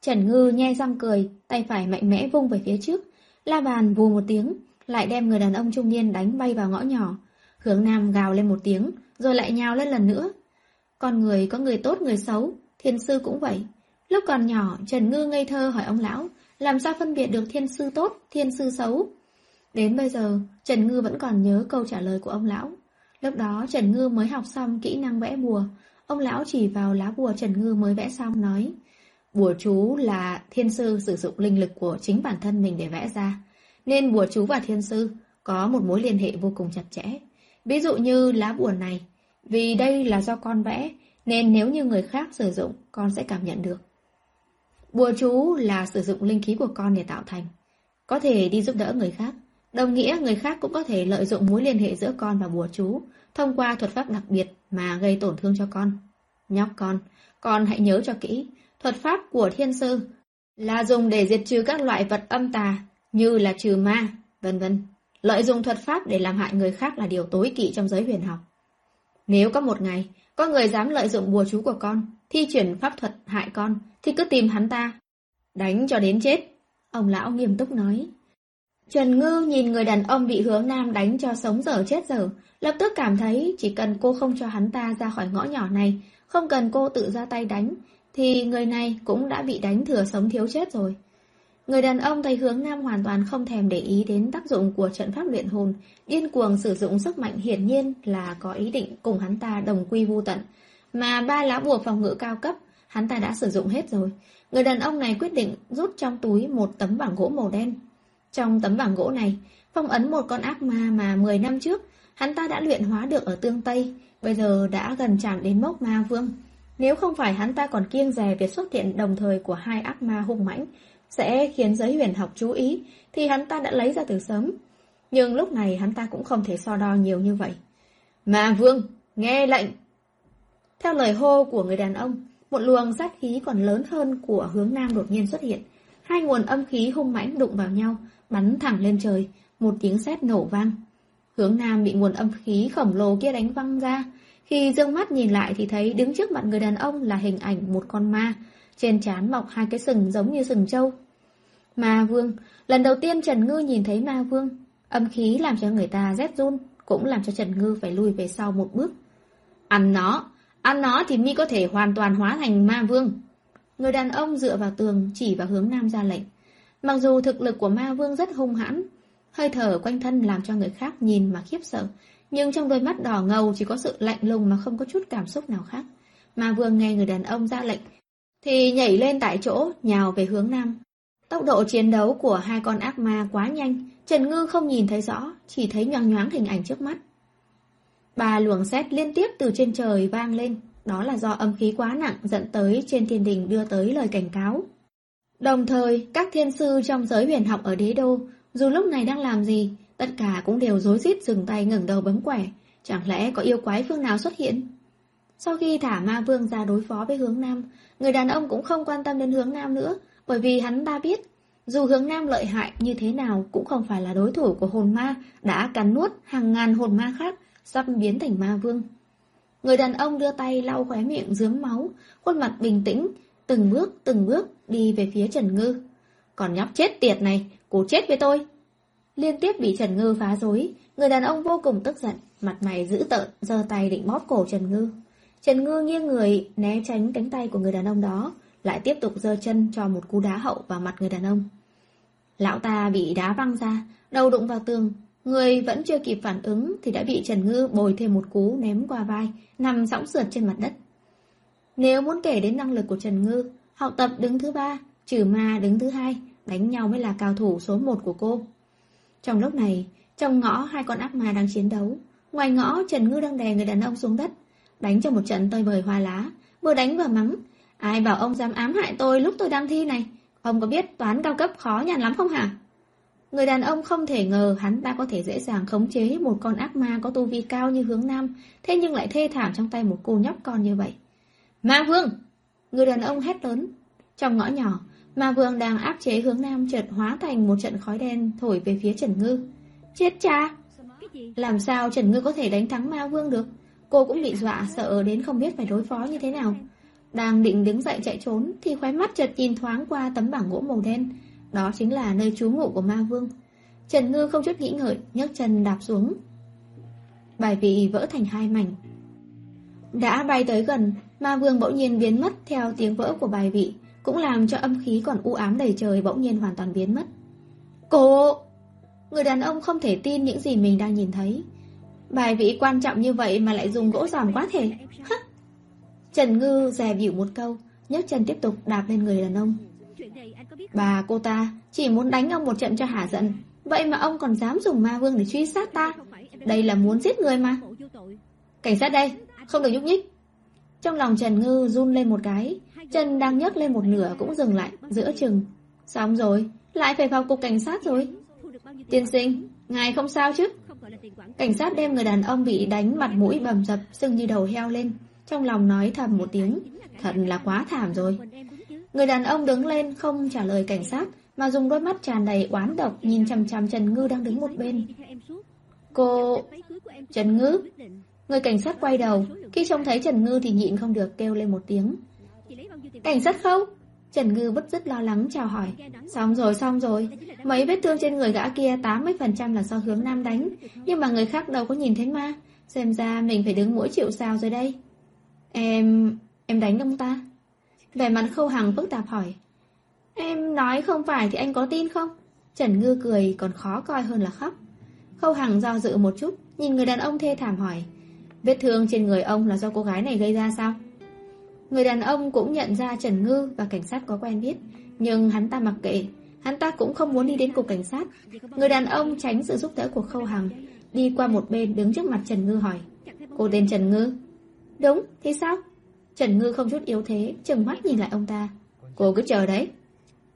Trần Ngư nhe răng cười, tay phải mạnh mẽ vung về phía trước. La bàn vù một tiếng, lại đem người đàn ông trung niên đánh bay vào ngõ nhỏ. Hướng Nam gào lên một tiếng, rồi lại nhào lên lần nữa. Con người có người tốt người xấu, thiên sư cũng vậy. Lúc còn nhỏ, Trần Ngư ngây thơ hỏi ông lão, làm sao phân biệt được thiên sư tốt, thiên sư xấu? Đến bây giờ, Trần Ngư vẫn còn nhớ câu trả lời của ông lão. Lúc đó Trần Ngư mới học xong kỹ năng vẽ bùa. Ông lão chỉ vào lá bùa Trần Ngư mới vẽ xong nói, bùa chú là thiên sư sử dụng linh lực của chính bản thân mình để vẽ ra. Nên bùa chú và thiên sư có một mối liên hệ vô cùng chặt chẽ. Ví dụ như lá bùa này, vì đây là do con vẽ, nên nếu như người khác sử dụng, con sẽ cảm nhận được. Bùa chú là sử dụng linh khí của con để tạo thành. Có thể đi giúp đỡ người khác. Đồng nghĩa người khác cũng có thể lợi dụng mối liên hệ giữa con và bùa chú, thông qua thuật pháp đặc biệt mà gây tổn thương cho con. Nhóc con, con hãy nhớ cho kỹ, thuật pháp của thiên sư là dùng để diệt trừ các loại vật âm tà, như là trừ ma, vân vân. Lợi dụng thuật pháp để làm hại người khác là điều tối kỵ trong giới huyền học. Nếu có một ngày, có người dám lợi dụng bùa chú của con, thi chuyển pháp thuật hại con, thì cứ tìm hắn ta. Đánh cho đến chết. Ông lão nghiêm túc nói. Trần Ngư nhìn người đàn ông bị hướng nam đánh cho sống dở chết dở, lập tức cảm thấy chỉ cần cô không cho hắn ta ra khỏi ngõ nhỏ này, không cần cô tự ra tay đánh, thì người này cũng đã bị đánh thừa sống thiếu chết rồi. Người đàn ông thấy hướng nam hoàn toàn không thèm để ý đến tác dụng của trận pháp luyện hồn, điên cuồng sử dụng sức mạnh hiển nhiên là có ý định cùng hắn ta đồng quy vu tận. Mà ba lá bùa phòng ngự cao cấp, hắn ta đã sử dụng hết rồi. Người đàn ông này quyết định rút trong túi một tấm bảng gỗ màu đen. Trong tấm bảng gỗ này, phong ấn một con ác ma mà 10 năm trước, hắn ta đã luyện hóa được ở tương Tây, bây giờ đã gần chạm đến mốc ma vương. Nếu không phải hắn ta còn kiêng dè việc xuất hiện đồng thời của hai ác ma hung mãnh, sẽ khiến giới huyền học chú ý, thì hắn ta đã lấy ra từ sớm. Nhưng lúc này hắn ta cũng không thể so đo nhiều như vậy. Ma vương, nghe lệnh! Theo lời hô của người đàn ông, một luồng sát khí còn lớn hơn của hướng nam đột nhiên xuất hiện. Hai nguồn âm khí hung mãnh đụng vào nhau, bắn thẳng lên trời, một tiếng sét nổ vang. Hướng nam bị nguồn âm khí khổng lồ kia đánh văng ra. Khi dương mắt nhìn lại thì thấy đứng trước mặt người đàn ông là hình ảnh một con ma, trên trán mọc hai cái sừng giống như sừng trâu. Ma vương, lần đầu tiên Trần Ngư nhìn thấy ma vương, âm khí làm cho người ta rét run, cũng làm cho Trần Ngư phải lùi về sau một bước. Ăn nó, ăn nó thì mi có thể hoàn toàn hóa thành ma vương. Người đàn ông dựa vào tường chỉ vào hướng nam ra lệnh. Mặc dù thực lực của ma vương rất hung hãn, hơi thở quanh thân làm cho người khác nhìn mà khiếp sợ, nhưng trong đôi mắt đỏ ngầu chỉ có sự lạnh lùng mà không có chút cảm xúc nào khác. Ma vương nghe người đàn ông ra lệnh, thì nhảy lên tại chỗ, nhào về hướng nam. Tốc độ chiến đấu của hai con ác ma quá nhanh, Trần Ngư không nhìn thấy rõ, chỉ thấy nhoang nhoáng hình ảnh trước mắt. Ba luồng xét liên tiếp từ trên trời vang lên, đó là do âm khí quá nặng dẫn tới trên thiên đình đưa tới lời cảnh cáo. Đồng thời, các thiên sư trong giới huyền học ở đế đô, dù lúc này đang làm gì, tất cả cũng đều rối rít dừng tay ngẩng đầu bấm quẻ, chẳng lẽ có yêu quái phương nào xuất hiện? Sau khi thả ma vương ra đối phó với hướng nam, người đàn ông cũng không quan tâm đến hướng nam nữa, bởi vì hắn ta biết, dù hướng nam lợi hại như thế nào cũng không phải là đối thủ của hồn ma đã cắn nuốt hàng ngàn hồn ma khác, sắp biến thành ma vương. Người đàn ông đưa tay lau khóe miệng dướm máu, khuôn mặt bình tĩnh, từng bước từng bước đi về phía Trần Ngư. Còn nhóc chết tiệt này, cố chết với tôi. Liên tiếp bị Trần Ngư phá rối, người đàn ông vô cùng tức giận, mặt mày dữ tợn, giơ tay định bóp cổ Trần Ngư. Trần Ngư nghiêng người, né tránh cánh tay của người đàn ông đó, lại tiếp tục giơ chân cho một cú đá hậu vào mặt người đàn ông. Lão ta bị đá văng ra, đầu đụng vào tường, người vẫn chưa kịp phản ứng thì đã bị Trần Ngư bồi thêm một cú ném qua vai, nằm sõng sượt trên mặt đất. Nếu muốn kể đến năng lực của Trần Ngư, học tập đứng thứ ba, trừ ma đứng thứ hai, đánh nhau mới là cao thủ số một của cô. Trong lúc này, trong ngõ hai con ác ma đang chiến đấu, ngoài ngõ Trần Ngư đang đè người đàn ông xuống đất, đánh cho một trận tơi bời hoa lá, vừa đánh vừa mắng, Ai bảo ông dám ám hại tôi lúc tôi đang thi này? Ông có biết toán cao cấp khó nhằn lắm không hả? Người đàn ông không thể ngờ hắn ta có thể dễ dàng khống chế một con ác ma có tu vi cao như hướng nam, thế nhưng lại thê thảm trong tay một cô nhóc con như vậy. Ma vương! Người đàn ông hét lớn. Trong ngõ nhỏ, ma vương đang áp chế hướng nam chợt hóa thành một trận khói đen thổi về phía Trần Ngư. Chết cha! Làm sao Trần Ngư có thể đánh thắng ma vương được? Cô cũng bị dọa sợ đến không biết phải đối phó như thế nào. Đang định đứng dậy chạy trốn thì khóe mắt chợt nhìn thoáng qua tấm bảng gỗ màu đen. Đó chính là nơi trú ngụ của ma vương. Trần Ngư không chút nghĩ ngợi, nhấc chân đạp xuống. Bài vị vỡ thành hai mảnh. Đã bay tới gần, ma vương bỗng nhiên biến mất theo tiếng vỡ của bài vị, cũng làm cho âm khí còn u ám đầy trời bỗng nhiên hoàn toàn biến mất. Cô! Người đàn ông không thể tin những gì mình đang nhìn thấy. Bài vị quan trọng như vậy mà lại dùng gỗ giòn quá thể. Hắc! Trần Ngư dè bỉu một câu, nhấc chân tiếp tục đạp lên người đàn ông. Bà cô ta chỉ muốn đánh ông một trận cho hả giận, vậy mà ông còn dám dùng ma vương để truy sát ta. Đây là muốn giết người mà. Cảnh sát đây, không được nhúc nhích. Trong lòng Trần Ngư run lên một cái, chân đang nhấc lên một nửa cũng dừng lại, giữa chừng. Xong rồi, lại phải vào cục cảnh sát rồi. Tiên sinh, ngài không sao chứ? Cảnh sát đem người đàn ông bị đánh mặt mũi bầm dập, sưng như đầu heo lên. Trong lòng nói thầm một tiếng, thật là quá thảm rồi. Người đàn ông đứng lên không trả lời cảnh sát, mà dùng đôi mắt tràn đầy oán độc nhìn chằm chằm Trần Ngư đang đứng một bên. Cô... Trần Ngư? Người cảnh sát quay đầu, khi trông thấy Trần Ngư thì nhịn không được kêu lên một tiếng. Cảnh sát không? Trần Ngư bất rất lo lắng chào hỏi. Xong rồi, xong rồi. Mấy vết thương trên người gã kia 80% là do hướng nam đánh, nhưng mà người khác đâu có nhìn thấy ma. Xem ra mình phải đứng mũi chịu sao rồi đây. Em... em đánh ông ta? Vẻ mặt khâu hằng phức tạp hỏi. Em nói không phải thì anh có tin không? Trần Ngư cười còn khó coi hơn là khóc. Khâu hằng do dự một chút, nhìn người đàn ông thê thảm hỏi. Vết thương trên người ông là do cô gái này gây ra sao? Người đàn ông cũng nhận ra Trần Ngư và cảnh sát có quen biết, nhưng hắn ta mặc kệ, hắn ta cũng không muốn đi đến cục cảnh sát. Người đàn ông tránh sự giúp đỡ của Khâu Hằng, đi qua một bên đứng trước mặt Trần Ngư hỏi. Cô tên Trần Ngư? Đúng, thế sao? Trần Ngư không chút yếu thế, chừng mắt nhìn lại ông ta. Cô cứ chờ đấy.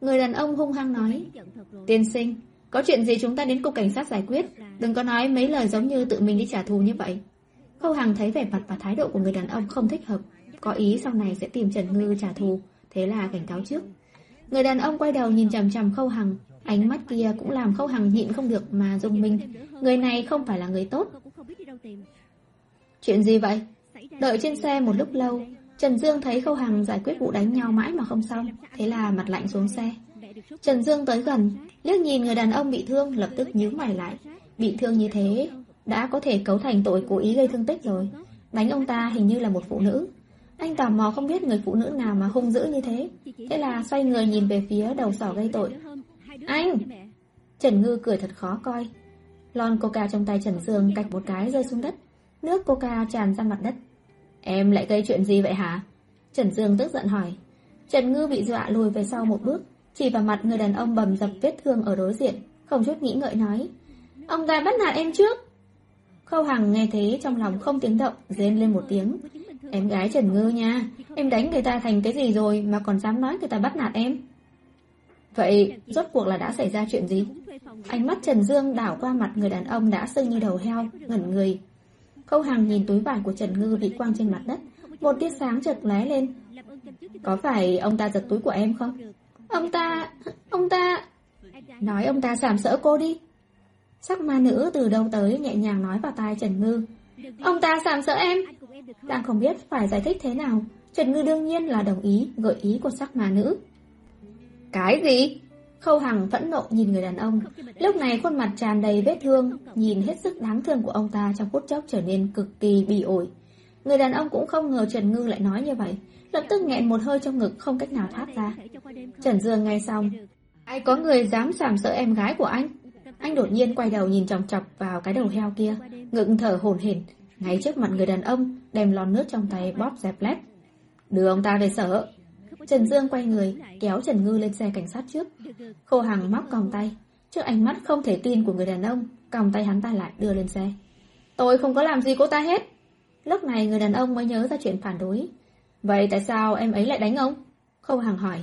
Người đàn ông hung hăng nói. Tiên sinh, có chuyện gì chúng ta đến cục cảnh sát giải quyết, đừng có nói mấy lời giống như tự mình đi trả thù như vậy. Khâu Hằng thấy vẻ mặt và thái độ của người đàn ông không thích hợp, có ý sau này sẽ tìm Trần Ngư trả thù, thế là cảnh cáo trước. Người đàn ông quay đầu nhìn chằm chằm Khâu Hằng, ánh mắt kia cũng làm Khâu Hằng nhịn không được mà dùng mình. Người này không phải là người tốt. Chuyện gì vậy? Đợi trên xe một lúc lâu, Trần Dương thấy Khâu Hằng giải quyết vụ đánh nhau mãi mà không xong, thế là mặt lạnh xuống xe. Trần Dương tới gần, liếc nhìn người đàn ông bị thương lập tức nhíu mày lại. Bị thương như thế, đã có thể cấu thành tội cố ý gây thương tích rồi. Đánh ông ta hình như là một phụ nữ. Anh tò mò không biết người phụ nữ nào mà hung dữ như thế. Thế là xoay người nhìn về phía đầu sỏ gây tội. Anh! Trần Ngư cười thật khó coi. Lon coca trong tay Trần Dương cạch một cái rơi xuống đất. Nước coca tràn ra mặt đất. Em lại gây chuyện gì vậy hả? Trần Dương tức giận hỏi. Trần Ngư bị dọa lùi về sau một bước, chỉ vào mặt người đàn ông bầm dập vết thương ở đối diện, không chút nghĩ ngợi nói. Ông ta bắt nạt em trước. Khâu Hằng nghe thế trong lòng không tiếng động, rên lên một tiếng. Em gái Trần Ngư nha, em đánh người ta thành cái gì rồi mà còn dám nói người ta bắt nạt em. Vậy, rốt cuộc là đã xảy ra chuyện gì? Ánh mắt Trần Dương đảo qua mặt người đàn ông đã sưng như đầu heo, ngẩn người. Khâu Hằng nhìn túi vải của Trần Ngư bị quăng trên mặt đất, một tia sáng chợt lóe lên. Có phải ông ta giật túi của em không? Ông ta... ông ta... Nói ông ta sảm sỡ cô đi. Sắc ma nữ từ đâu tới nhẹ nhàng nói vào tai Trần Ngư. Ông ta sảm sỡ em. Đang không biết phải giải thích thế nào. Trần Ngư đương nhiên là đồng ý gợi ý của sắc ma nữ. Cái gì? Khâu Hằng phẫn nộ nhìn người đàn ông. Lúc này khuôn mặt tràn đầy vết thương, nhìn hết sức đáng thương của ông ta trong phút chốc trở nên cực kỳ bỉ ổi. Người đàn ông cũng không ngờ Trần Ngư lại nói như vậy, lập tức nghẹn một hơi trong ngực không cách nào thoát ra. Trần Dương nghe xong, ai có người dám sàm sợ em gái của anh? Anh đột nhiên quay đầu nhìn chòng chọc vào cái đầu heo kia, ngựng thở hổn hển, ngay trước mặt người đàn ông, đem lon nước trong tay bóp dẹp lép. Đưa ông ta về sở. Trần Dương quay người, kéo Trần Ngư lên xe cảnh sát trước. Khô Hằng móc còng tay. Trước ánh mắt không thể tin của người đàn ông, còng tay hắn ta lại đưa lên xe. Tôi không có làm gì cô ta hết. Lúc này người đàn ông mới nhớ ra chuyện phản đối. Vậy tại sao em ấy lại đánh ông? Khâu Hằng hỏi.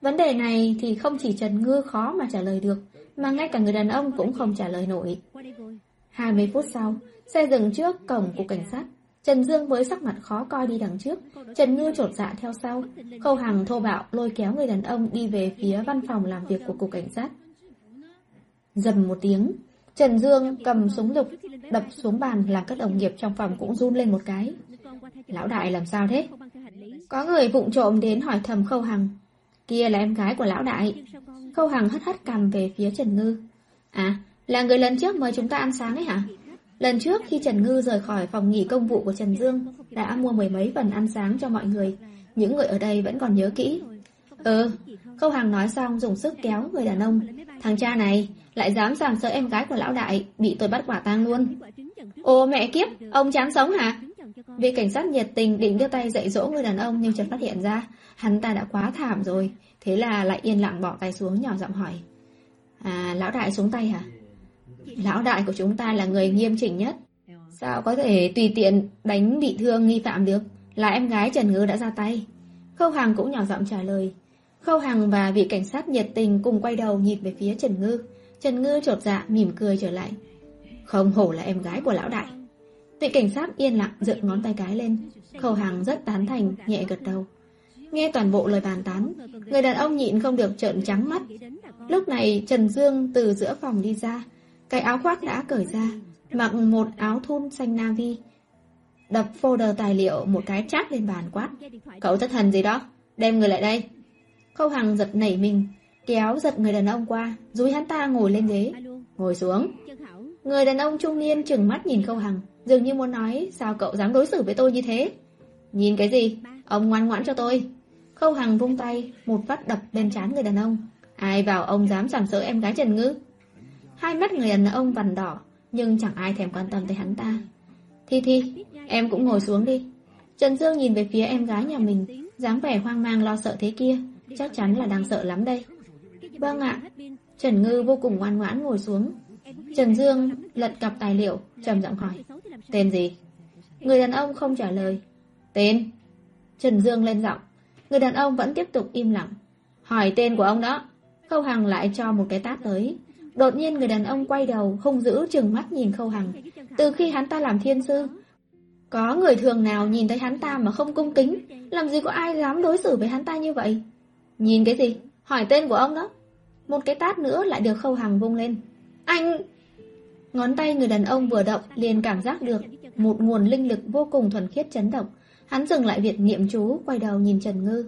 Vấn đề này thì không chỉ Trần Ngư khó mà trả lời được, mà ngay cả người đàn ông cũng không trả lời nổi. 20 phút sau, xe dừng trước cổng của cảnh sát. Trần Dương với sắc mặt khó coi đi đằng trước, Trần Ngư trột dạ theo sau. Khâu Hằng thô bạo lôi kéo người đàn ông đi về phía văn phòng làm việc của cục cảnh sát. Dầm một tiếng, Trần Dương cầm súng lục đập xuống bàn làm các đồng nghiệp trong phòng cũng run lên một cái. Lão đại làm sao thế? Có người vụng trộm đến hỏi thầm Khâu Hằng. Kia là em gái của lão đại. Khâu Hằng hất hất cầm về phía Trần Ngư. À, là người lần trước mời chúng ta ăn sáng ấy hả? Lần trước khi Trần Ngư rời khỏi phòng nghỉ công vụ của Trần Dương, đã mua mười mấy phần ăn sáng cho mọi người. Những người ở đây vẫn còn nhớ kỹ. Ừ, Khâu Hằng nói xong dùng sức kéo người đàn ông. Thằng cha này lại dám sàm sợ em gái của lão đại, bị tôi bắt quả tang luôn. Ô mẹ kiếp, ông chán sống hả? Vị cảnh sát nhiệt tình định đưa tay dạy dỗ người đàn ông nhưng chợt phát hiện ra, hắn ta đã quá thảm rồi. Thế là lại yên lặng bỏ tay xuống nhỏ giọng hỏi. À, lão đại xuống tay hả? Lão đại của chúng ta là người nghiêm chỉnh nhất. Sao có thể tùy tiện đánh bị thương nghi phạm được? Là em gái Trần Ngư đã ra tay. Khâu Hằng cũng nhỏ giọng trả lời. Khâu Hằng và vị cảnh sát nhiệt tình cùng quay đầu nhìn về phía Trần Ngư. Trần Ngư trột dạ mỉm cười trở lại. Không hổ là em gái của lão đại. Vị cảnh sát yên lặng dựng ngón tay cái lên. khẩu hàng rất tán thành, nhẹ gật đầu. Nghe toàn bộ lời bàn tán, người đàn ông nhịn không được trợn trắng mắt. Lúc này Trần Dương từ giữa phòng đi ra, cái áo khoác đã cởi ra, mặc một áo thun xanh navy. Đập folder tài liệu một cái chát lên bàn quát. Cậu thất thần gì đó, đem người lại đây. Khâu Hằng giật nảy mình, kéo giật người đàn ông qua, dúi hắn ta ngồi lên ghế. Ngồi xuống. Người đàn ông trung niên chừng mắt nhìn Khâu Hằng, dường như muốn nói sao cậu dám đối xử với tôi như thế. Nhìn cái gì? Ông ngoan ngoãn cho tôi. Khâu Hằng vung tay, một phát đập bên trán người đàn ông. Ai vào ông dám sảm sỡ em gái Trần Ngư? Hai mắt người đàn ông vằn đỏ, nhưng chẳng ai thèm quan tâm tới hắn ta. Thi Thi, em cũng ngồi xuống đi. Trần Dương nhìn về phía em gái nhà mình, dáng vẻ hoang mang lo sợ thế kia, chắc chắn là đang sợ lắm đây. Vâng ạ. Trần Ngư vô cùng ngoan ngoãn ngồi xuống. Trần Dương lật cặp tài liệu, trầm giọng hỏi. Tên gì? Người đàn ông không trả lời. Tên? Trần Dương lên giọng. Người đàn ông vẫn tiếp tục im lặng. Hỏi tên của ông đó. Khâu Hằng lại cho một cái tát tới. Đột nhiên người đàn ông quay đầu, không giữ chừng mắt nhìn Khâu Hằng. Từ khi hắn ta làm thiên sư, có người thường nào nhìn thấy hắn ta mà không cung kính, làm gì có ai dám đối xử với hắn ta như vậy? Nhìn cái gì? Hỏi tên của ông đó. Một cái tát nữa lại được Khâu Hằng vung lên. Anh... Ngón tay người đàn ông vừa động liền cảm giác được một nguồn linh lực vô cùng thuần khiết chấn động. Hắn dừng lại việc niệm chú, quay đầu nhìn Trần Ngư.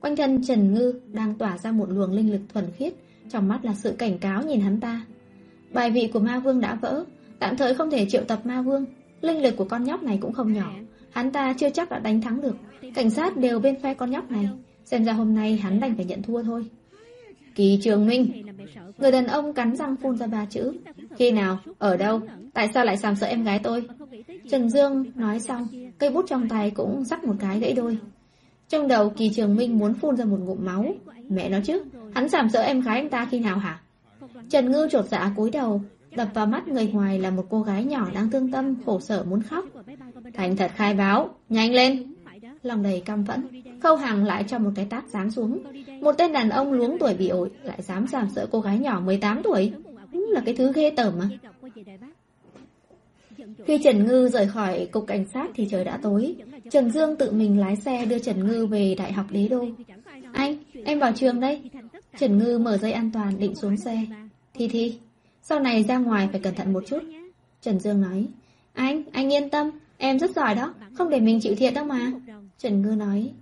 Quanh thân Trần Ngư đang tỏa ra một luồng linh lực thuần khiết, trong mắt là sự cảnh cáo nhìn hắn ta. Bài vị của ma vương đã vỡ, tạm thời không thể triệu tập ma vương. Linh lực của con nhóc này cũng không nhỏ, hắn ta chưa chắc đã đánh thắng được. Cảnh sát đều bên phe con nhóc này, xem ra hôm nay hắn đành phải nhận thua thôi. Kỳ Trường Minh Người đàn ông cắn răng phun ra ba chữ Khi nào? Ở đâu? Tại sao lại sàm sợ em gái tôi? Trần Dương nói xong, Cây bút trong tay cũng rắc một cái gãy đôi Trong đầu Kỳ Trường Minh muốn phun ra một ngụm máu Mẹ nó chứ, Hắn sàm sợ em gái anh ta khi nào hả? Trần Ngư trột dạ cúi đầu, Đập vào mắt người ngoài là một cô gái nhỏ đang thương tâm, Khổ sở muốn khóc Thành thật khai báo, Nhanh lên Lòng đầy căm phẫn, Khâu Hằng lại cho một cái tát giáng xuống một tên đàn ông luống tuổi bị ổi Lại dám giảm sợ cô gái nhỏ 18 tuổi. Đúng là cái thứ ghê tởm mà. Khi Trần Ngư rời khỏi cục cảnh sát thì trời đã tối. Trần Dương tự mình lái xe đưa Trần Ngư về Đại học Đế Đô. Anh, em vào trường đây. Trần Ngư mở dây an toàn định xuống xe. Thi Thi, sau này ra ngoài phải cẩn thận một chút. Trần Dương nói. Anh, anh yên tâm Em rất giỏi đó, không để mình chịu thiệt đâu mà. Trần Ngư nói.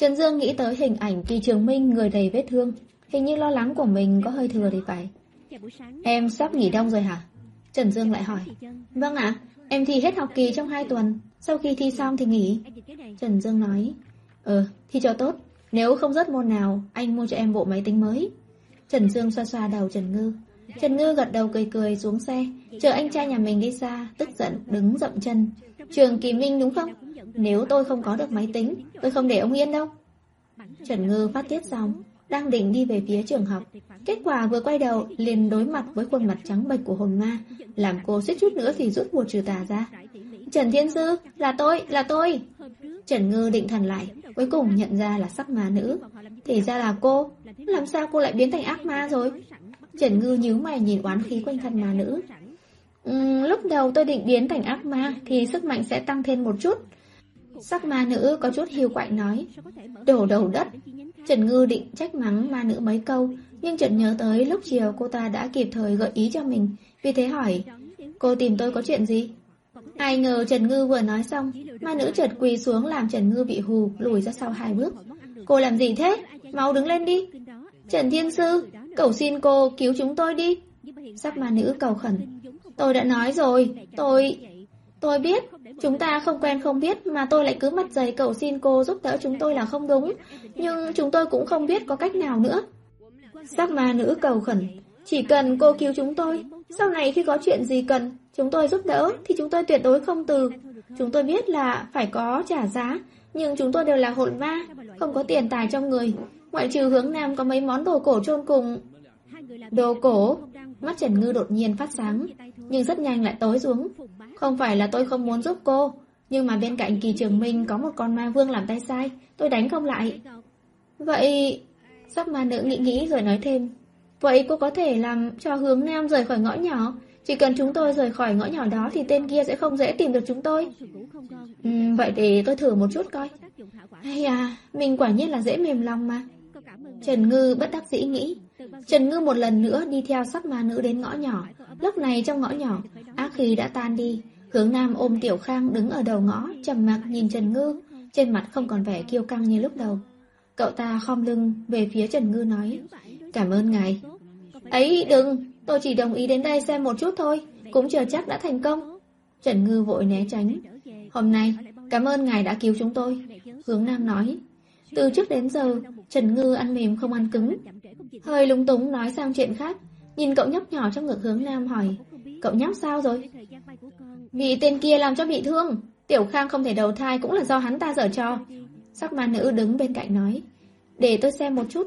Trần Dương nghĩ tới hình ảnh Kỳ Trường Minh người đầy vết thương. Hình như lo lắng của mình có hơi thừa thì phải. Em sắp nghỉ đông rồi hả? Trần Dương lại hỏi. Vâng ạ, em thi hết học kỳ trong hai tuần. Sau khi thi xong thì nghỉ. Trần Dương nói. Ừ, thi cho tốt. Nếu không rớt môn nào, anh mua cho em bộ máy tính mới. Trần Dương xoa xoa đầu Trần Ngư. Trần Ngư gật đầu cười cười xuống xe. Chờ anh trai nhà mình đi xa Tức giận đứng dậm chân. Trường Kỳ Minh đúng không? Nếu tôi không có được máy tính Tôi không để ông yên đâu Trần Ngư phát tiết xong Đang định đi về phía trường học Kết quả vừa quay đầu liền đối mặt với khuôn mặt trắng bệch của hồn ma Làm cô suýt chút nữa thì rút bùa trừ tà ra Trần Thiên Sư Là tôi, là tôi Trần Ngư định thần lại, cuối cùng nhận ra là sắc ma nữ. Thì ra là cô, làm sao cô lại biến thành ác ma rồi? Trần Ngư nhíu mày nhìn oán khí quanh thân ma nữ. Lúc đầu tôi định biến thành ác ma thì sức mạnh sẽ tăng thêm một chút. Sắc ma nữ có chút hiu quạnh nói. Đổ đầu đất. Trần Ngư định trách mắng ma nữ mấy câu, nhưng chợt nhớ tới lúc chiều cô ta đã kịp thời gợi ý cho mình, vì thế hỏi, cô tìm tôi có chuyện gì? Ai ngờ Trần Ngư vừa nói xong, ma nữ chợt quỳ xuống làm Trần Ngư bị hù, lùi ra sau hai bước. Cô làm gì thế? Mau đứng lên đi. Trần Thiên Sư, cầu xin cô cứu chúng tôi đi. Sắc ma nữ cầu khẩn. Tôi đã nói rồi, tôi... Tôi biết, chúng ta không quen không biết mà tôi lại cứ mặt dày cầu xin cô giúp đỡ chúng tôi là không đúng. Nhưng chúng tôi cũng không biết có cách nào nữa. Sắc ma nữ cầu khẩn. Chỉ cần cô cứu chúng tôi, sau này khi có chuyện gì cần, chúng tôi giúp đỡ thì chúng tôi tuyệt đối không từ. Chúng tôi biết là phải có trả giá, nhưng chúng tôi đều là hồn ma, không có tiền tài trong người. Ngoại trừ hướng nam có mấy món đồ cổ chôn cùng. Đồ cổ? Mắt Trần Ngư đột nhiên phát sáng, nhưng rất nhanh lại tối xuống. Không phải là tôi không muốn giúp cô, nhưng mà bên cạnh kỳ trường minh có một con ma vương làm tay sai, tôi đánh không lại. Vậy... Sắc ma nữ nghĩ nghĩ rồi nói thêm. Vậy cô có thể làm cho hướng nam rời khỏi ngõ nhỏ, chỉ cần chúng tôi rời khỏi ngõ nhỏ đó thì tên kia sẽ không dễ tìm được chúng tôi. Ừ, vậy để tôi thử một chút coi. Hay à, mình quả nhiên là dễ mềm lòng mà. Trần Ngư bất đắc dĩ nghĩ. Trần Ngư một lần nữa đi theo sắc ma nữ đến ngõ nhỏ. Lúc này trong ngõ nhỏ, ác khí đã tan đi. Hướng Nam ôm Tiểu Khang đứng ở đầu ngõ, trầm mặc nhìn Trần Ngư. Trên mặt không còn vẻ kiêu căng như lúc đầu. Cậu ta khom lưng về phía Trần Ngư nói. Cảm ơn ngài. Ấy đừng, tôi chỉ đồng ý đến đây xem một chút thôi. Cũng chờ chắc đã thành công. Trần Ngư vội né tránh. Hôm nay, cảm ơn ngài đã cứu chúng tôi. Hướng Nam nói. Từ trước đến giờ, Trần Ngư ăn mềm không ăn cứng. Hơi lúng túng nói sang chuyện khác, nhìn cậu nhóc nhỏ trong ngực hướng Nam hỏi, cậu nhóc sao rồi? vị tên kia làm cho bị thương, Tiểu Khang không thể đầu thai cũng là do hắn ta dở trò. Sắc ma nữ đứng bên cạnh nói, để tôi xem một chút.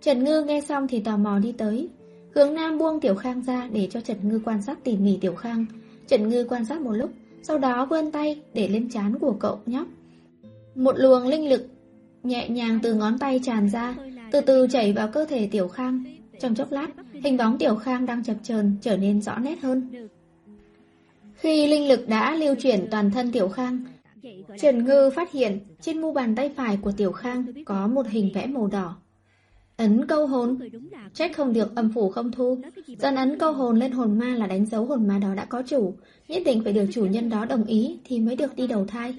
Trần Ngư nghe xong thì tò mò đi tới. Hướng Nam buông Tiểu Khang ra để cho Trần Ngư quan sát tỉ mỉ Tiểu Khang. Trần Ngư quan sát một lúc, sau đó vươn tay để lên trán của cậu nhóc. Một luồng linh lực nhẹ nhàng từ ngón tay tràn ra, từ từ chảy vào cơ thể Tiểu Khang. Trong chốc lát, hình bóng Tiểu Khang đang chập chờn trở nên rõ nét hơn. Khi linh lực đã lưu chuyển toàn thân Tiểu Khang, Trần Ngư phát hiện trên mu bàn tay phải của Tiểu Khang có một hình vẽ màu đỏ. Ấn câu hồn Trách không được âm phủ không thu Dần ấn câu hồn lên hồn ma là đánh dấu hồn ma đó đã có chủ Nhất định phải được chủ nhân đó đồng ý Thì mới được đi đầu thai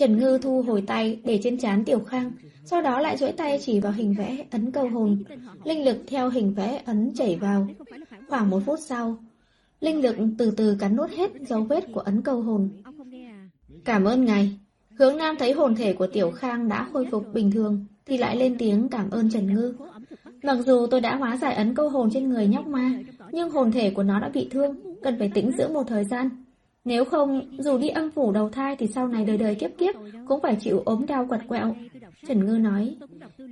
Trần Ngư thu hồi tay để trên trán Tiểu Khang Sau đó lại duỗi tay chỉ vào hình vẽ ấn câu hồn Linh lực theo hình vẽ ấn chảy vào Khoảng một phút sau Linh lực từ từ cắn nuốt hết dấu vết của ấn câu hồn Cảm ơn ngài Hướng Nam thấy hồn thể của Tiểu Khang đã khôi phục bình thường thì lại lên tiếng cảm ơn Trần Ngư. Mặc dù tôi đã hóa giải ấn câu hồn trên người nhóc ma, nhưng hồn thể của nó đã bị thương, cần phải tĩnh dưỡng một thời gian. Nếu không, dù đi âm phủ đầu thai thì sau này đời đời kiếp kiếp cũng phải chịu ốm đau quật quẹo. Trần Ngư nói,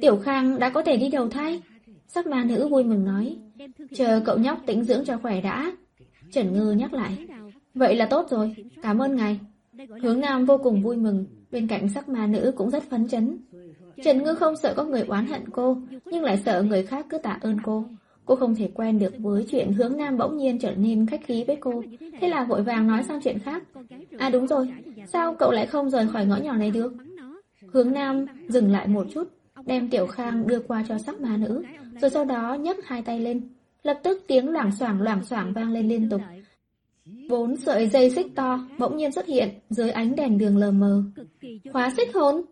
Tiểu Khang đã có thể đi đầu thai. Sắc ma nữ vui mừng nói, chờ cậu nhóc tĩnh dưỡng cho khỏe đã. Trần Ngư nhắc lại, vậy là tốt rồi, cảm ơn ngài. Hướng Nam vô cùng vui mừng, bên cạnh sắc ma nữ cũng rất phấn chấn. Trần Ngư không sợ có người oán hận cô, nhưng lại sợ người khác cứ tạ ơn cô. Cô không thể quen được với chuyện hướng nam bỗng nhiên trở nên khách khí với cô, thế là vội vàng nói sang chuyện khác. À đúng rồi, sao cậu lại không rời khỏi ngõ nhỏ này được? Hướng nam dừng lại một chút, đem Tiểu Khang đưa qua cho sắc ma nữ, rồi sau đó nhấc hai tay lên. Lập tức tiếng loảng xoảng loảng xoảng vang lên liên tục. Bốn sợi dây xích to bỗng nhiên xuất hiện dưới ánh đèn đường lờ mờ. Khóa xích hồn!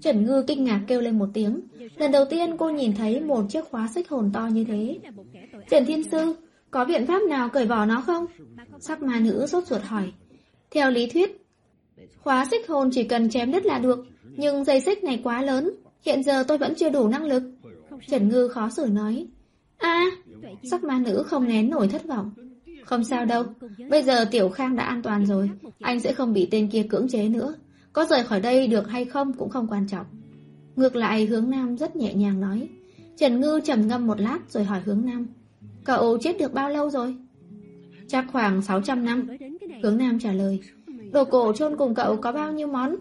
Trần Ngư kinh ngạc kêu lên một tiếng. Lần đầu tiên cô nhìn thấy một chiếc khóa xích hồn to như thế. Trần Thiên Sư, có biện pháp nào cởi bỏ nó không? Sắc ma nữ sốt ruột hỏi. Theo lý thuyết, khóa xích hồn chỉ cần chém đứt là được, nhưng dây xích này quá lớn, hiện giờ tôi vẫn chưa đủ năng lực. Trần Ngư khó xử nói. a sắc ma nữ không nén nổi thất vọng. Không sao đâu, bây giờ Tiểu Khang đã an toàn rồi, anh sẽ không bị tên kia cưỡng chế nữa. Có rời khỏi đây được hay không cũng không quan trọng. Ngược lại hướng Nam rất nhẹ nhàng nói. Trần Ngư trầm ngâm một lát rồi hỏi hướng Nam. Cậu chết được bao lâu rồi? Chắc khoảng 600 năm. Hướng Nam trả lời. Đồ cổ chôn cùng cậu có bao nhiêu món?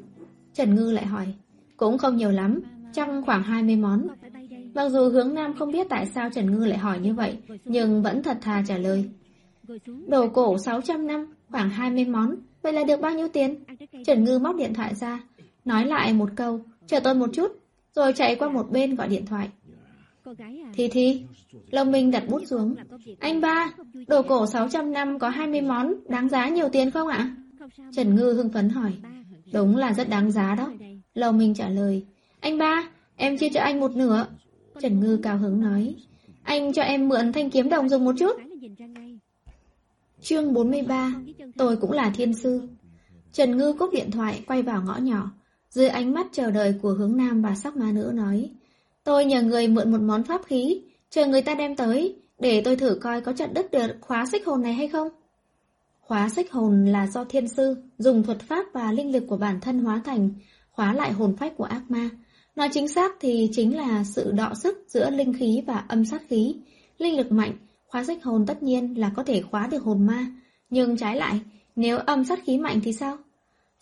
Trần Ngư lại hỏi. Cũng không nhiều lắm, chắc khoảng 20 món. Mặc dù hướng Nam không biết tại sao Trần Ngư lại hỏi như vậy, nhưng vẫn thật thà trả lời. Đồ cổ 600 năm, khoảng 20 món, vậy là được bao nhiêu tiền? Trần Ngư móc điện thoại ra, nói lại một câu, chờ tôi một chút, rồi chạy qua một bên gọi điện thoại. Thì thì, Lâm Minh đặt bút xuống. Anh ba, đồ cổ 600 năm có 20 món, đáng giá nhiều tiền không ạ? Trần Ngư hưng phấn hỏi. Đúng là rất đáng giá đó. Lầu Minh trả lời. Anh ba, em chia cho anh một nửa. Trần Ngư cao hứng nói. Anh cho em mượn thanh kiếm đồng dùng một chút. Chương 43 Tôi cũng là thiên sư. Trần Ngư cúp điện thoại, quay vào ngõ nhỏ. Dưới ánh mắt chờ đợi của hướng nam và sắc ma nữ nói, Tôi nhờ người mượn một món pháp khí, Chờ người ta đem tới, Để tôi thử coi có chặn đứt được khóa xích hồn này hay không. Khóa xích hồn là do thiên sư Dùng thuật pháp và linh lực của bản thân hóa thành, Khóa lại hồn phách của ác ma. Nói chính xác thì chính là sự đọ sức giữa linh khí và âm sát khí. Linh lực mạnh Khóa sách hồn tất nhiên là có thể khóa được hồn ma, nhưng trái lại, nếu âm sát khí mạnh thì sao?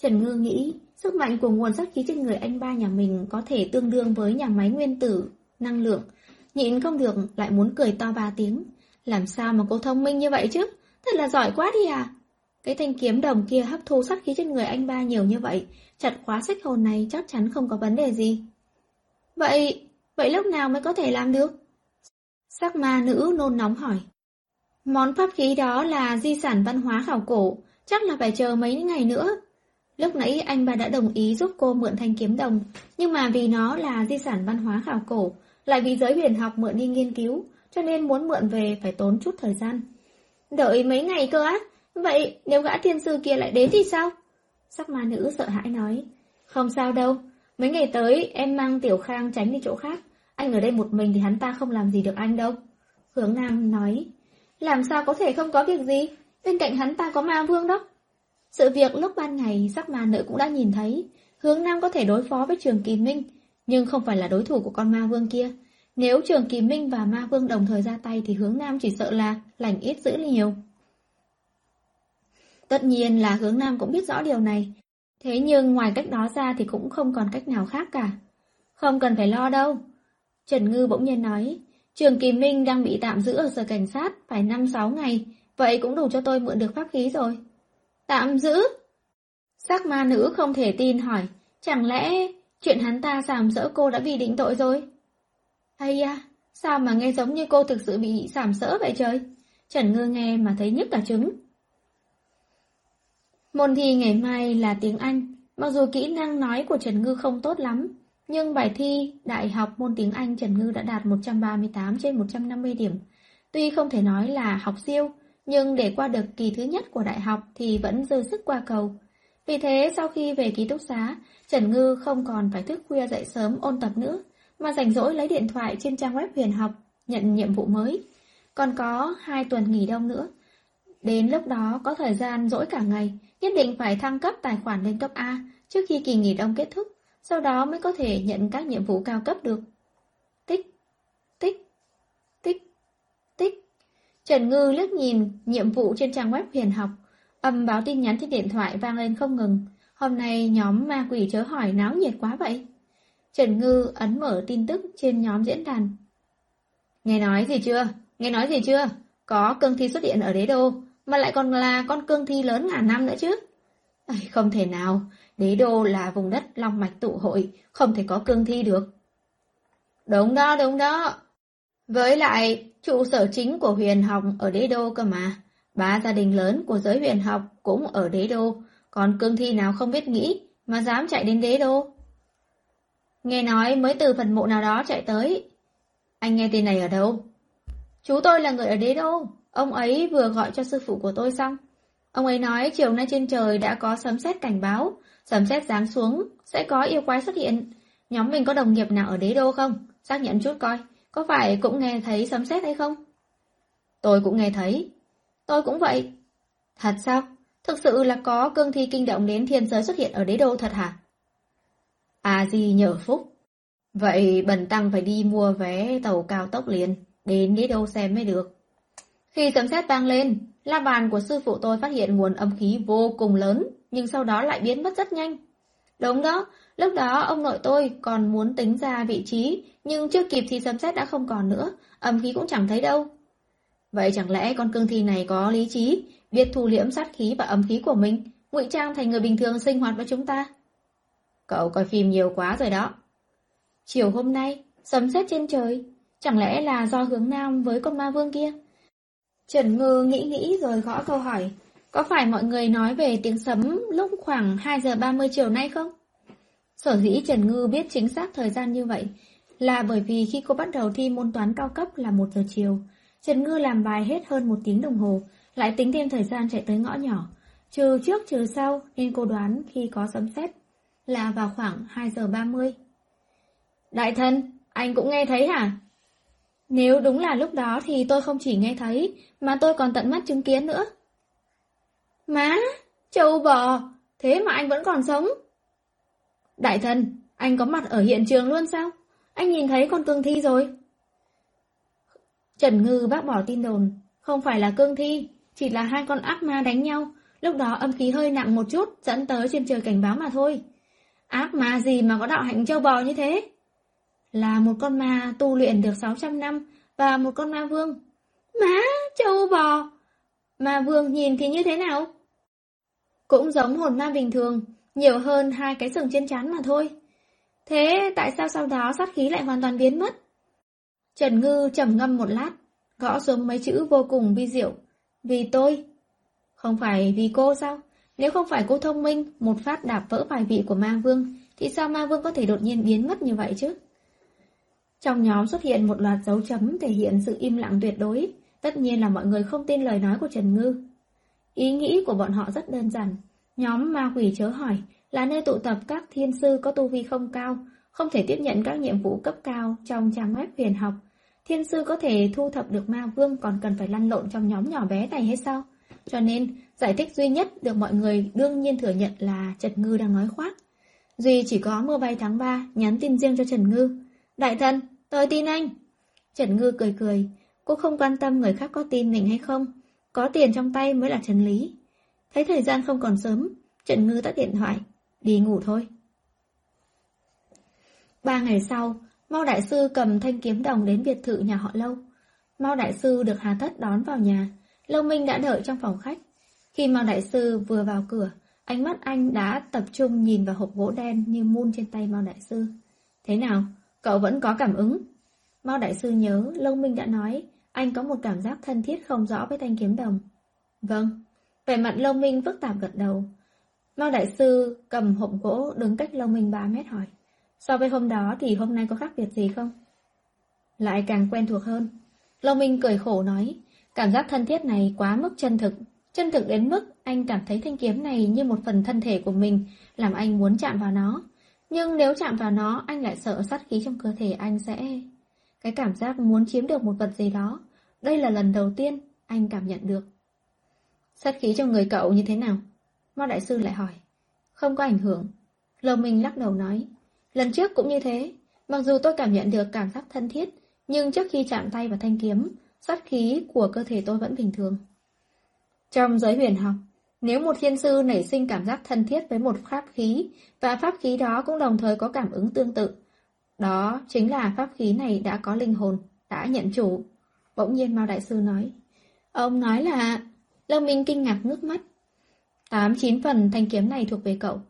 Trần Ngư nghĩ, sức mạnh của nguồn sát khí trên người anh ba nhà mình có thể tương đương với nhà máy nguyên tử, năng lượng. Nhịn không được, lại muốn cười to ba tiếng. Làm sao mà cô thông minh như vậy chứ? Thật là giỏi quá đi à! Cái thanh kiếm đồng kia hấp thu sát khí trên người anh ba nhiều như vậy, chặt khóa sách hồn này chắc chắn không có vấn đề gì. Vậy, vậy lúc nào mới có thể làm được? Sắc ma nữ nôn nóng hỏi. Món pháp khí đó là di sản văn hóa khảo cổ, chắc là phải chờ mấy ngày nữa. Lúc nãy anh bà đã đồng ý giúp cô mượn thanh kiếm đồng, nhưng mà vì nó là di sản văn hóa khảo cổ, lại vì giới huyền học mượn đi nghiên cứu, cho nên muốn mượn về phải tốn chút thời gian. Đợi mấy ngày cơ á? Vậy nếu gã thiên sư kia lại đến thì sao? Sắc ma nữ sợ hãi nói. Không sao đâu, mấy ngày tới em mang Tiểu Khang tránh đi chỗ khác. Anh ở đây một mình thì hắn ta không làm gì được anh đâu. Hướng Nam nói, làm sao có thể không có việc gì, bên cạnh hắn ta có ma vương đó. Sự việc lúc ban ngày sắc ma nữ cũng đã nhìn thấy, hướng Nam có thể đối phó với trường Kỳ Minh, nhưng không phải là đối thủ của con ma vương kia. Nếu trường Kỳ Minh và ma vương đồng thời ra tay thì hướng Nam chỉ sợ là lành ít giữ nhiều. Tất nhiên là hướng Nam cũng biết rõ điều này, thế nhưng ngoài cách đó ra thì cũng không còn cách nào khác cả. Không cần phải lo đâu, Trần Ngư bỗng nhiên nói, Trường Kỳ Minh đang bị tạm giữ ở sở cảnh sát, phải 5-6 ngày, vậy cũng đủ cho tôi mượn được pháp khí rồi. Tạm giữ? Sắc ma nữ không thể tin hỏi, chẳng lẽ chuyện hắn ta sàm sỡ cô đã bị định tội rồi? Hay à, sao mà nghe giống như cô thực sự bị sàm sỡ vậy trời? Trần Ngư nghe mà thấy nhức cả trứng. Môn thi ngày mai là tiếng Anh, mặc dù kỹ năng nói của Trần Ngư không tốt lắm, nhưng bài thi Đại học môn tiếng Anh Trần Ngư đã đạt 138 trên 150 điểm. Tuy không thể nói là học siêu, nhưng để qua được kỳ thứ nhất của đại học thì vẫn dư sức qua cầu. Vì thế sau khi về ký túc xá, Trần Ngư không còn phải thức khuya dậy sớm ôn tập nữa, mà rảnh rỗi lấy điện thoại trên trang web huyền học, nhận nhiệm vụ mới. Còn có hai tuần nghỉ đông nữa. Đến lúc đó có thời gian rỗi cả ngày, nhất định phải thăng cấp tài khoản lên cấp A trước khi kỳ nghỉ đông kết thúc sau đó mới có thể nhận các nhiệm vụ cao cấp được. Tích, tích, tích, tích. Trần Ngư liếc nhìn nhiệm vụ trên trang web huyền học, âm báo tin nhắn trên điện thoại vang lên không ngừng. Hôm nay nhóm ma quỷ chớ hỏi náo nhiệt quá vậy. Trần Ngư ấn mở tin tức trên nhóm diễn đàn. Nghe nói gì chưa? Nghe nói gì chưa? Có cương thi xuất hiện ở đế đô, mà lại còn là con cương thi lớn ngàn năm nữa chứ. Ây, không thể nào, Đế đô là vùng đất long mạch tụ hội, không thể có cương thi được. Đúng đó, đúng đó. Với lại, trụ sở chính của huyền học ở đế đô cơ mà. Ba gia đình lớn của giới huyền học cũng ở đế đô, còn cương thi nào không biết nghĩ mà dám chạy đến đế đô. Nghe nói mới từ phần mộ nào đó chạy tới. Anh nghe tin này ở đâu? Chú tôi là người ở đế đô, ông ấy vừa gọi cho sư phụ của tôi xong. Ông ấy nói chiều nay trên trời đã có sấm sét cảnh báo, Sầm xét giáng xuống, sẽ có yêu quái xuất hiện. Nhóm mình có đồng nghiệp nào ở đế đô không? Xác nhận chút coi, có phải cũng nghe thấy sấm xét hay không? Tôi cũng nghe thấy. Tôi cũng vậy. Thật sao? Thực sự là có cương thi kinh động đến thiên giới xuất hiện ở đế đô thật hả? À gì nhờ phúc. Vậy bần tăng phải đi mua vé tàu cao tốc liền, đến đế đô xem mới được. Khi sấm xét vang lên, la bàn của sư phụ tôi phát hiện nguồn âm khí vô cùng lớn, nhưng sau đó lại biến mất rất nhanh. Đúng đó, lúc đó ông nội tôi còn muốn tính ra vị trí, nhưng chưa kịp thì sấm sét đã không còn nữa, âm khí cũng chẳng thấy đâu. Vậy chẳng lẽ con cương thi này có lý trí, biết thu liễm sát khí và âm khí của mình, ngụy trang thành người bình thường sinh hoạt với chúng ta? Cậu coi phim nhiều quá rồi đó. Chiều hôm nay, sấm sét trên trời, chẳng lẽ là do hướng nam với con ma vương kia? Trần Ngư nghĩ nghĩ rồi gõ câu hỏi, có phải mọi người nói về tiếng sấm lúc khoảng 2 giờ 30 chiều nay không? Sở dĩ Trần Ngư biết chính xác thời gian như vậy là bởi vì khi cô bắt đầu thi môn toán cao cấp là 1 giờ chiều, Trần Ngư làm bài hết hơn một tiếng đồng hồ, lại tính thêm thời gian chạy tới ngõ nhỏ. Trừ trước trừ sau nên cô đoán khi có sấm sét là vào khoảng 2 giờ 30. Đại thân, anh cũng nghe thấy hả? Nếu đúng là lúc đó thì tôi không chỉ nghe thấy, mà tôi còn tận mắt chứng kiến nữa. Má, châu bò, thế mà anh vẫn còn sống. Đại thần, anh có mặt ở hiện trường luôn sao? Anh nhìn thấy con cương thi rồi. Trần Ngư bác bỏ tin đồn, không phải là cương thi, chỉ là hai con ác ma đánh nhau, lúc đó âm khí hơi nặng một chút, dẫn tới trên trời cảnh báo mà thôi. Ác ma gì mà có đạo hạnh châu bò như thế? Là một con ma tu luyện được 600 năm và một con ma vương. Má, châu bò! Ma vương nhìn thì như thế nào? Cũng giống hồn ma bình thường, nhiều hơn hai cái sừng trên chán mà thôi. Thế tại sao sau đó sát khí lại hoàn toàn biến mất? Trần Ngư trầm ngâm một lát, gõ xuống mấy chữ vô cùng vi diệu. Vì tôi. Không phải vì cô sao? Nếu không phải cô thông minh, một phát đạp vỡ bài vị của ma vương, thì sao ma vương có thể đột nhiên biến mất như vậy chứ? Trong nhóm xuất hiện một loạt dấu chấm thể hiện sự im lặng tuyệt đối. Tất nhiên là mọi người không tin lời nói của Trần Ngư. Ý nghĩ của bọn họ rất đơn giản. Nhóm ma quỷ chớ hỏi là nơi tụ tập các thiên sư có tu vi không cao, không thể tiếp nhận các nhiệm vụ cấp cao trong trang web huyền học. Thiên sư có thể thu thập được ma vương còn cần phải lăn lộn trong nhóm nhỏ bé này hay sao? Cho nên, giải thích duy nhất được mọi người đương nhiên thừa nhận là Trần Ngư đang nói khoác. Duy chỉ có mưa bay tháng 3 nhắn tin riêng cho Trần Ngư. Đại thần, tôi tin anh. Trần Ngư cười cười, cô không quan tâm người khác có tin mình hay không. Có tiền trong tay mới là chân lý. Thấy thời gian không còn sớm, Trần Ngư tắt điện thoại, đi ngủ thôi. Ba ngày sau, Mao Đại Sư cầm thanh kiếm đồng đến biệt thự nhà họ Lâu. Mao Đại Sư được Hà Thất đón vào nhà, Lâu Minh đã đợi trong phòng khách. Khi Mao Đại Sư vừa vào cửa, ánh mắt anh đã tập trung nhìn vào hộp gỗ đen như mun trên tay Mao Đại Sư. Thế nào? Cậu vẫn có cảm ứng? Mao Đại Sư nhớ, Lâu Minh đã nói, anh có một cảm giác thân thiết không rõ với thanh kiếm đồng. Vâng. Vẻ mặt Lâu Minh phức tạp gật đầu. Mao Đại Sư cầm hộp gỗ đứng cách Lâu Minh 3 mét hỏi. So với hôm đó thì hôm nay có khác biệt gì không? Lại càng quen thuộc hơn. Lâu Minh cười khổ nói, cảm giác thân thiết này quá mức chân thực. Chân thực đến mức anh cảm thấy thanh kiếm này như một phần thân thể của mình, làm anh muốn chạm vào nó. Nhưng nếu chạm vào nó, anh lại sợ sát khí trong cơ thể anh sẽ... Cái cảm giác muốn chiếm được một vật gì đó, đây là lần đầu tiên anh cảm nhận được. Sát khí trong người cậu như thế nào? Mao Đại Sư lại hỏi. Không có ảnh hưởng. Lầu Minh lắc đầu nói. Lần trước cũng như thế. Mặc dù tôi cảm nhận được cảm giác thân thiết, nhưng trước khi chạm tay vào thanh kiếm, sát khí của cơ thể tôi vẫn bình thường. Trong giới huyền học, nếu một thiên sư nảy sinh cảm giác thân thiết với một pháp khí, và pháp khí đó cũng đồng thời có cảm ứng tương tự, đó chính là pháp khí này đã có linh hồn, đã nhận chủ. Bỗng nhiên Mao Đại Sư nói. Ông nói là... Lâm Minh kinh ngạc ngước mắt. Tám chín phần thanh kiếm này thuộc về cậu.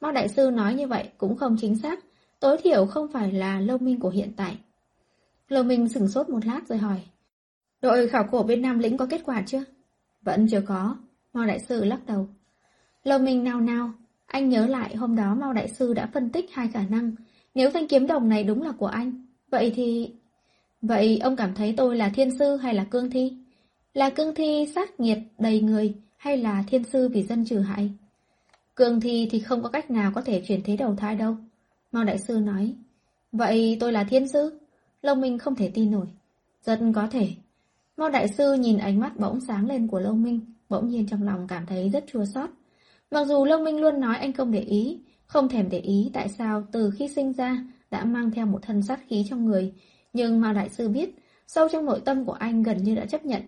Mao Đại Sư nói như vậy cũng không chính xác, tối thiểu không phải là Lâu Minh của hiện tại. Lâu Minh sửng sốt một lát rồi hỏi. Đội khảo cổ bên Nam Lĩnh có kết quả chưa? Vẫn chưa có. Mao Đại Sư lắc đầu. Lâu Minh nao nao, anh nhớ lại hôm đó Mao Đại Sư đã phân tích hai khả năng. Nếu thanh kiếm đồng này đúng là của anh, vậy thì... Vậy ông cảm thấy tôi là thiên sư hay là cương thi? Là cương thi sát nghiệt đầy người hay là thiên sư vì dân trừ hại? Cương thi thì không có cách nào có thể chuyển thế đầu thai đâu. Mao Đại Sư nói. Vậy tôi là thiên sư? Lâu Minh không thể tin nổi. Rất có thể. Mao Đại Sư nhìn ánh mắt bỗng sáng lên của Lâu Minh, bỗng nhiên trong lòng cảm thấy rất chua xót. Mặc dù Lâu Minh luôn nói anh không để ý, không thèm để ý tại sao từ khi sinh ra đã mang theo một thân sát khí trong người, nhưng Mao Đại Sư biết, sâu trong nội tâm của anh gần như đã chấp nhận.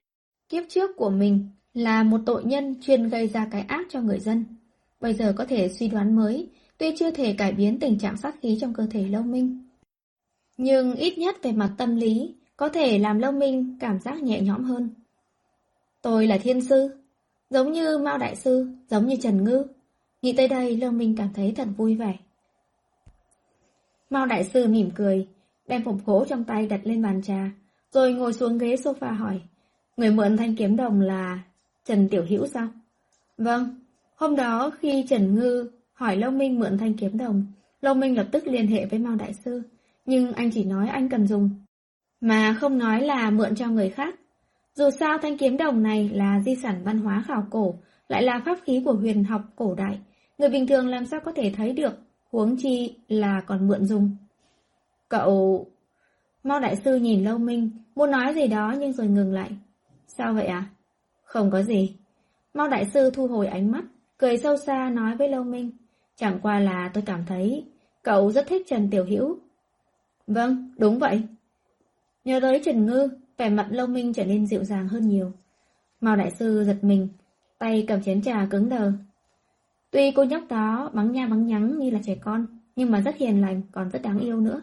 Kiếp trước của mình là một tội nhân chuyên gây ra cái ác cho người dân. Bây giờ có thể suy đoán mới, tuy chưa thể cải biến tình trạng sát khí trong cơ thể Lâu Minh. Nhưng ít nhất về mặt tâm lý, có thể làm Lâu Minh cảm giác nhẹ nhõm hơn. Tôi là thiên sư, giống như Mao Đại Sư, giống như Trần Ngư. Nghĩ tới đây, Lâu Minh cảm thấy thật vui vẻ. Mao Đại Sư mỉm cười, đem hộp gỗ trong tay đặt lên bàn trà, rồi ngồi xuống ghế sofa hỏi. Người mượn thanh kiếm đồng là Trần Tiểu Hữu sao? Vâng, hôm đó khi Trần Ngư hỏi Lâu Minh mượn thanh kiếm đồng, Lâu Minh lập tức liên hệ với Mao Đại Sư, nhưng anh chỉ nói anh cần dùng, mà không nói là mượn cho người khác. Dù sao thanh kiếm đồng này là di sản văn hóa khảo cổ, lại là pháp khí của huyền học cổ đại, người bình thường làm sao có thể thấy được, huống chi là còn mượn dùng. Cậu... mau Đại Sư nhìn Lâu Minh, muốn nói gì đó nhưng rồi ngừng lại. Sao vậy à? Không có gì. mau Đại Sư thu hồi ánh mắt, cười sâu xa nói với Lâu Minh. Chẳng qua là tôi cảm thấy cậu rất thích Trần Tiểu Hữu. Vâng, đúng vậy. Nhớ tới Trần Ngư, vẻ mặt Lâu Minh trở nên dịu dàng hơn nhiều. Mao Đại Sư giật mình, tay cầm chén trà cứng đờ. Tuy cô nhóc đó bắn nha bắn nhắng như là trẻ con, nhưng mà rất hiền lành, còn rất đáng yêu nữa.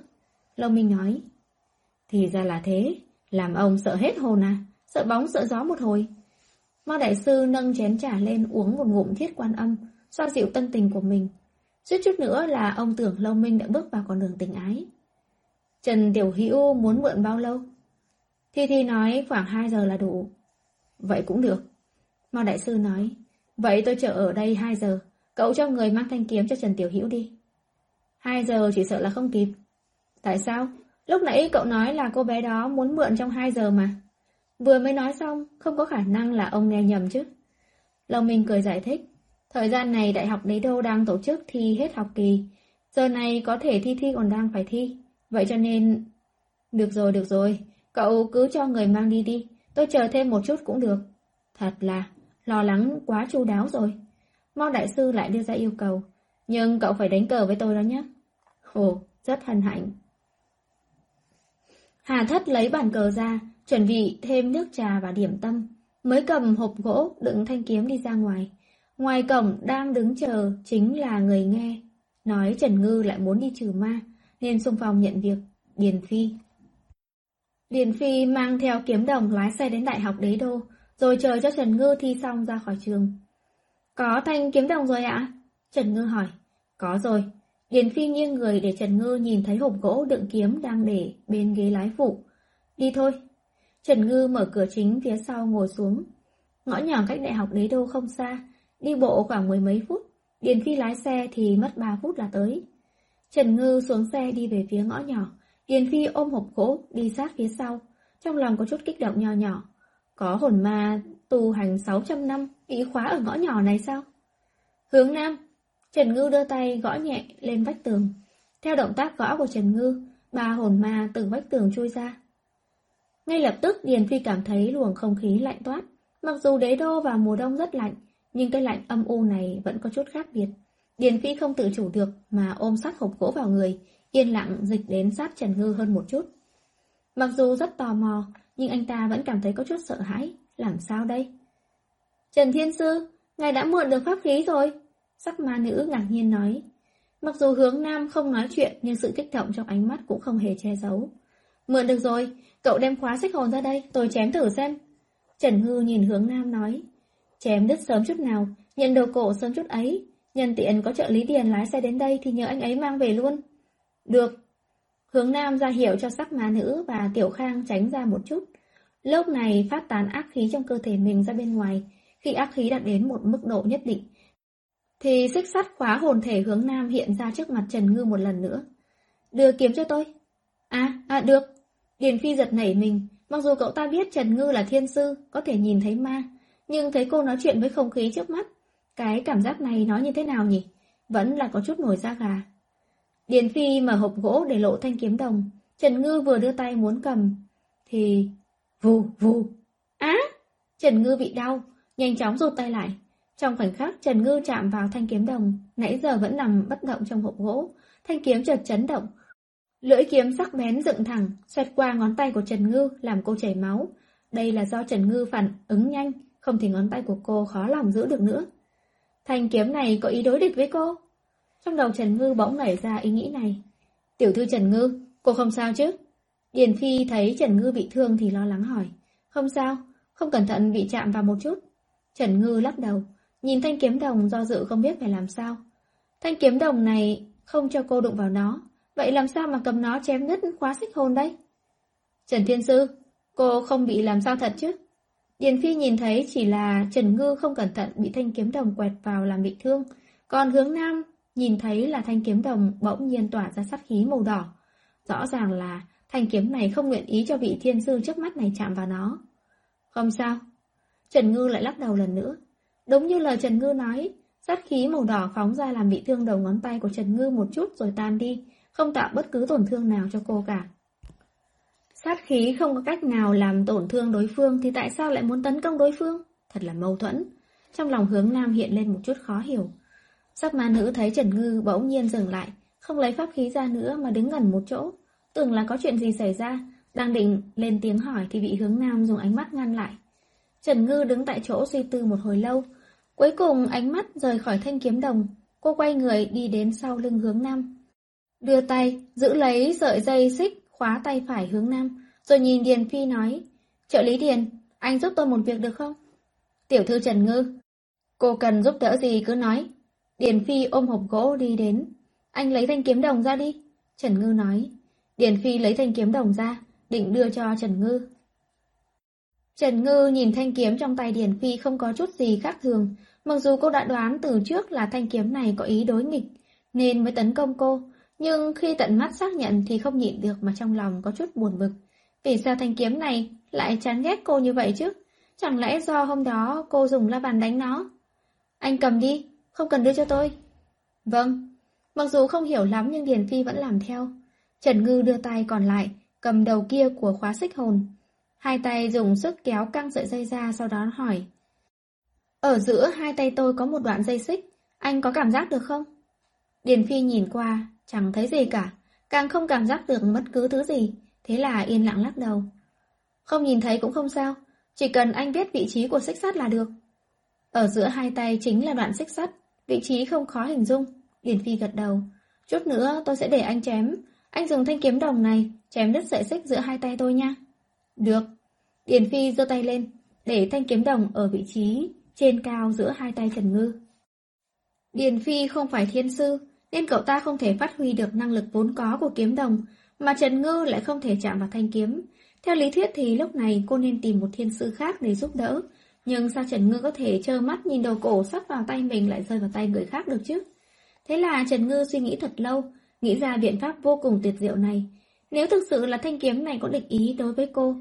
Lâu Minh nói. Thì ra là thế, làm ông sợ hết hồn à, sợ bóng sợ gió một hồi. Mao Đại Sư nâng chén trà lên uống một ngụm thiết quan âm, xoa dịu tâm tình của mình. Suýt chút nữa là ông tưởng Lâu Minh đã bước vào con đường tình ái. Trần Tiểu Hữu muốn mượn bao lâu? Thi Thi nói khoảng 2 giờ là đủ. Vậy cũng được. Mao Đại Sư nói, vậy tôi chờ ở đây 2 giờ, cậu cho người mang thanh kiếm cho Trần Tiểu Hữu đi. 2 giờ chỉ sợ là không kịp. Tại sao? Lúc nãy cậu nói là cô bé đó muốn mượn trong 2 giờ mà. Vừa mới nói xong, không có khả năng là ông nghe nhầm chứ. Long Minh cười giải thích. Thời gian này Đại học Đế Đô đang tổ chức thi hết học kỳ. Giờ này có thể thi thi còn đang phải thi. Vậy cho nên... Được rồi, được rồi. Cậu cứ cho người mang đi đi. Tôi chờ thêm một chút cũng được. Thật là lo lắng quá chu đáo rồi. mo Đại Sư lại đưa ra yêu cầu. Nhưng cậu phải đánh cờ với tôi đó nhé. Ồ, rất hân hạnh. Hà Thất lấy bàn cờ ra, chuẩn bị thêm nước trà và điểm tâm, mới cầm hộp gỗ đựng thanh kiếm đi ra ngoài. Ngoài cổng đang đứng chờ chính là người nghe, nói Trần Ngư lại muốn đi trừ ma, nên xung phong nhận việc, Điền Phi. Điền Phi mang theo kiếm đồng lái xe đến Đại học Đế Đô, rồi chờ cho Trần Ngư thi xong ra khỏi trường. Có thanh kiếm đồng rồi ạ? Trần Ngư hỏi. Có rồi. Điền Phi nghiêng người để Trần Ngư nhìn thấy hộp gỗ đựng kiếm đang để bên ghế lái phụ. Đi thôi. Trần Ngư mở cửa chính phía sau ngồi xuống. Ngõ nhỏ cách đại học đế đô không xa, đi bộ khoảng mười mấy phút. Điền Phi lái xe thì mất ba phút là tới. Trần Ngư xuống xe đi về phía ngõ nhỏ. Điền Phi ôm hộp gỗ, đi sát phía sau. Trong lòng có chút kích động nho nhỏ. Có hồn ma tù hành 600 năm bị khóa ở ngõ nhỏ này sao? Hướng Nam, Trần Ngư đưa tay gõ nhẹ lên vách tường. Theo động tác gõ của Trần Ngư, ba hồn ma từ vách tường chui ra. Ngay lập tức Điền Phi cảm thấy luồng không khí lạnh toát. Mặc dù đế đô vào mùa đông rất lạnh, nhưng cái lạnh âm u này vẫn có chút khác biệt. Điền Phi không tự chủ được mà ôm sát hộp gỗ vào người, yên lặng dịch đến sát Trần Ngư hơn một chút. Mặc dù rất tò mò, nhưng anh ta vẫn cảm thấy có chút sợ hãi. Làm sao đây? Trần Thiên Sư, ngài đã mượn được pháp khí rồi. Sắc ma nữ ngạc nhiên nói. Mặc dù hướng nam không nói chuyện nhưng sự kích động trong ánh mắt cũng không hề che giấu. Mượn được rồi, cậu đem khóa sách hồn ra đây, tôi chém thử xem. Trần Hư nhìn hướng nam nói. Chém đứt sớm chút nào, nhận đồ cổ sớm chút ấy. Nhân tiện có trợ lý điền lái xe đến đây thì nhờ anh ấy mang về luôn. Được. Hướng nam ra hiệu cho sắc ma nữ và tiểu khang tránh ra một chút. Lúc này phát tán ác khí trong cơ thể mình ra bên ngoài. Khi ác khí đạt đến một mức độ nhất định, thì xích sắt khóa hồn thể hướng nam hiện ra trước mặt Trần Ngư một lần nữa. Đưa kiếm cho tôi. À, à được. Điền Phi giật nảy mình, mặc dù cậu ta biết Trần Ngư là thiên sư, có thể nhìn thấy ma, nhưng thấy cô nói chuyện với không khí trước mắt, cái cảm giác này nói như thế nào nhỉ? Vẫn là có chút nổi da gà. Điền Phi mở hộp gỗ để lộ thanh kiếm đồng, Trần Ngư vừa đưa tay muốn cầm, thì... Vù, vù. Á! Trần Ngư bị đau, nhanh chóng rụt tay lại, trong khoảnh khắc Trần Ngư chạm vào thanh kiếm đồng, nãy giờ vẫn nằm bất động trong hộp gỗ, thanh kiếm chợt chấn động. Lưỡi kiếm sắc bén dựng thẳng, xoẹt qua ngón tay của Trần Ngư làm cô chảy máu. Đây là do Trần Ngư phản ứng nhanh, không thì ngón tay của cô khó lòng giữ được nữa. Thanh kiếm này có ý đối địch với cô. Trong đầu Trần Ngư bỗng nảy ra ý nghĩ này. Tiểu thư Trần Ngư, cô không sao chứ? Điền Phi thấy Trần Ngư bị thương thì lo lắng hỏi. Không sao, không cẩn thận bị chạm vào một chút. Trần Ngư lắc đầu, nhìn thanh kiếm đồng do dự không biết phải làm sao. Thanh kiếm đồng này không cho cô đụng vào nó, vậy làm sao mà cầm nó chém nứt khóa xích hồn đấy? Trần Thiên Sư, cô không bị làm sao thật chứ? Điền Phi nhìn thấy chỉ là Trần Ngư không cẩn thận bị thanh kiếm đồng quẹt vào làm bị thương, còn hướng nam nhìn thấy là thanh kiếm đồng bỗng nhiên tỏa ra sát khí màu đỏ. Rõ ràng là thanh kiếm này không nguyện ý cho vị thiên sư trước mắt này chạm vào nó. Không sao. Trần Ngư lại lắc đầu lần nữa. Đúng như lời Trần Ngư nói, sát khí màu đỏ phóng ra làm bị thương đầu ngón tay của Trần Ngư một chút rồi tan đi, không tạo bất cứ tổn thương nào cho cô cả. Sát khí không có cách nào làm tổn thương đối phương thì tại sao lại muốn tấn công đối phương? Thật là mâu thuẫn. Trong lòng hướng nam hiện lên một chút khó hiểu. Sắc ma nữ thấy Trần Ngư bỗng nhiên dừng lại, không lấy pháp khí ra nữa mà đứng gần một chỗ. Tưởng là có chuyện gì xảy ra, đang định lên tiếng hỏi thì bị hướng nam dùng ánh mắt ngăn lại. Trần Ngư đứng tại chỗ suy tư một hồi lâu. Cuối cùng ánh mắt rời khỏi thanh kiếm đồng. Cô quay người đi đến sau lưng hướng nam. Đưa tay, giữ lấy sợi dây xích, khóa tay phải hướng nam. Rồi nhìn Điền Phi nói. Trợ lý Điền, anh giúp tôi một việc được không? Tiểu thư Trần Ngư. Cô cần giúp đỡ gì cứ nói. Điền Phi ôm hộp gỗ đi đến. Anh lấy thanh kiếm đồng ra đi. Trần Ngư nói. Điền Phi lấy thanh kiếm đồng ra, định đưa cho Trần Ngư. Trần Ngư nhìn thanh kiếm trong tay Điền Phi không có chút gì khác thường, mặc dù cô đã đoán từ trước là thanh kiếm này có ý đối nghịch, nên mới tấn công cô, nhưng khi tận mắt xác nhận thì không nhịn được mà trong lòng có chút buồn bực. Vì sao thanh kiếm này lại chán ghét cô như vậy chứ? Chẳng lẽ do hôm đó cô dùng la bàn đánh nó? Anh cầm đi, không cần đưa cho tôi. Vâng, mặc dù không hiểu lắm nhưng Điền Phi vẫn làm theo. Trần Ngư đưa tay còn lại, cầm đầu kia của khóa xích hồn. Hai tay dùng sức kéo căng sợi dây ra sau đó hỏi. Ở giữa hai tay tôi có một đoạn dây xích, anh có cảm giác được không? Điền Phi nhìn qua, chẳng thấy gì cả, càng không cảm giác được bất cứ thứ gì, thế là yên lặng lắc đầu. Không nhìn thấy cũng không sao, chỉ cần anh biết vị trí của xích sắt là được. Ở giữa hai tay chính là đoạn xích sắt, vị trí không khó hình dung. Điền Phi gật đầu. Chút nữa tôi sẽ để anh chém, anh dùng thanh kiếm đồng này chém đứt sợi xích giữa hai tay tôi nha. Được. Điền Phi giơ tay lên, để thanh kiếm đồng ở vị trí trên cao giữa hai tay Trần Ngư. Điền Phi không phải thiên sư, nên cậu ta không thể phát huy được năng lực vốn có của kiếm đồng, mà Trần Ngư lại không thể chạm vào thanh kiếm. Theo lý thuyết thì lúc này cô nên tìm một thiên sư khác để giúp đỡ, nhưng sao Trần Ngư có thể trơ mắt nhìn đầu cổ sắp vào tay mình lại rơi vào tay người khác được chứ? Thế là Trần Ngư suy nghĩ thật lâu, nghĩ ra biện pháp vô cùng tuyệt diệu này. Nếu thực sự là thanh kiếm này có định ý đối với cô,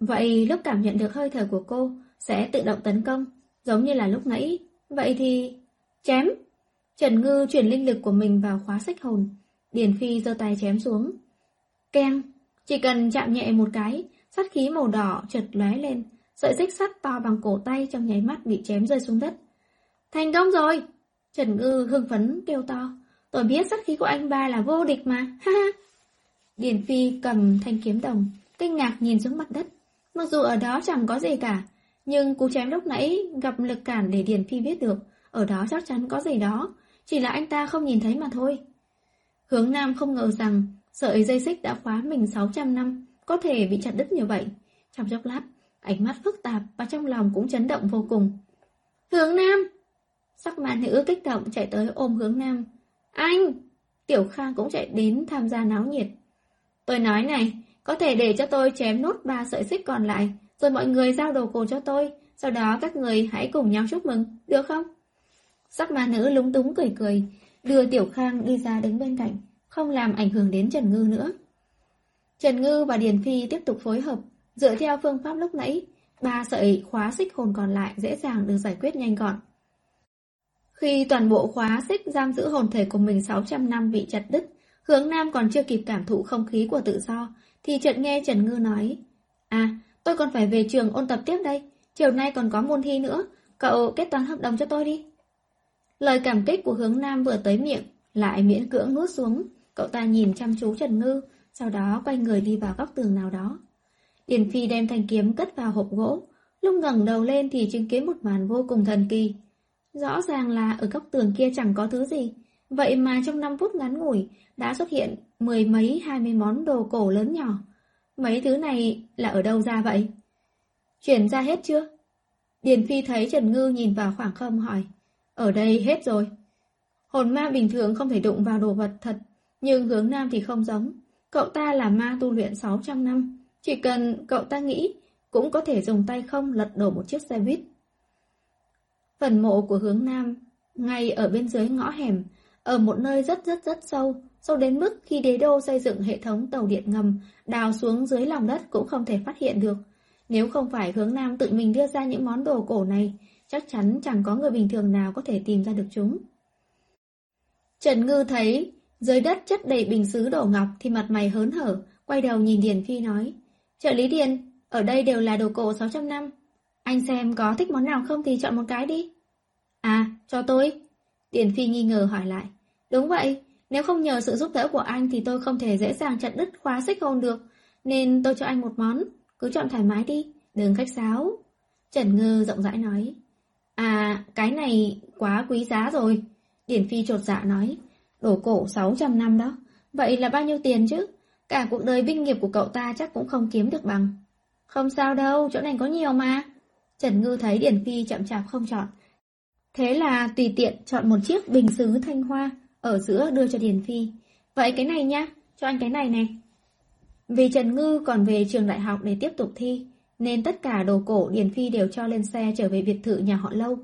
vậy lúc cảm nhận được hơi thở của cô sẽ tự động tấn công, giống như là lúc nãy. Vậy thì... Chém! Trần Ngư chuyển linh lực của mình vào khóa sách hồn. Điền Phi giơ tay chém xuống. Keng! Chỉ cần chạm nhẹ một cái, sát khí màu đỏ chợt lóe lên, sợi xích sắt to bằng cổ tay trong nháy mắt bị chém rơi xuống đất. Thành công rồi! Trần Ngư hưng phấn kêu to. Tôi biết sát khí của anh ba là vô địch mà, ha ha. Điền Phi cầm thanh kiếm đồng, kinh ngạc nhìn xuống mặt đất. Mặc dù ở đó chẳng có gì cả, nhưng cú chém lúc nãy gặp lực cản để Điền Phi biết được, ở đó chắc chắn có gì đó, chỉ là anh ta không nhìn thấy mà thôi. Hướng Nam không ngờ rằng sợi dây xích đã khóa mình 600 năm, có thể bị chặt đứt như vậy. Trong chốc lát, ánh mắt phức tạp và trong lòng cũng chấn động vô cùng. Hướng Nam! Sắc mà nữ kích động chạy tới ôm hướng Nam. Anh! Tiểu Khang cũng chạy đến tham gia náo nhiệt. Tôi nói này, có thể để cho tôi chém nốt ba sợi xích còn lại, rồi mọi người giao đồ cổ cho tôi, sau đó các người hãy cùng nhau chúc mừng, được không? Sắc ma nữ lúng túng cười cười, đưa Tiểu Khang đi ra đứng bên cạnh, không làm ảnh hưởng đến Trần Ngư nữa. Trần Ngư và Điền Phi tiếp tục phối hợp, dựa theo phương pháp lúc nãy, ba sợi khóa xích hồn còn lại dễ dàng được giải quyết nhanh gọn. Khi toàn bộ khóa xích giam giữ hồn thể của mình 600 năm bị chặt đứt, hướng Nam còn chưa kịp cảm thụ không khí của tự do, thì chợt nghe Trần Ngư nói, À, tôi còn phải về trường ôn tập tiếp đây, chiều nay còn có môn thi nữa, cậu kết toán hợp đồng cho tôi đi. Lời cảm kích của hướng Nam vừa tới miệng, lại miễn cưỡng nuốt xuống, cậu ta nhìn chăm chú Trần Ngư, sau đó quay người đi vào góc tường nào đó. Điền Phi đem thanh kiếm cất vào hộp gỗ, lúc ngẩng đầu lên thì chứng kiến một màn vô cùng thần kỳ. Rõ ràng là ở góc tường kia chẳng có thứ gì, Vậy mà trong 5 phút ngắn ngủi đã xuất hiện mười mấy hai mươi món đồ cổ lớn nhỏ. Mấy thứ này là ở đâu ra vậy? Chuyển ra hết chưa? Điền Phi thấy Trần Ngư nhìn vào khoảng không hỏi. Ở đây hết rồi. Hồn ma bình thường không thể đụng vào đồ vật thật, nhưng hướng nam thì không giống. Cậu ta là ma tu luyện 600 năm. Chỉ cần cậu ta nghĩ, cũng có thể dùng tay không lật đổ một chiếc xe buýt. Phần mộ của hướng nam, ngay ở bên dưới ngõ hẻm, ở một nơi rất rất rất sâu, sâu đến mức khi đế đô xây dựng hệ thống tàu điện ngầm, đào xuống dưới lòng đất cũng không thể phát hiện được. Nếu không phải hướng nam tự mình đưa ra những món đồ cổ này, chắc chắn chẳng có người bình thường nào có thể tìm ra được chúng. Trần Ngư thấy dưới đất chất đầy bình sứ đổ ngọc thì mặt mày hớn hở, quay đầu nhìn Điền Phi nói, trợ lý Điền, ở đây đều là đồ cổ 600 năm. Anh xem có thích món nào không thì chọn một cái đi. À, cho tôi. Điền Phi nghi ngờ hỏi lại. Đúng vậy, nếu không nhờ sự giúp đỡ của anh thì tôi không thể dễ dàng chặt đứt khóa xích hồn được, nên tôi cho anh một món, cứ chọn thoải mái đi, đừng khách sáo. Trần Ngư rộng rãi nói. À, cái này quá quý giá rồi. Điển Phi trột dạ nói. Đổ cổ 600 năm đó. Vậy là bao nhiêu tiền chứ? Cả cuộc đời binh nghiệp của cậu ta chắc cũng không kiếm được bằng. Không sao đâu, chỗ này có nhiều mà. Trần Ngư thấy Điển Phi chậm chạp không chọn. Thế là tùy tiện chọn một chiếc bình sứ thanh hoa ở giữa đưa cho Điền Phi. Vậy cái này nhá, cho anh cái này này. Vì Trần Ngư còn về trường đại học để tiếp tục thi, nên tất cả đồ cổ Điền Phi đều cho lên xe trở về biệt thự nhà họ Lâu.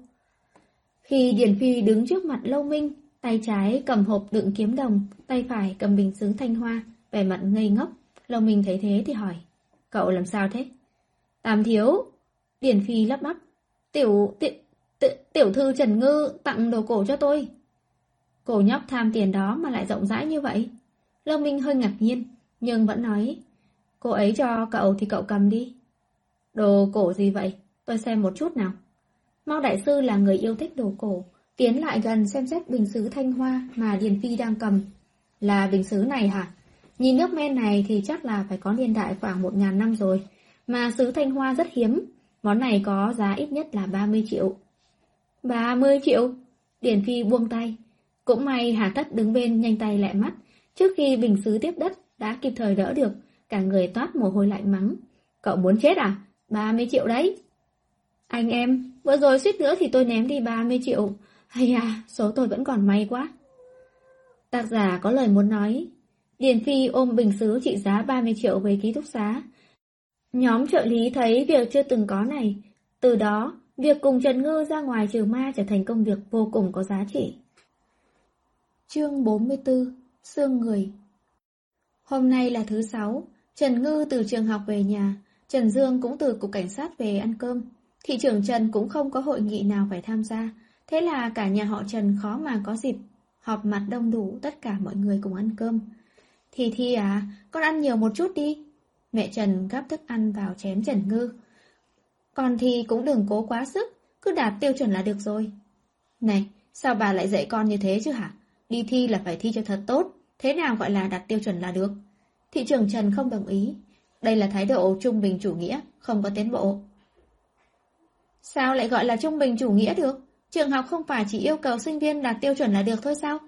Khi Điền Phi đứng trước mặt Lâu Minh, tay trái cầm hộp đựng kiếm đồng, tay phải cầm bình sứ thanh hoa, vẻ mặt ngây ngốc. Lâu Minh thấy thế thì hỏi, cậu làm sao thế? Tam thiếu. Điền Phi lắp bắp, tiểu, tiểu, tiểu, tiểu thư Trần Ngư tặng đồ cổ cho tôi. Cổ nhóc tham tiền đó mà lại rộng rãi như vậy. Lâm Minh hơi ngạc nhiên, nhưng vẫn nói, cô ấy cho cậu thì cậu cầm đi. Đồ cổ gì vậy? Tôi xem một chút nào. mau Đại Sư là người yêu thích đồ cổ, tiến lại gần xem xét bình sứ thanh hoa mà Điền Phi đang cầm. Là bình sứ này hả? Nhìn nước men này thì chắc là phải có niên đại khoảng một ngàn năm rồi, mà sứ thanh hoa rất hiếm, món này có giá ít nhất là 30 triệu. 30 triệu? Điền Phi buông tay. Cũng may Hà thất đứng bên nhanh tay lẹ mắt, trước khi bình sứ tiếp đất đã kịp thời đỡ được, cả người toát mồ hôi lạnh mắng. Cậu muốn chết à? 30 triệu đấy. Anh em, vừa rồi suýt nữa thì tôi ném đi 30 triệu. Hay à, số tôi vẫn còn may quá. Tác giả có lời muốn nói. Điền Phi ôm bình xứ trị giá 30 triệu về ký túc xá. Nhóm trợ lý thấy việc chưa từng có này. Từ đó, việc cùng Trần Ngư ra ngoài trừ ma trở thành công việc vô cùng có giá trị. Chương 44 Sương Người Hôm nay là thứ sáu, Trần Ngư từ trường học về nhà, Trần Dương cũng từ cục cảnh sát về ăn cơm. Thị trưởng Trần cũng không có hội nghị nào phải tham gia, thế là cả nhà họ Trần khó mà có dịp họp mặt đông đủ tất cả mọi người cùng ăn cơm. Thì Thi à, con ăn nhiều một chút đi. Mẹ Trần gắp thức ăn vào chén Trần Ngư. Còn thì cũng đừng cố quá sức, cứ đạt tiêu chuẩn là được rồi. Này, sao bà lại dạy con như thế chứ hả? Đi thi là phải thi cho thật tốt, thế nào gọi là đạt tiêu chuẩn là được? Thị trưởng Trần không đồng ý, đây là thái độ trung bình chủ nghĩa, không có tiến bộ. Sao lại gọi là trung bình chủ nghĩa được? Trường học không phải chỉ yêu cầu sinh viên đạt tiêu chuẩn là được thôi sao?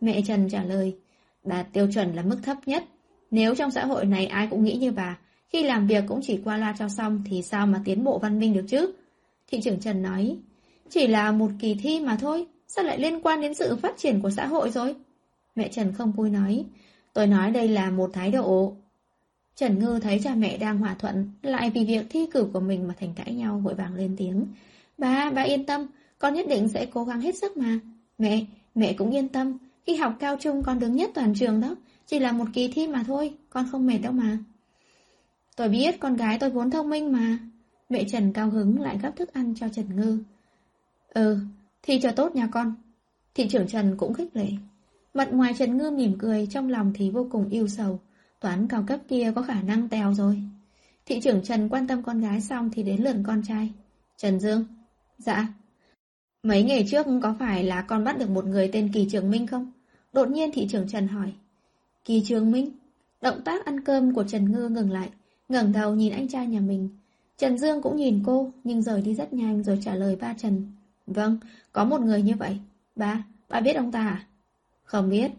Mẹ Trần trả lời, đạt tiêu chuẩn là mức thấp nhất. Nếu trong xã hội này ai cũng nghĩ như bà, khi làm việc cũng chỉ qua loa cho xong thì sao mà tiến bộ văn minh được chứ? Thị trưởng Trần nói, chỉ là một kỳ thi mà thôi, sao lại liên quan đến sự phát triển của xã hội rồi? Mẹ Trần không vui nói, tôi nói đây là một thái độ. Trần Ngư thấy cha mẹ đang hòa thuận, lại vì việc thi cử của mình mà thành cãi nhau vội vàng lên tiếng. Ba, ba yên tâm, con nhất định sẽ cố gắng hết sức mà. Mẹ, mẹ cũng yên tâm, khi học cao trung con đứng nhất toàn trường đó, chỉ là một kỳ thi mà thôi, con không mệt đâu mà. Tôi biết con gái tôi vốn thông minh mà. Mẹ Trần cao hứng lại gấp thức ăn cho Trần Ngư. Ừ, thi cho tốt nha con. Thị trưởng Trần cũng khích lệ. Mặt ngoài Trần Ngư mỉm cười, trong lòng thì vô cùng yêu sầu. Toán cao cấp kia có khả năng tèo rồi. Thị trưởng Trần quan tâm con gái xong thì đến lượt con trai. Trần Dương. Dạ. Mấy ngày trước có phải là con bắt được một người tên Kỳ Trường Minh không? Đột nhiên thị trưởng Trần hỏi. Kỳ Trường Minh? Động tác ăn cơm của Trần Ngư ngừng lại, ngẩng đầu nhìn anh trai nhà mình. Trần Dương cũng nhìn cô, nhưng rời đi rất nhanh rồi trả lời ba Trần. Vâng, có một người như vậy. Ba, ba biết ông ta à? Không biết.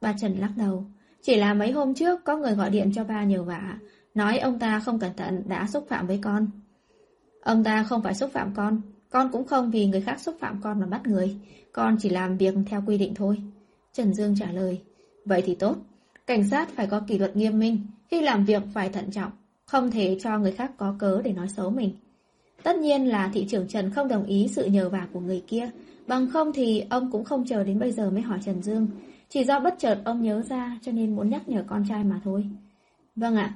Ba Trần lắc đầu. Chỉ là mấy hôm trước có người gọi điện cho ba nhờ vả, nói ông ta không cẩn thận đã xúc phạm với con. Ông ta không phải xúc phạm con, con cũng không vì người khác xúc phạm con mà bắt người, con chỉ làm việc theo quy định thôi. Trần Dương trả lời. Vậy thì tốt, cảnh sát phải có kỷ luật nghiêm minh, khi làm việc phải thận trọng, không thể cho người khác có cớ để nói xấu mình. Tất nhiên là thị trưởng Trần không đồng ý sự nhờ vả của người kia, bằng không thì ông cũng không chờ đến bây giờ mới hỏi Trần Dương. Chỉ do bất chợt ông nhớ ra cho nên muốn nhắc nhở con trai mà thôi. Vâng ạ.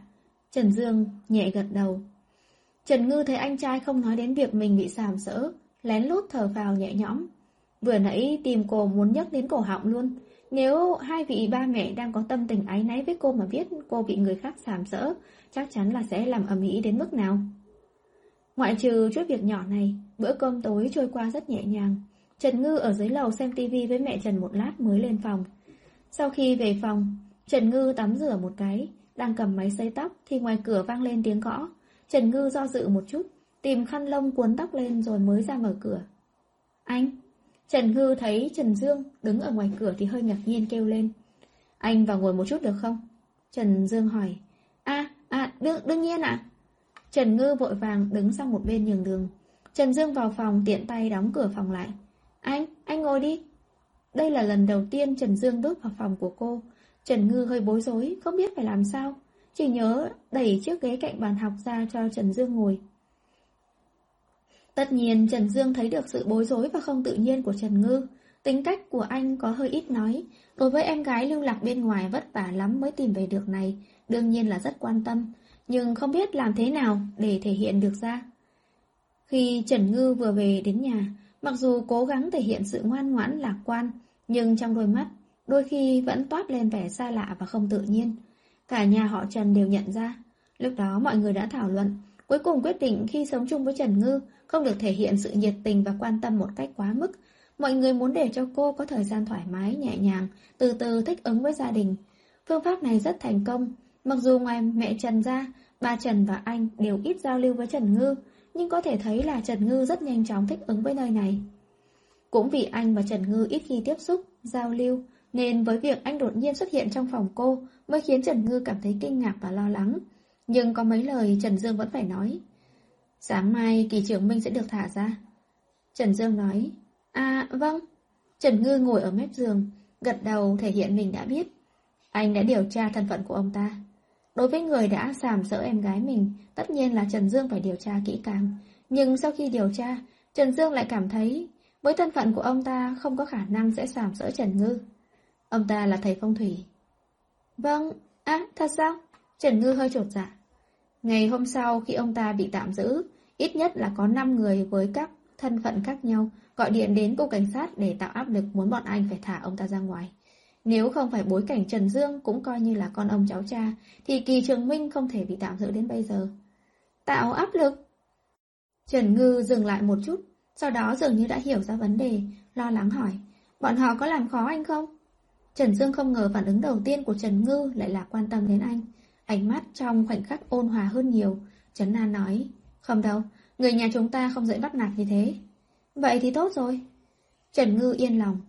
Trần Dương nhẹ gật đầu. Trần Ngư thấy anh trai không nói đến việc mình bị sàm sỡ, lén lút thở vào nhẹ nhõm. Vừa nãy tìm cô muốn nhắc đến cổ họng luôn. Nếu hai vị ba mẹ đang có tâm tình ái náy với cô mà biết cô bị người khác sàm sỡ, chắc chắn là sẽ làm ầm ĩ đến mức nào. Ngoại trừ chút việc nhỏ này, bữa cơm tối trôi qua rất nhẹ nhàng. Trần Ngư ở dưới lầu xem tivi với mẹ Trần một lát mới lên phòng. Sau khi về phòng, Trần Ngư tắm rửa một cái, đang cầm máy xây tóc thì ngoài cửa vang lên tiếng gõ. Trần Ngư do dự một chút, tìm khăn lông cuốn tóc lên rồi mới ra mở cửa. Anh! Trần Ngư thấy Trần Dương đứng ở ngoài cửa thì hơi ngạc nhiên kêu lên. Anh vào ngồi một chút được không? Trần Dương hỏi. À, à, đương, đương nhiên ạ. Trần Ngư vội vàng đứng sang một bên nhường đường. Trần Dương vào phòng tiện tay đóng cửa phòng lại. Anh, anh ngồi đi. Đây là lần đầu tiên Trần Dương bước vào phòng của cô. Trần Ngư hơi bối rối, không biết phải làm sao. Chỉ nhớ đẩy chiếc ghế cạnh bàn học ra cho Trần Dương ngồi. Tất nhiên Trần Dương thấy được sự bối rối và không tự nhiên của Trần Ngư. Tính cách của anh có hơi ít nói. Đối với em gái lưu lạc bên ngoài vất vả lắm mới tìm về được này, đương nhiên là rất quan tâm. Nhưng không biết làm thế nào để thể hiện được ra. Khi Trần Ngư vừa về đến nhà, mặc dù cố gắng thể hiện sự ngoan ngoãn lạc quan, nhưng trong đôi mắt, đôi khi vẫn toát lên vẻ xa lạ và không tự nhiên. Cả nhà họ Trần đều nhận ra. Lúc đó mọi người đã thảo luận, cuối cùng quyết định khi sống chung với Trần Ngư, không được thể hiện sự nhiệt tình và quan tâm một cách quá mức. Mọi người muốn để cho cô có thời gian thoải mái, nhẹ nhàng, từ từ thích ứng với gia đình. Phương pháp này rất thành công. Mặc dù ngoài mẹ Trần ra, ba Trần và anh đều ít giao lưu với Trần Ngư, nhưng có thể thấy là Trần Ngư rất nhanh chóng thích ứng với nơi này. Cũng vì anh và Trần Ngư ít khi tiếp xúc, giao lưu, nên với việc anh đột nhiên xuất hiện trong phòng cô mới khiến Trần Ngư cảm thấy kinh ngạc và lo lắng. Nhưng có mấy lời Trần Dương vẫn phải nói. Sáng mai kỳ trưởng Minh sẽ được thả ra. Trần Dương nói, À vâng. Trần Ngư ngồi ở mép giường, gật đầu thể hiện mình đã biết. Anh đã điều tra thân phận của ông ta. Đối với người đã sàm sỡ em gái mình, tất nhiên là Trần Dương phải điều tra kỹ càng. Nhưng sau khi điều tra, Trần Dương lại cảm thấy với thân phận của ông ta không có khả năng sẽ sàm sỡ Trần Ngư. Ông ta là thầy phong thủy. Vâng, à, thật sao? Trần Ngư hơi trột dạ. Ngày hôm sau khi ông ta bị tạm giữ, ít nhất là có 5 người với các thân phận khác nhau gọi điện đến cục cảnh sát để tạo áp lực muốn bọn anh phải thả ông ta ra ngoài. Nếu không phải bối cảnh Trần Dương cũng coi như là con ông cháu cha, thì Kỳ Trường Minh không thể bị tạm giữ đến bây giờ. Tạo áp lực? Trần Ngư dừng lại một chút, sau đó dường như đã hiểu ra vấn đề, lo lắng hỏi, bọn họ có làm khó anh không? Trần Dương không ngờ phản ứng đầu tiên của Trần Ngư lại là quan tâm đến anh. Ánh mắt trong khoảnh khắc ôn hòa hơn nhiều. Trấn An nói, không đâu, người nhà chúng ta không dễ bắt nạt như thế. Vậy thì tốt rồi. Trần Ngư yên lòng.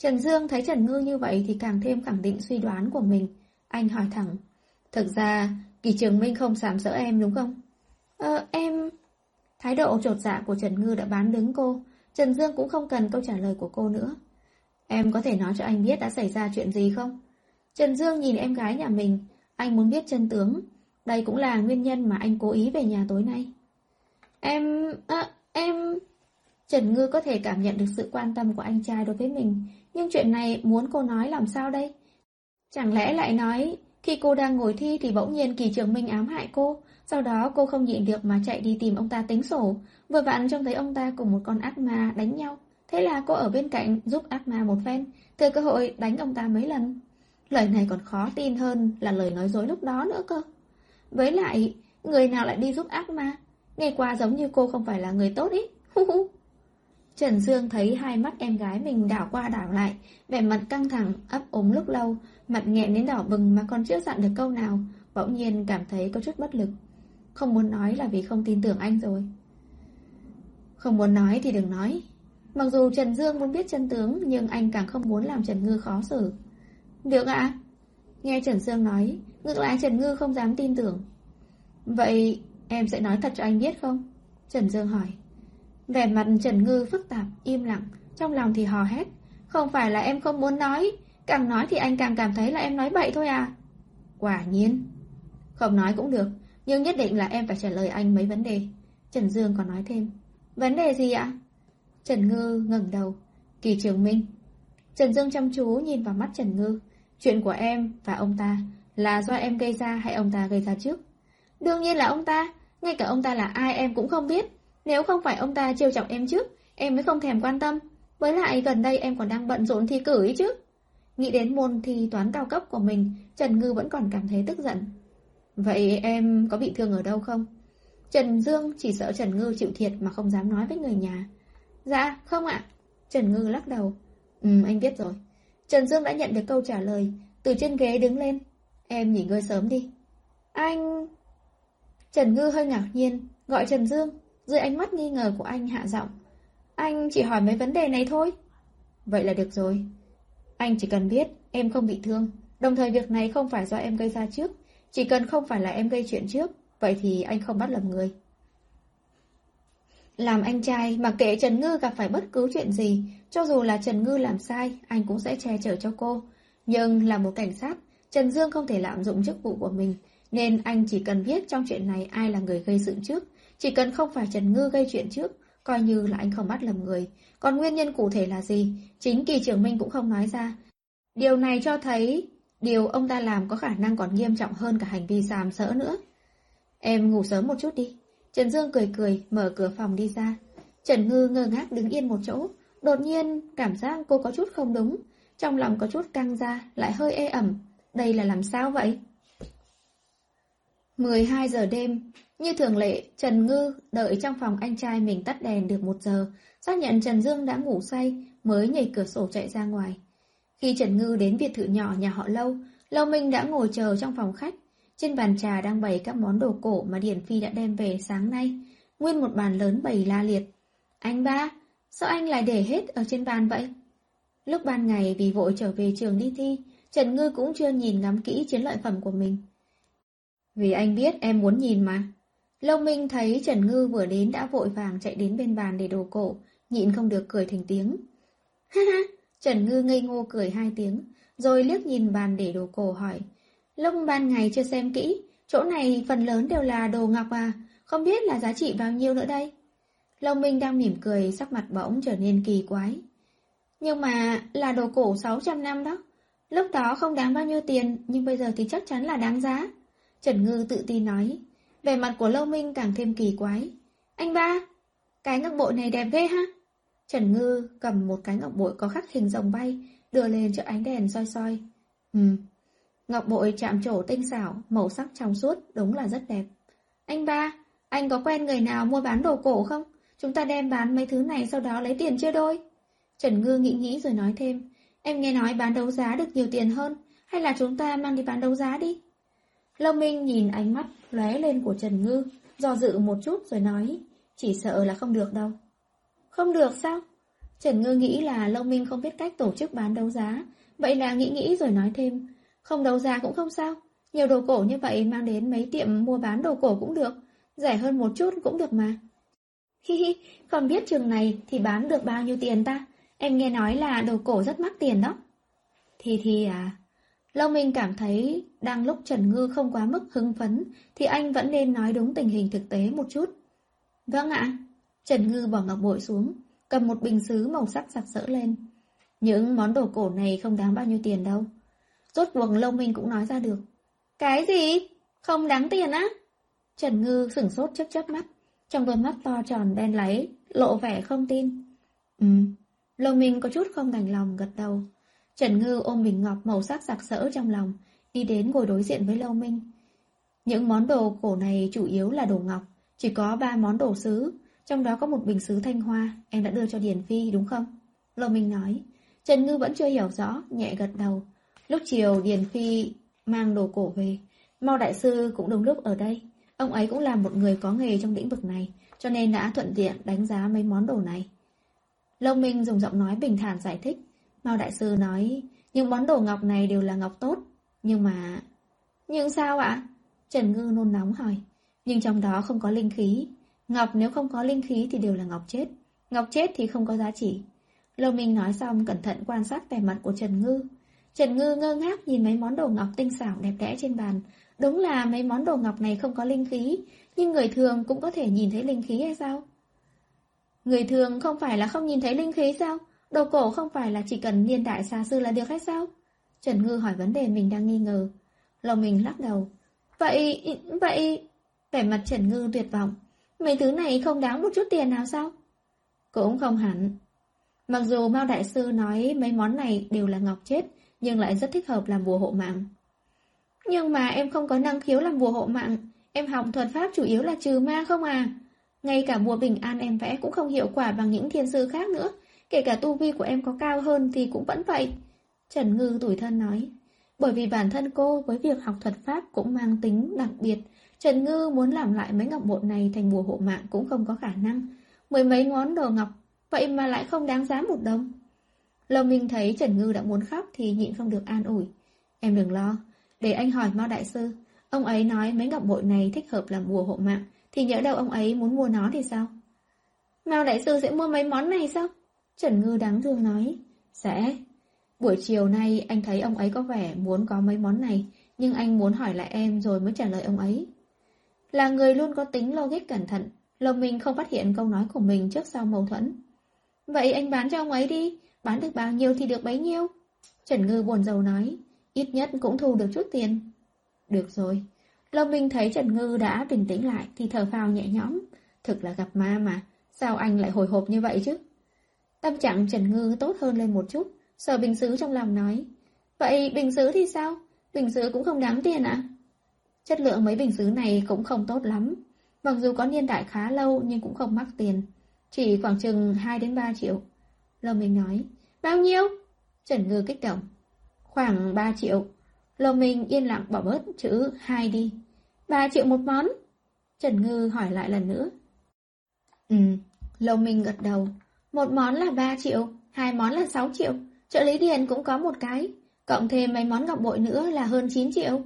Trần Dương thấy Trần Ngư như vậy thì càng thêm khẳng định suy đoán của mình. Anh hỏi thẳng. Thực ra, Kỳ Trường Minh không sàm sỡ em đúng không? Ờ, em... Thái độ trột dạ của Trần Ngư đã bán đứng cô. Trần Dương cũng không cần câu trả lời của cô nữa. Em có thể nói cho anh biết đã xảy ra chuyện gì không? Trần Dương nhìn em gái nhà mình. Anh muốn biết chân tướng. Đây cũng là nguyên nhân mà anh cố ý về nhà tối nay. Em... À, em... Trần Ngư có thể cảm nhận được sự quan tâm của anh trai đối với mình, nhưng chuyện này muốn cô nói làm sao đây? Chẳng lẽ lại nói, khi cô đang ngồi thi thì bỗng nhiên kỳ trường minh ám hại cô, sau đó cô không nhịn được mà chạy đi tìm ông ta tính sổ, vừa vặn trông thấy ông ta cùng một con ác ma đánh nhau. Thế là cô ở bên cạnh giúp ác ma một phen, thừa cơ hội đánh ông ta mấy lần. Lời này còn khó tin hơn là lời nói dối lúc đó nữa cơ. Với lại, người nào lại đi giúp ác ma? Nghe qua giống như cô không phải là người tốt ý. Trần Dương thấy hai mắt em gái mình đảo qua đảo lại, vẻ mặt căng thẳng, ấp ốm lúc lâu, mặt nghẹn đến đỏ bừng mà còn chưa dặn được câu nào, bỗng nhiên cảm thấy có chút bất lực. Không muốn nói là vì không tin tưởng anh rồi. Không muốn nói thì đừng nói. Mặc dù Trần Dương muốn biết chân tướng, nhưng anh càng không muốn làm Trần Ngư khó xử. Được ạ. Nghe Trần Dương nói, ngược lại Trần Ngư không dám tin tưởng. Vậy em sẽ nói thật cho anh biết không? Trần Dương hỏi. Vẻ mặt Trần Ngư phức tạp, im lặng, trong lòng thì hò hét. Không phải là em không muốn nói, càng nói thì anh càng cảm thấy là em nói bậy thôi à. Quả nhiên. Không nói cũng được, nhưng nhất định là em phải trả lời anh mấy vấn đề. Trần Dương còn nói thêm. Vấn đề gì ạ? Trần Ngư ngẩng đầu. Kỳ Trường Minh. Trần Dương chăm chú nhìn vào mắt Trần Ngư. Chuyện của em và ông ta là do em gây ra hay ông ta gây ra trước? Đương nhiên là ông ta. Ngay cả ông ta là ai em cũng không biết. Nếu không phải ông ta trêu chọc em trước, em mới không thèm quan tâm. Với lại gần đây em còn đang bận rộn thi cử ấy chứ. Nghĩ đến môn thi toán cao cấp của mình, Trần Ngư vẫn còn cảm thấy tức giận. Vậy em có bị thương ở đâu không? Trần Dương chỉ sợ Trần Ngư chịu thiệt mà không dám nói với người nhà. Dạ, không ạ. Trần Ngư lắc đầu. Ừ, anh biết rồi. Trần Dương đã nhận được câu trả lời, từ trên ghế đứng lên. Em nghỉ ngơi sớm đi. Anh... Trần Ngư hơi ngạc nhiên, gọi Trần Dương, dưới ánh mắt nghi ngờ của anh hạ giọng. Anh chỉ hỏi mấy vấn đề này thôi. Vậy là được rồi. Anh chỉ cần biết em không bị thương, đồng thời việc này không phải do em gây ra trước, chỉ cần không phải là em gây chuyện trước, vậy thì anh không bắt lầm người. Làm anh trai, mặc kệ Trần Ngư gặp phải bất cứ chuyện gì, cho dù là Trần Ngư làm sai, anh cũng sẽ che chở cho cô. Nhưng là một cảnh sát, Trần Dương không thể lạm dụng chức vụ của mình, nên anh chỉ cần biết trong chuyện này ai là người gây sự trước. Chỉ cần không phải Trần Ngư gây chuyện trước, coi như là anh không bắt lầm người. Còn nguyên nhân cụ thể là gì, chính kỳ trưởng Minh cũng không nói ra. Điều này cho thấy, điều ông ta làm có khả năng còn nghiêm trọng hơn cả hành vi giảm sỡ nữa. Em ngủ sớm một chút đi. Trần Dương cười cười, mở cửa phòng đi ra. Trần Ngư ngơ ngác đứng yên một chỗ. Đột nhiên, cảm giác cô có chút không đúng. Trong lòng có chút căng ra, lại hơi ê ẩm. Đây là làm sao vậy? 12 giờ đêm, như thường lệ, Trần Ngư đợi trong phòng anh trai mình tắt đèn được một giờ, xác nhận Trần Dương đã ngủ say, mới nhảy cửa sổ chạy ra ngoài. Khi Trần Ngư đến biệt thự nhỏ nhà họ Lâu, Lâu Minh đã ngồi chờ trong phòng khách. Trên bàn trà đang bày các món đồ cổ mà Điển Phi đã đem về sáng nay. Nguyên một bàn lớn bày la liệt. Anh ba, sao anh lại để hết ở trên bàn vậy? Lúc ban ngày vì vội trở về trường đi thi, Trần Ngư cũng chưa nhìn ngắm kỹ chiến lợi phẩm của mình. Vì anh biết em muốn nhìn mà. Lâu Minh thấy Trần Ngư vừa đến đã vội vàng chạy đến bên bàn để đồ cổ, nhịn không được cười thành tiếng. Ha ha, Trần Ngư ngây ngô cười hai tiếng, rồi liếc nhìn bàn để đồ cổ hỏi. Lúc ban ngày chưa xem kỹ, chỗ này phần lớn đều là đồ ngọc à, không biết là giá trị bao nhiêu nữa đây. Lâu Minh đang mỉm cười, sắc mặt bỗng trở nên kỳ quái. Nhưng mà là đồ cổ 600 năm đó. Lúc đó không đáng bao nhiêu tiền, nhưng bây giờ thì chắc chắn là đáng giá. Trần Ngư tự tin nói. Về mặt của Lâu Minh càng thêm kỳ quái. Anh ba, cái ngọc bội này đẹp ghê ha. Trần Ngư cầm một cái ngọc bội có khắc hình rồng bay, đưa lên cho ánh đèn soi soi. Ừm, ngọc bội chạm trổ tinh xảo, màu sắc trong suốt, đúng là rất đẹp. Anh ba, anh có quen người nào mua bán đồ cổ không? Chúng ta đem bán mấy thứ này sau đó lấy tiền chia đôi. Trần Ngư nghĩ nghĩ rồi nói thêm, em nghe nói bán đấu giá được nhiều tiền hơn, hay là chúng ta mang đi bán đấu giá đi? Lâu Minh nhìn ánh mắt lóe lên của Trần Ngư, do dự một chút rồi nói, chỉ sợ là không được đâu. Không được sao? Trần Ngư nghĩ là Lâu Minh không biết cách tổ chức bán đấu giá, vậy là nghĩ nghĩ rồi nói thêm, không đấu giá cũng không sao, nhiều đồ cổ như vậy mang đến mấy tiệm mua bán đồ cổ cũng được, rẻ hơn một chút cũng được mà. Hi hi, không biết trường này thì bán được bao nhiêu tiền ta? Em nghe nói là đồ cổ rất mắc tiền đó. Thì thì à, Lâu Minh cảm thấy đang lúc Trần Ngư không quá mức hưng phấn thì anh vẫn nên nói đúng tình hình thực tế một chút. Vâng ạ. Trần Ngư bỏ ngọc bội xuống, cầm một bình sứ màu sắc sặc sỡ lên. Những món đồ cổ này không đáng bao nhiêu tiền đâu. Rốt cuộc Lâu Minh cũng nói ra được. Cái gì? Không đáng tiền á? Trần Ngư sửng sốt chớp chớp mắt, trong đôi mắt to tròn đen láy, lộ vẻ không tin. Ừ, Lâu Minh có chút không đành lòng gật đầu. Trần Ngư ôm bình ngọc màu sắc sặc sỡ trong lòng, đi đến ngồi đối diện với Lâu Minh. Những món đồ cổ này chủ yếu là đồ ngọc, chỉ có ba món đồ sứ, trong đó có một bình sứ thanh hoa, em đã đưa cho Điền Phi đúng không? Lâu Minh nói. Trần Ngư vẫn chưa hiểu rõ, nhẹ gật đầu. Lúc chiều Điền Phi mang đồ cổ về, Mao Đại Sư cũng đúng lúc ở đây. Ông ấy cũng là một người có nghề trong lĩnh vực này, cho nên đã thuận tiện đánh giá mấy món đồ này. Lâu Minh dùng giọng nói bình thản giải thích. Mao Đại Sư nói, những món đồ ngọc này đều là ngọc tốt. Nhưng mà... Nhưng sao ạ? Trần Ngư nôn nóng hỏi. Nhưng trong đó không có linh khí. Ngọc nếu không có linh khí thì đều là ngọc chết. Ngọc chết thì không có giá trị. Lâu Minh nói xong cẩn thận quan sát vẻ mặt của Trần Ngư. Trần Ngư ngơ ngác nhìn mấy món đồ ngọc tinh xảo đẹp đẽ trên bàn. Đúng là mấy món đồ ngọc này không có linh khí, nhưng người thường cũng có thể nhìn thấy linh khí hay sao? Người thường không phải là không nhìn thấy linh khí sao? Đồ cổ không phải là chỉ cần niên đại xa xưa là được hết sao? Trần Ngư hỏi vấn đề mình đang nghi ngờ. Lòng mình lắc đầu. Vậy, vậy... Vẻ mặt Trần Ngư tuyệt vọng. Mấy thứ này không đáng một chút tiền nào sao? Cũng không hẳn. Mặc dù Mao Đại Sư nói mấy món này đều là ngọc chết, nhưng lại rất thích hợp làm bùa hộ mạng. Nhưng mà em không có năng khiếu làm bùa hộ mạng, em học thuật pháp chủ yếu là trừ ma không à. Ngay cả bùa bình an em vẽ cũng không hiệu quả bằng những thiên sư khác nữa, kể cả tu vi của em có cao hơn thì cũng vẫn vậy. Trần Ngư tủi thân nói, bởi vì bản thân cô với việc học thuật pháp cũng mang tính đặc biệt, Trần Ngư muốn làm lại mấy ngọc bội này thành bùa hộ mạng cũng không có khả năng. Mười mấy ngón đồ ngọc, vậy mà lại không đáng giá một đồng. Lâu Minh thấy Trần Ngư đã muốn khóc thì nhịn không được an ủi. Em đừng lo, để anh hỏi Mao Đại Sư. Ông ấy nói mấy ngọc bội này thích hợp làm bùa hộ mạng, thì nhỡ đâu ông ấy muốn mua nó thì sao? Mao Đại Sư sẽ mua mấy món này sao? Trần Ngư đáng thương nói. Sẽ. Buổi chiều nay anh thấy ông ấy có vẻ muốn có mấy món này, nhưng anh muốn hỏi lại em rồi mới trả lời ông ấy. Là người luôn có tính logic cẩn thận, lòng mình không phát hiện câu nói của mình trước sau mâu thuẫn. Vậy anh bán cho ông ấy đi, bán được bao nhiêu thì được bấy nhiêu. Trần Ngư buồn rầu nói, ít nhất cũng thu được chút tiền. Được rồi. Lâm Minh thấy Trần Ngư đã bình tĩnh lại thì thở phào nhẹ nhõm. Thực là gặp ma mà, sao anh lại hồi hộp như vậy chứ? Tâm trạng Trần Ngư tốt hơn lên một chút, sở bình sứ trong lòng nói. Vậy bình sứ thì sao? Bình sứ cũng không đáng tiền ạ? Chất lượng mấy bình sứ này cũng không tốt lắm. Mặc dù có niên đại khá lâu nhưng cũng không mắc tiền. Chỉ khoảng chừng 2 đến 3 triệu. Lô Minh nói, bao nhiêu? Trần Ngư kích động. Khoảng 3 triệu. Lô Minh yên lặng bỏ bớt chữ 2 đi. 3 triệu một món. Trần Ngư hỏi lại lần nữa. Ừ, Lâu Minh gật đầu. Một món là 3 triệu, hai món là 6 triệu. Trợ lý điền cũng có một cái. Cộng thêm mấy món ngọc bội nữa là hơn 9 triệu.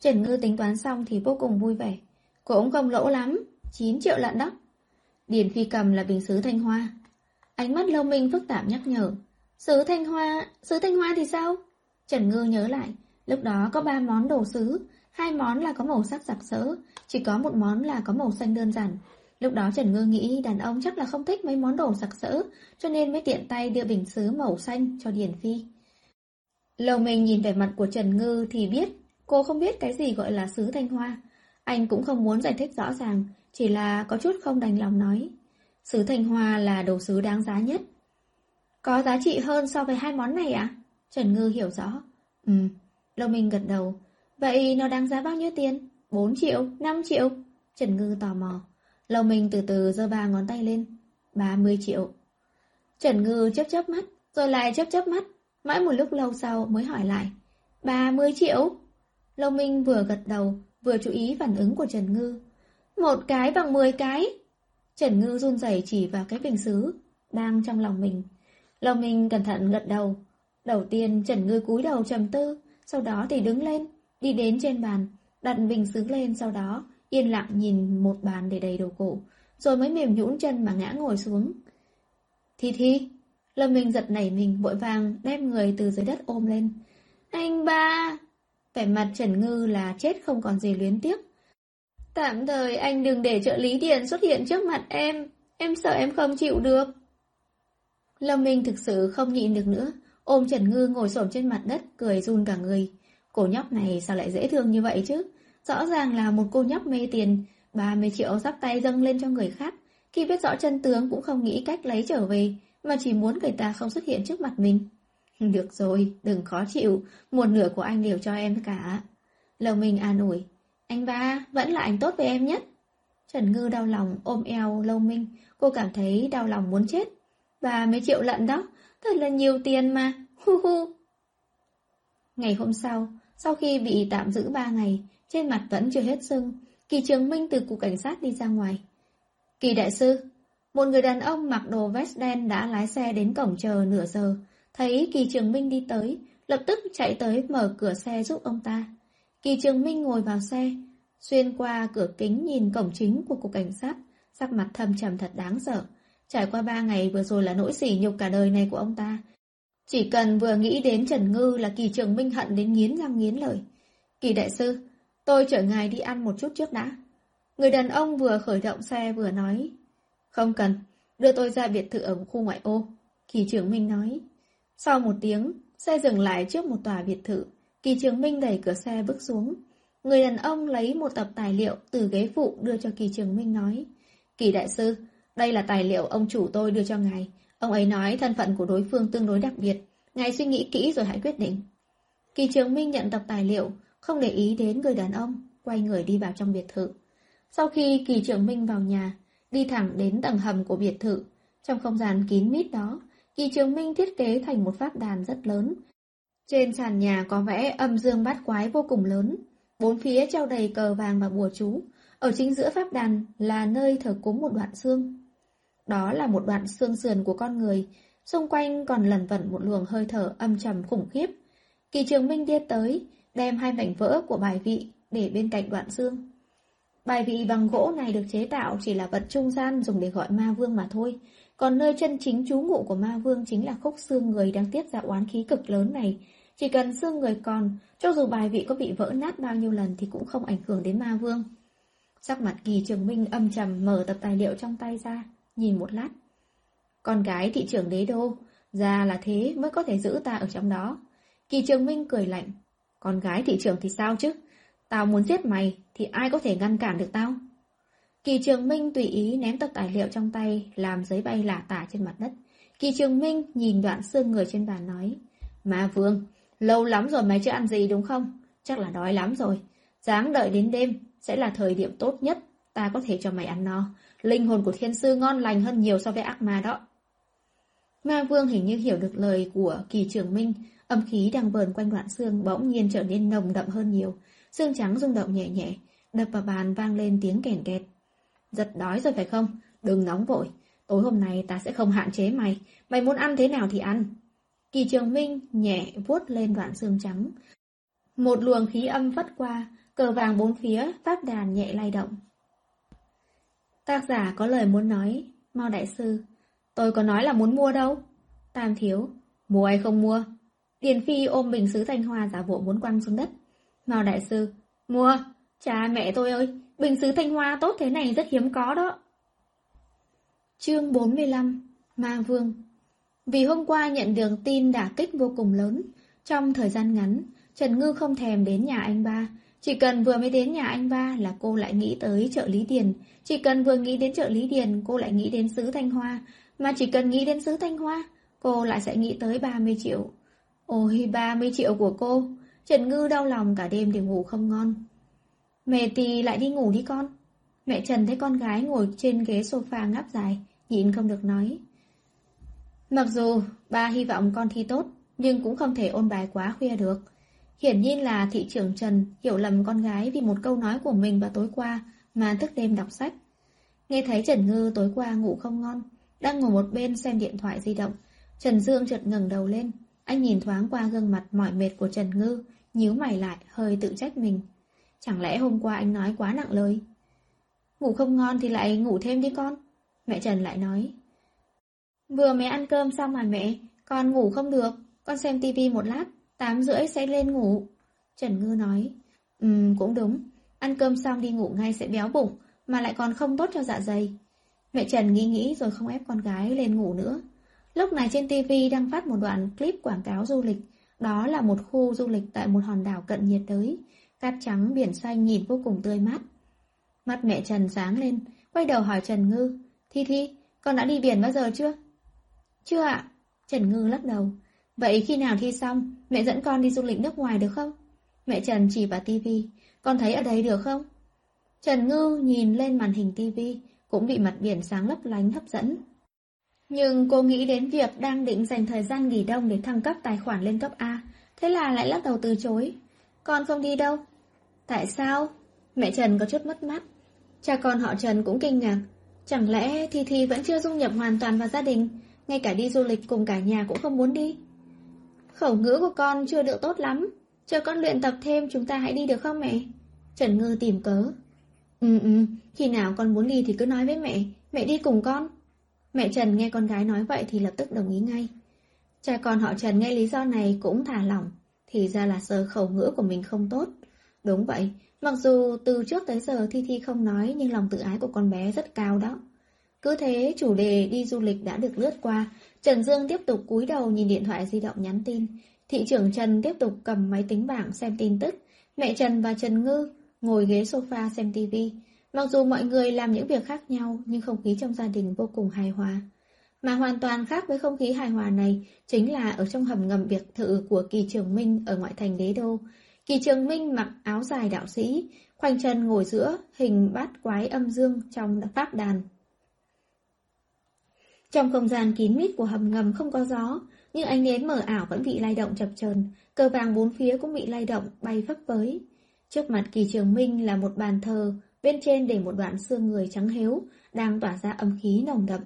Trần Ngư tính toán xong thì vô cùng vui vẻ. Cũng không lỗ lắm, 9 triệu lận đó. Điền Phi cầm là bình sứ Thanh Hoa. Ánh mắt lâu minh phức tạp nhắc nhở. Sứ Thanh Hoa, sứ Thanh Hoa thì sao? Trần Ngư nhớ lại, lúc đó có 3 món đồ sứ, hai món là có màu sắc sặc sỡ, chỉ có một món là có màu xanh đơn giản. Lúc đó Trần Ngư nghĩ đàn ông chắc là không thích mấy món đồ sặc sỡ, cho nên mới tiện tay đưa bình sứ màu xanh cho Điền Phi. lầu mình nhìn vẻ mặt của Trần Ngư thì biết cô không biết cái gì gọi là sứ Thanh Hoa. Anh cũng không muốn giải thích rõ ràng, chỉ là có chút không đành lòng nói. Sứ Thanh Hoa là đồ sứ đáng giá nhất. Có giá trị hơn so với hai món này à? Trần Ngư hiểu rõ. Ừ, Lâu Minh gật đầu. Vậy nó đáng giá bao nhiêu tiền? 4 triệu, 5 triệu? Trần Ngư tò mò. Lâu Minh từ từ giơ ba ngón tay lên. 30 triệu. Trần Ngư chớp chớp mắt, rồi lại chớp chớp mắt. Mãi một lúc lâu sau mới hỏi lại. 30 triệu? Lâu Minh vừa gật đầu, vừa chú ý phản ứng của Trần Ngư. Một cái bằng 10 cái. Trần Ngư run rẩy chỉ vào cái bình xứ, đang trong lòng mình. Lâu Minh cẩn thận gật đầu. Đầu tiên Trần Ngư cúi đầu trầm tư, sau đó thì đứng lên, đi đến trên bàn, đặt bình xứ lên sau đó, yên lặng nhìn một bàn để đầy đồ cổ, rồi mới mềm nhũn chân mà ngã ngồi xuống. Thi Thi, Lâm Minh giật nảy mình vội vàng đem người từ dưới đất ôm lên. Anh ba! Vẻ mặt Trần Ngư là chết không còn gì luyến tiếc. Tạm thời anh đừng để trợ lý điện xuất hiện trước mặt em, em sợ em không chịu được. Lâm Minh thực sự không nhịn được nữa, ôm Trần Ngư ngồi xổm trên mặt đất, cười run cả người. Cổ nhóc này sao lại dễ thương như vậy chứ? Rõ ràng là một cô nhóc mê tiền, 30 triệu sắp tay dâng lên cho người khác. Khi biết rõ chân tướng cũng không nghĩ cách lấy trở về, mà chỉ muốn người ta không xuất hiện trước mặt mình. Được rồi, đừng khó chịu, một nửa của anh đều cho em cả. Lầu Minh an ủi, anh ba, vẫn là anh tốt với em nhất. Trần Ngư đau lòng ôm eo Lâu Minh, cô cảm thấy đau lòng muốn chết. Và mấy triệu lận đó, thật là nhiều tiền mà, hu hu. Ngày hôm sau, sau khi bị tạm giữ ba ngày, trên mặt vẫn chưa hết sưng, Kỳ Trường Minh từ cục cảnh sát đi ra ngoài. Kỳ đại sư, Một người đàn ông mặc đồ vest đen đã lái xe đến cổng chờ nửa giờ, thấy Kỳ Trường Minh đi tới, lập tức chạy tới mở cửa xe giúp ông ta. Kỳ Trường Minh ngồi vào xe, xuyên qua cửa kính nhìn cổng chính của cục cảnh sát, sắc mặt thâm trầm thật đáng sợ. Trải qua ba ngày vừa rồi là nỗi sỉ nhục cả đời này của ông ta. Chỉ cần vừa nghĩ đến Trần Ngư là Kỳ Trường Minh hận đến nghiến răng nghiến lợi. Kỳ đại sư, tôi chở ngài đi ăn một chút trước đã. Người đàn ông vừa khởi động xe vừa nói. Không cần, đưa tôi ra biệt thự ở khu ngoại ô. Kỳ trưởng Minh nói. Sau một tiếng, xe dừng lại trước một tòa biệt thự. Kỳ trưởng Minh đẩy cửa xe bước xuống. Người đàn ông lấy một tập tài liệu từ ghế phụ đưa cho Kỳ trưởng Minh nói. Kỳ đại sư, đây là tài liệu ông chủ tôi đưa cho ngài. Ông ấy nói thân phận của đối phương tương đối đặc biệt. Ngài suy nghĩ kỹ rồi hãy quyết định. Kỳ Trường Minh nhận tập tài liệu, không để ý đến người đàn ông, quay người đi vào trong biệt thự. Sau khi Kỳ Trường Minh vào nhà, đi thẳng đến tầng hầm của biệt thự, trong không gian kín mít đó, Kỳ Trường Minh thiết kế thành một pháp đàn rất lớn. Trên sàn nhà có vẽ âm dương bát quái vô cùng lớn, bốn phía treo đầy cờ vàng và bùa chú, ở chính giữa pháp đàn là nơi thờ cúng một đoạn xương. Đó là một đoạn xương sườn của con người, xung quanh còn lẩn vẩn một luồng hơi thở âm trầm khủng khiếp. Kỳ Trường Minh đi tới, đem hai mảnh vỡ của bài vị để bên cạnh đoạn xương. Bài vị bằng gỗ này được chế tạo chỉ là vật trung gian dùng để gọi ma vương mà thôi, còn nơi chân chính trú ngụ của ma vương chính là khúc xương người đang tiết ra oán khí cực lớn này. Chỉ cần xương người còn, cho dù bài vị có bị vỡ nát bao nhiêu lần thì cũng không ảnh hưởng đến ma vương. Sắc mặt kỳ trường minh âm trầm mở tập tài liệu trong tay ra, nhìn một lát. Con gái thị trưởng đế đô, ra là thế mới có thể giữ ta ở trong đó. Kỳ trường minh cười lạnh. Con gái thị trường thì sao chứ? Tao muốn giết mày thì ai có thể ngăn cản được tao? Kỳ Trường Minh tùy ý ném tập tài liệu trong tay, làm giấy bay lả tả trên mặt đất. Kỳ Trường Minh nhìn đoạn xương người trên bàn nói, Ma Vương, lâu lắm rồi mày chưa ăn gì đúng không? Chắc là đói lắm rồi. Dáng đợi đến đêm sẽ là thời điểm tốt nhất, ta có thể cho mày ăn no. Linh hồn của thiên sư ngon lành hơn nhiều so với ác ma đó. Ma Vương hình như hiểu được lời của Kỳ Trường Minh, âm khí đang vờn quanh đoạn xương bỗng nhiên trở nên nồng đậm hơn nhiều. Xương trắng rung động nhẹ nhẹ, đập vào bàn vang lên tiếng kèn kẹt. Giật đói rồi phải không? Đừng nóng vội. Tối hôm nay ta sẽ không hạn chế mày. Mày muốn ăn thế nào thì ăn. Kỳ trường minh nhẹ vuốt lên đoạn xương trắng. Một luồng khí âm phất qua, cờ vàng bốn phía, pháp đàn nhẹ lay động. Tác giả có lời muốn nói, mau Đại Sư. Tôi có nói là muốn mua đâu. Tam Thiếu, mua hay không mua? Điền Phi ôm bình sứ thanh hoa giả bộ muốn quăng xuống đất. Mao Đại Sư, mua, cha mẹ tôi ơi, Bình sứ thanh hoa tốt thế này rất hiếm có đó. Chương 45 Ma Vương Vì hôm qua nhận được tin đả kích vô cùng lớn, trong thời gian ngắn, Trần Ngư không thèm đến nhà anh ba. Chỉ cần vừa mới đến nhà anh ba là cô lại nghĩ tới chợ Lý Điền. Chỉ cần vừa nghĩ đến chợ Lý Điền, cô lại nghĩ đến sứ Thanh Hoa. Mà chỉ cần nghĩ đến sứ Thanh Hoa, cô lại sẽ nghĩ tới 30 triệu. Ôi, 30 triệu của cô! Trần Ngư đau lòng cả đêm đều ngủ không ngon. Mẹ thì lại đi ngủ đi con. Mẹ Trần thấy con gái ngồi trên ghế sofa ngáp dài, nhịn không được nói. Mặc dù ba hy vọng con thi tốt, nhưng cũng không thể ôn bài quá khuya được. Hiển nhiên là thị trưởng Trần hiểu lầm con gái vì một câu nói của mình vào tối qua mà thức đêm đọc sách. Nghe thấy Trần Ngư tối qua ngủ không ngon, đang ngồi một bên xem điện thoại di động. Trần Dương chợt ngẩng đầu lên, anh nhìn thoáng qua gương mặt mỏi mệt của Trần Ngư, nhíu mày lại, hơi tự trách mình. Chẳng lẽ hôm qua anh nói quá nặng lời? Ngủ không ngon thì lại ngủ thêm đi con. Mẹ Trần lại nói. Vừa mới ăn cơm xong mà mẹ, con ngủ không được. Con xem tivi một lát, tám rưỡi sẽ lên ngủ. Trần Ngư nói. Ừm, cũng đúng. Ăn cơm xong đi ngủ ngay sẽ béo bụng, mà lại còn không tốt cho dạ dày. Mẹ Trần nghĩ nghĩ rồi không ép con gái lên ngủ nữa. Lúc này trên TV đang phát một đoạn clip quảng cáo du lịch. Đó là một khu du lịch tại một hòn đảo cận nhiệt đới. Cát trắng biển xanh nhìn vô cùng tươi mát. Mắt mẹ Trần sáng lên, quay đầu hỏi Trần Ngư. Thi Thi, con đã đi biển bao giờ chưa? Chưa ạ. Trần Ngư lắc đầu. Vậy khi nào thi xong, mẹ dẫn con đi du lịch nước ngoài được không? Mẹ Trần chỉ vào tivi. Con thấy ở đây được không? Trần Ngư nhìn lên màn hình tivi, cũng bị mặt biển sáng lấp lánh hấp dẫn. Nhưng cô nghĩ đến việc đang định dành thời gian nghỉ đông để thăng cấp tài khoản lên cấp A, thế là lại lắc đầu từ chối. Con không đi đâu, Tại sao? Mẹ Trần có chút mất mát. Cha con họ Trần cũng kinh ngạc. Chẳng lẽ Thi Thi vẫn chưa dung nhập hoàn toàn vào gia đình, ngay cả đi du lịch cùng cả nhà cũng không muốn đi? Khẩu ngữ của con chưa được tốt lắm, chờ con luyện tập thêm chúng ta hãy đi được không mẹ? Trần Ngư tìm cớ. Ừ ừ, khi nào con muốn đi thì cứ nói với mẹ, mẹ đi cùng con. Mẹ Trần nghe con gái nói vậy thì lập tức đồng ý ngay. Cha con họ Trần nghe lý do này cũng thả lỏng, thì ra là sơ khẩu ngữ của mình không tốt. Đúng vậy, mặc dù từ trước tới giờ Thi Thi không nói nhưng lòng tự ái của con bé rất cao đó. Cứ thế chủ đề đi du lịch đã được lướt qua, Trần Dương tiếp tục cúi đầu nhìn điện thoại di động nhắn tin. Thị trưởng Trần tiếp tục cầm máy tính bảng xem tin tức. Mẹ Trần và Trần Ngư ngồi ghế sofa xem tivi. Mặc dù mọi người làm những việc khác nhau nhưng không khí trong gia đình vô cùng hài hòa. Mà hoàn toàn khác với không khí hài hòa này chính là ở trong hầm ngầm biệt thự của Kỳ Trường Minh ở ngoại thành đế đô. Kỳ Trường Minh mặc áo dài đạo sĩ, khoanh chân ngồi giữa hình bát quái âm dương trong pháp đàn. Trong không gian kín mít của hầm ngầm không có gió, nhưng ánh nến mờ ảo vẫn bị lay động chập chờn, cờ vàng bốn phía cũng bị lay động, bay phấp phới. Trước mặt Kỳ Trường Minh là một bàn thờ, bên trên để một đoạn xương người trắng hếu đang tỏa ra âm khí nồng đậm.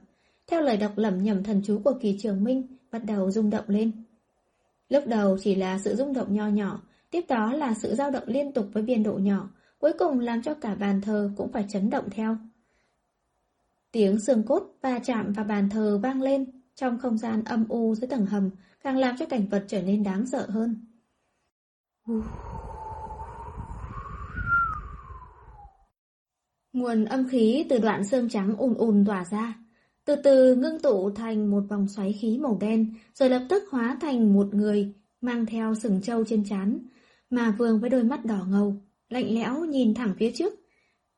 Theo lời đọc lẩm nhẩm thần chú của Kỳ Trường Minh, bắt đầu rung động lên. Lúc đầu chỉ là sự rung động nho nhỏ, tiếp đó là sự dao động liên tục với biên độ nhỏ, cuối cùng làm cho cả bàn thờ cũng phải chấn động theo. Tiếng xương cốt va chạm vào bàn thờ vang lên, trong không gian âm u dưới tầng hầm, càng làm cho cảnh vật trở nên đáng sợ hơn. Nguồn âm khí từ đoạn xương trắng ùn ùn tỏa ra, từ từ ngưng tụ thành một vòng xoáy khí màu đen, rồi lập tức hóa thành một người mang theo sừng trâu trên trán, mà vương với đôi mắt đỏ ngầu, lạnh lẽo nhìn thẳng phía trước.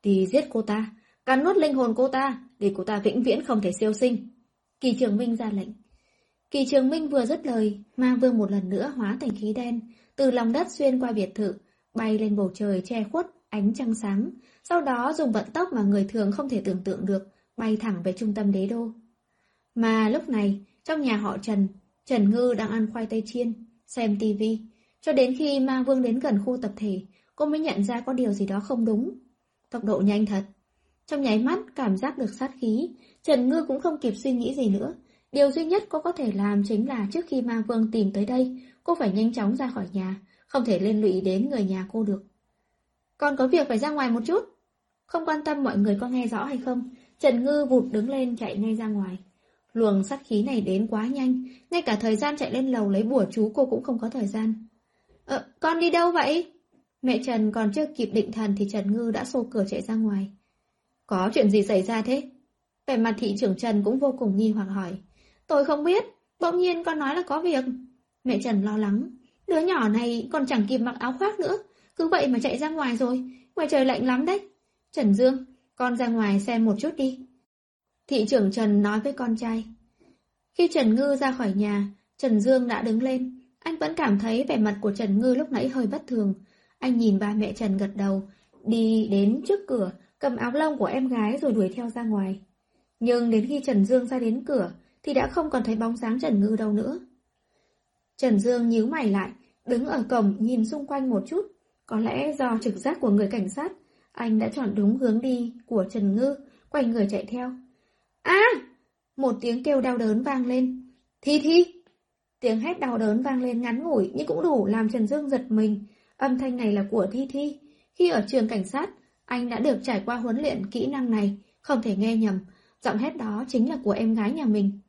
Đi giết cô ta, cắn nuốt linh hồn cô ta, để cô ta vĩnh viễn không thể siêu sinh. Kỳ Trường Minh ra lệnh. Kỳ Trường Minh vừa dứt lời, ma vương một lần nữa hóa thành khí đen, từ lòng đất xuyên qua biệt thự, bay lên bầu trời che khuất ánh trăng sáng, sau đó dùng vận tốc mà người thường không thể tưởng tượng được, bay thẳng về trung tâm đế đô. Mà lúc này, trong nhà họ Trần, Trần Ngư đang ăn khoai tây chiên, xem tivi, cho đến khi ma vương đến gần khu tập thể, cô mới nhận ra có điều gì đó không đúng. Tốc độ nhanh thật. Trong nháy mắt, cảm giác được sát khí, Trần Ngư cũng không kịp suy nghĩ gì nữa. Điều duy nhất cô có thể làm chính là trước khi ma vương tìm tới đây, cô phải nhanh chóng ra khỏi nhà, không thể liên lụy đến người nhà cô được con có việc phải ra ngoài một chút. Không quan tâm mọi người có nghe rõ hay không, Trần Ngư vụt đứng lên chạy ngay ra ngoài. Luồng sát khí này đến quá nhanh, ngay cả thời gian chạy lên lầu lấy bùa chú cô cũng không có thời gian. Ờ, con đi đâu vậy? Mẹ Trần còn chưa kịp định thần thì Trần Ngư đã xô cửa chạy ra ngoài. Có chuyện gì xảy ra thế? Vẻ mặt thị trưởng Trần cũng vô cùng nghi hoặc hỏi. Tôi không biết, bỗng nhiên con nói là có việc. Mẹ Trần lo lắng. Đứa nhỏ này còn chẳng kịp mặc áo khoác nữa, cứ vậy mà chạy ra ngoài rồi, ngoài trời lạnh lắm đấy. Trần Dương, con ra ngoài xem một chút đi. Thị trưởng Trần nói với con trai. Khi Trần Ngư ra khỏi nhà, Trần Dương đã đứng lên. Anh vẫn cảm thấy vẻ mặt của Trần Ngư lúc nãy hơi bất thường. Anh nhìn ba mẹ Trần gật đầu, đi đến trước cửa, cầm áo lông của em gái rồi đuổi theo ra ngoài. Nhưng đến khi Trần Dương ra đến cửa, thì đã không còn thấy bóng dáng Trần Ngư đâu nữa. Trần Dương nhíu mày lại, đứng ở cổng nhìn xung quanh một chút. Có lẽ do trực giác của người cảnh sát, anh đã chọn đúng hướng đi của Trần Ngư, quay người chạy theo. À! Một tiếng kêu đau đớn vang lên. Thi Thi! Tiếng hét đau đớn vang lên ngắn ngủi nhưng cũng đủ làm Trần Dương giật mình. Âm thanh này là của Thi Thi. Khi ở trường cảnh sát, anh đã được trải qua huấn luyện kỹ năng này, không thể nghe nhầm. Giọng hét đó chính là của em gái nhà mình.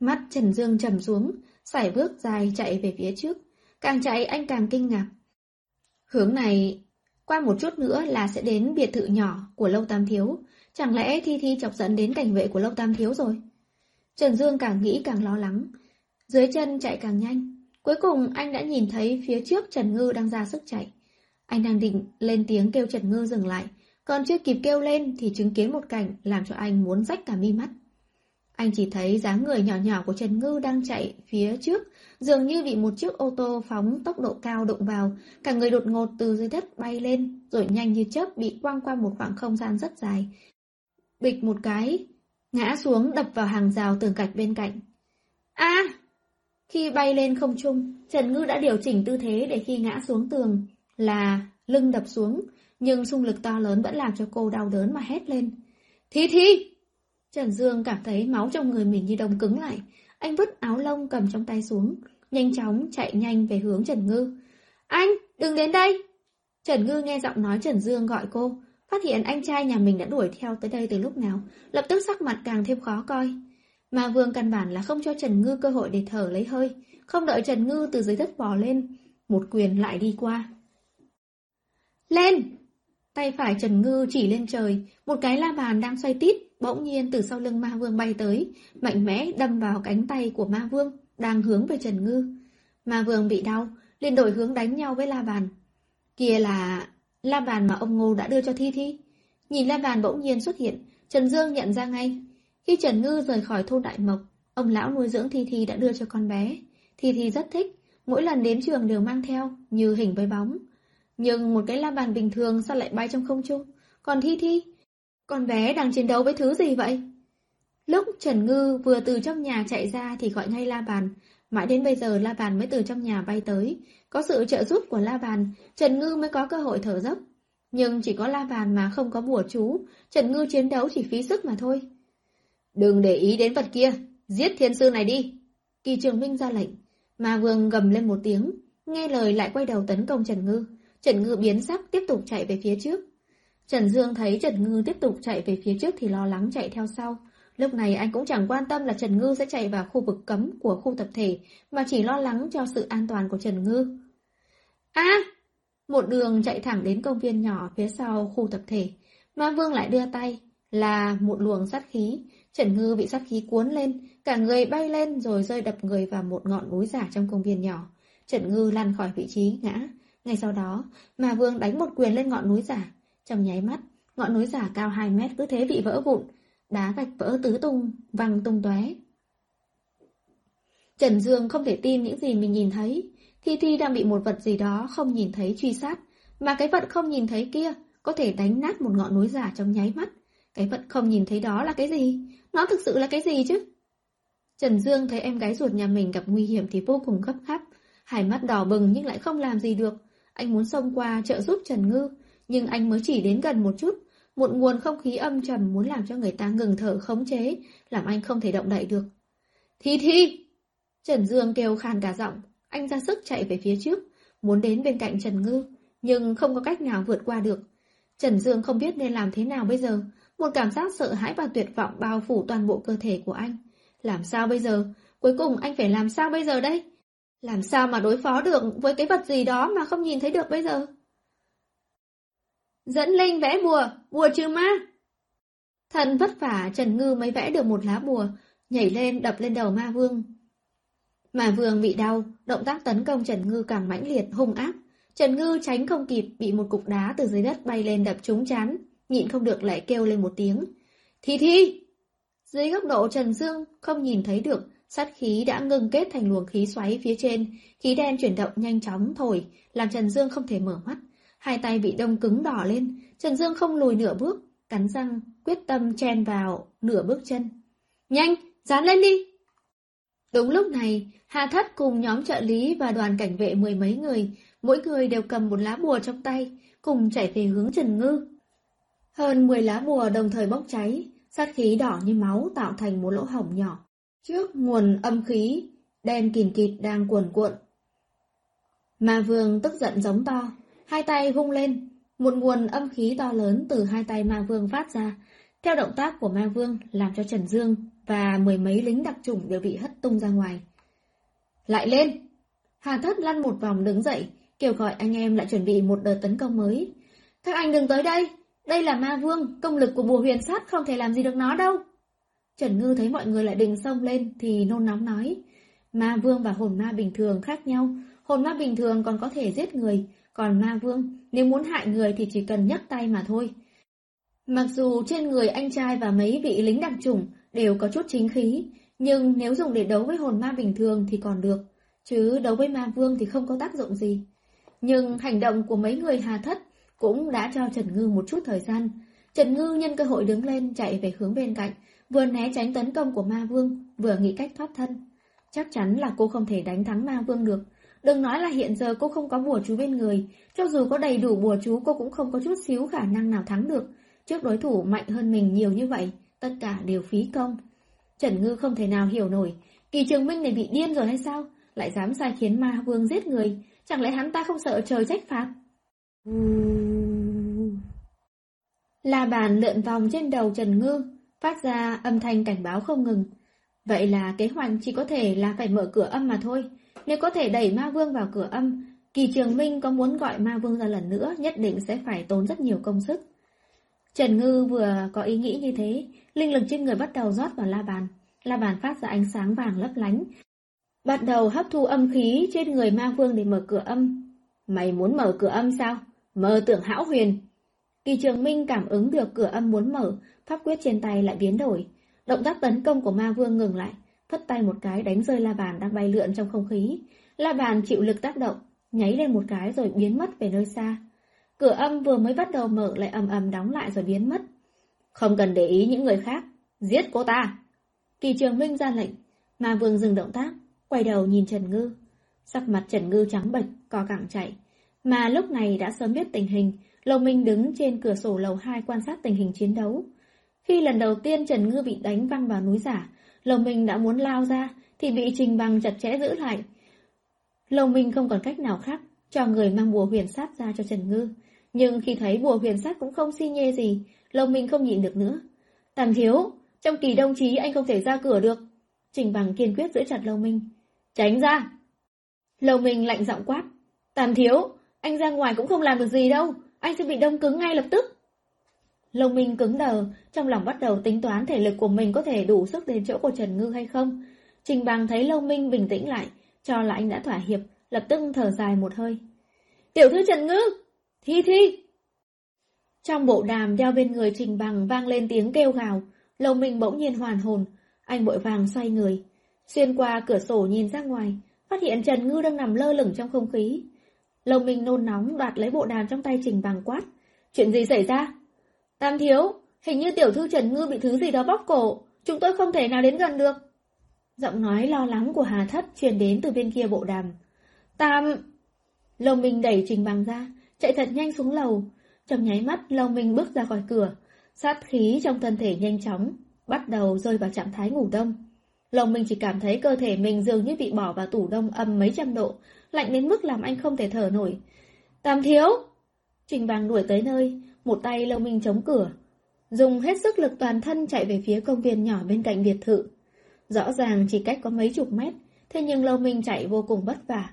Mắt Trần Dương trầm xuống, sải bước dài chạy về phía trước. Càng chạy anh càng kinh ngạc. Hướng này, qua một chút nữa là sẽ đến biệt thự nhỏ của Lâu Tam Thiếu. Chẳng lẽ Thi Thi chọc dẫn đến cảnh vệ của Lâu Tam Thiếu rồi? Trần Dương càng nghĩ càng lo lắng. Dưới chân chạy càng nhanh. Cuối cùng anh đã nhìn thấy phía trước Trần Ngư đang ra sức chạy. Anh đang định lên tiếng kêu Trần Ngư dừng lại. Còn chưa kịp kêu lên thì chứng kiến một cảnh làm cho anh muốn rách cả mi mắt. Anh chỉ thấy dáng người nhỏ nhỏ của Trần Ngư đang chạy phía trước, dường như bị một chiếc ô tô phóng tốc độ cao đụng vào, cả người đột ngột từ dưới đất bay lên, rồi nhanh như chớp bị quăng qua một khoảng không gian rất dài. Bịch một cái, ngã xuống đập vào hàng rào tường gạch bên cạnh. A! Khi bay lên không trung, Trần Ngư đã điều chỉnh tư thế để khi ngã xuống tường là lưng đập xuống, nhưng xung lực to lớn vẫn làm cho cô đau đớn mà hét lên. Thi Thi! Trần Dương cảm thấy máu trong người mình như đông cứng lại. Anh vứt áo lông cầm trong tay xuống, nhanh chóng chạy nhanh về hướng Trần Ngư. Anh, đừng đến đây! Trần Ngư nghe giọng nói Trần Dương gọi cô, phát hiện anh trai nhà mình đã đuổi theo tới đây từ lúc nào, lập tức sắc mặt càng thêm khó coi. Mà Vương căn bản là không cho Trần Ngư cơ hội để thở lấy hơi, không đợi Trần Ngư từ dưới đất bò lên, một quyền lại đi qua. Lên! Tay phải Trần Ngư chỉ lên trời, một cái la bàn đang xoay tít, bỗng nhiên từ sau lưng Ma Vương bay tới, mạnh mẽ đâm vào cánh tay của Ma Vương, đang hướng về Trần Ngư. Ma Vương bị đau, liền đổi hướng đánh nhau với la bàn. Kia là la bàn mà ông Ngô đã đưa cho Thi Thi. Nhìn la bàn bỗng nhiên xuất hiện, Trần Dương nhận ra ngay. Khi Trần Ngư rời khỏi thôn Đại Mộc, ông lão nuôi dưỡng Thi Thi đã đưa cho con bé. Thi Thi rất thích, mỗi lần đến trường đều mang theo, như hình với bóng. Nhưng một cái la bàn bình thường sao lại bay trong không trung? Còn Thi Thi? Con bé đang chiến đấu với thứ gì vậy? Lúc Trần Ngư vừa từ trong nhà chạy ra thì gọi ngay la bàn. Mãi đến bây giờ la bàn mới từ trong nhà bay tới. Có sự trợ giúp của la bàn, Trần Ngư mới có cơ hội thở dốc. Nhưng chỉ có la bàn mà không có bùa chú, Trần Ngư chiến đấu chỉ phí sức mà thôi. Đừng để ý đến vật kia, giết thiên sư này đi. Kỳ trường minh ra lệnh, mà vương gầm lên một tiếng, nghe lời lại quay đầu tấn công Trần Ngư. Trần Ngư biến sắc tiếp tục chạy về phía trước. Trần Dương thấy Trần Ngư tiếp tục chạy về phía trước thì lo lắng chạy theo sau. Lúc này anh cũng chẳng quan tâm là Trần Ngư sẽ chạy vào khu vực cấm của khu tập thể, mà chỉ lo lắng cho sự an toàn của Trần Ngư. A! một đường chạy thẳng đến công viên nhỏ phía sau khu tập thể. Ma Vương lại đưa tay, là một luồng sát khí. Trần Ngư bị sát khí cuốn lên, cả người bay lên rồi rơi đập người vào một ngọn núi giả trong công viên nhỏ. Trần Ngư lăn khỏi vị trí, ngã. Ngay sau đó, Ma Vương đánh một quyền lên ngọn núi giả. Trong nháy mắt, ngọn núi giả cao 2 mét cứ thế bị vỡ vụn, đá gạch vỡ tứ tung, văng tung tóe. Trần Dương không thể tin những gì mình nhìn thấy. Thi Thi đang bị một vật gì đó không nhìn thấy truy sát, mà cái vật không nhìn thấy kia có thể đánh nát một ngọn núi giả trong nháy mắt. Cái vật không nhìn thấy đó là cái gì? Nó thực sự là cái gì chứ? Trần Dương thấy em gái ruột nhà mình gặp nguy hiểm thì vô cùng gấp gáp, hai mắt đỏ bừng nhưng lại không làm gì được. Anh muốn xông qua trợ giúp Trần Ngư, nhưng anh mới chỉ đến gần một chút. Một nguồn không khí âm trầm muốn làm cho người ta ngừng thở khống chế, làm anh không thể động đậy được. Thi Thi! Trần Dương kêu khàn cả giọng, anh ra sức chạy về phía trước, muốn đến bên cạnh Trần Ngư, nhưng không có cách nào vượt qua được. Trần Dương không biết nên làm thế nào bây giờ, một cảm giác sợ hãi và tuyệt vọng bao phủ toàn bộ cơ thể của anh. Làm sao bây giờ? Cuối cùng anh phải làm sao bây giờ đây? Làm sao mà đối phó được với cái vật gì đó mà không nhìn thấy được bây giờ? Dẫn Linh vẽ bùa, bùa trừ ma. Thần vất vả Trần Ngư mới vẽ được một lá bùa, nhảy lên đập lên đầu ma vương. Ma vương bị đau, động tác tấn công Trần Ngư càng mãnh liệt, hung ác. Trần Ngư tránh không kịp, bị một cục đá từ dưới đất bay lên đập trúng chán, nhịn không được lại kêu lên một tiếng. Thi thi! Dưới góc độ Trần Dương không nhìn thấy được, sát khí đã ngưng kết thành luồng khí xoáy phía trên, khí đen chuyển động nhanh chóng thổi, làm Trần Dương không thể mở mắt. Hai tay bị đông cứng đỏ lên, Trần Dương không lùi nửa bước, cắn răng, quyết tâm chen vào nửa bước chân. Nhanh, dán lên đi! Đúng lúc này, Hà Thất cùng nhóm trợ lý và đoàn cảnh vệ mười mấy người, mỗi người đều cầm một lá bùa trong tay, cùng chạy về hướng Trần Ngư. Hơn 10 lá bùa đồng thời bốc cháy, sát khí đỏ như máu tạo thành một lỗ hổng nhỏ. Trước nguồn âm khí, đen kìn kịt đang cuồn cuộn. Ma vương tức giận giống to, hai tay vung lên, một nguồn âm khí to lớn từ hai tay ma vương phát ra. Theo động tác của ma vương làm cho Trần Dương và mười mấy lính đặc chủng đều bị hất tung ra ngoài. Lại lên! Hà thất lăn một vòng đứng dậy, kêu gọi anh em lại chuẩn bị một đợt tấn công mới. Các anh đừng tới đây! Đây là ma vương, công lực của bùa huyền sát không thể làm gì được nó đâu. Trần Ngư thấy mọi người lại đình sông lên thì nôn nóng nói. Ma vương và hồn ma bình thường khác nhau. Hồn ma bình thường còn có thể giết người, còn ma vương nếu muốn hại người thì chỉ cần nhấc tay mà thôi. Mặc dù trên người anh trai và mấy vị lính đặc chủng đều có chút chính khí, nhưng nếu dùng để đấu với hồn ma bình thường thì còn được, chứ đấu với ma vương thì không có tác dụng gì. Nhưng hành động của mấy người hà thất cũng đã cho Trần Ngư một chút thời gian. Trần Ngư nhân cơ hội đứng lên chạy về hướng bên cạnh, vừa né tránh tấn công của ma vương, vừa nghĩ cách thoát thân. Chắc chắn là cô không thể đánh thắng ma vương được. Đừng nói là hiện giờ cô không có bùa chú bên người, cho dù có đầy đủ bùa chú cô cũng không có chút xíu khả năng nào thắng được. Trước đối thủ mạnh hơn mình nhiều như vậy, tất cả đều phí công. Trần Ngư không thể nào hiểu nổi, Kỳ Trường Minh này bị điên rồi hay sao? Lại dám sai khiến ma vương giết người, chẳng lẽ hắn ta không sợ trời trách phạt? La bàn lượn vòng trên đầu Trần Ngư, phát ra âm thanh cảnh báo không ngừng. Vậy là kế hoạch chỉ có thể là phải mở cửa âm mà thôi. Nếu có thể đẩy ma vương vào cửa âm, Kỳ Trường Minh có muốn gọi ma vương ra lần nữa nhất định sẽ phải tốn rất nhiều công sức. Trần Ngư vừa có ý nghĩ như thế, linh lực trên người bắt đầu rót vào la bàn. La bàn phát ra ánh sáng vàng lấp lánh. Bắt đầu hấp thu âm khí trên người ma vương để mở cửa âm. Mày muốn mở cửa âm sao? Mơ tưởng hão huyền. Kỳ Trường Minh cảm ứng được cửa âm muốn mở, pháp quyết trên tay lại biến đổi. Động tác tấn công của ma vương ngừng lại, phất tay một cái đánh rơi la bàn đang bay lượn trong không khí. La bàn chịu lực tác động, nháy lên một cái rồi biến mất về nơi xa. Cửa âm vừa mới bắt đầu mở lại ầm ầm đóng lại rồi biến mất. Không cần để ý những người khác, giết cô ta. Kỳ trường minh ra lệnh, mà vương dừng động tác, quay đầu nhìn Trần Ngư. Sắc mặt Trần Ngư trắng bệch, co cẳng chạy. Mà lúc này đã sớm biết tình hình, Lầu Minh đứng trên cửa sổ lầu 2 quan sát tình hình chiến đấu. Khi lần đầu tiên Trần Ngư bị đánh văng vào núi giả, Lầu Minh đã muốn lao ra, thì bị Trình Bằng chặt chẽ giữ lại. Lầu Minh không còn cách nào khác, cho người mang bùa huyền sát ra cho Trần Ngư. Nhưng khi thấy bùa huyền sát cũng không si nhê gì, Lầu Minh không nhịn được nữa. Tàng thiếu, trong kỳ đông chí anh không thể ra cửa được. Trình Bằng kiên quyết giữ chặt Lầu Minh. Tránh ra! Lầu Minh lạnh giọng quát. Tàn thiếu, anh ra ngoài cũng không làm được gì đâu, anh sẽ bị đông cứng ngay lập tức. Lông Minh cứng đờ, trong lòng bắt đầu tính toán thể lực của mình có thể đủ sức đến chỗ của Trần Ngư hay không. Trình Bằng thấy Lông Minh bình tĩnh lại, cho là anh đã thỏa hiệp, lập tức thở dài một hơi. Tiểu thư Trần Ngư! Thi Thi! Trong bộ đàm đeo bên người Trình Bằng vang lên tiếng kêu gào, Lông Minh bỗng nhiên hoàn hồn, anh bội vàng xoay người. Xuyên qua cửa sổ nhìn ra ngoài, phát hiện Trần Ngư đang nằm lơ lửng trong không khí. Lông Minh nôn nóng đoạt lấy bộ đàm trong tay Trình Bằng quát. Chuyện gì xảy ra? Tam thiếu, hình như tiểu thư Trần Ngư bị thứ gì đó bóp cổ, chúng tôi không thể nào đến gần được. Giọng nói lo lắng của Hà Thất truyền đến từ bên kia bộ đàm. Tam... Lồng Minh đẩy Trình Bằng ra, chạy thật nhanh xuống lầu. Trong nháy mắt, Lồng Minh bước ra khỏi cửa. Sát khí trong thân thể nhanh chóng, bắt đầu rơi vào trạng thái ngủ đông. Lồng Minh chỉ cảm thấy cơ thể mình dường như bị bỏ vào tủ đông âm mấy trăm độ, lạnh đến mức làm anh không thể thở nổi. Tam thiếu! Trình Bằng đuổi tới nơi, một tay Lâu Minh chống cửa, dùng hết sức lực toàn thân chạy về phía công viên nhỏ bên cạnh biệt thự. Rõ ràng chỉ cách có mấy chục mét, thế nhưng Lâu Minh chạy vô cùng vất vả.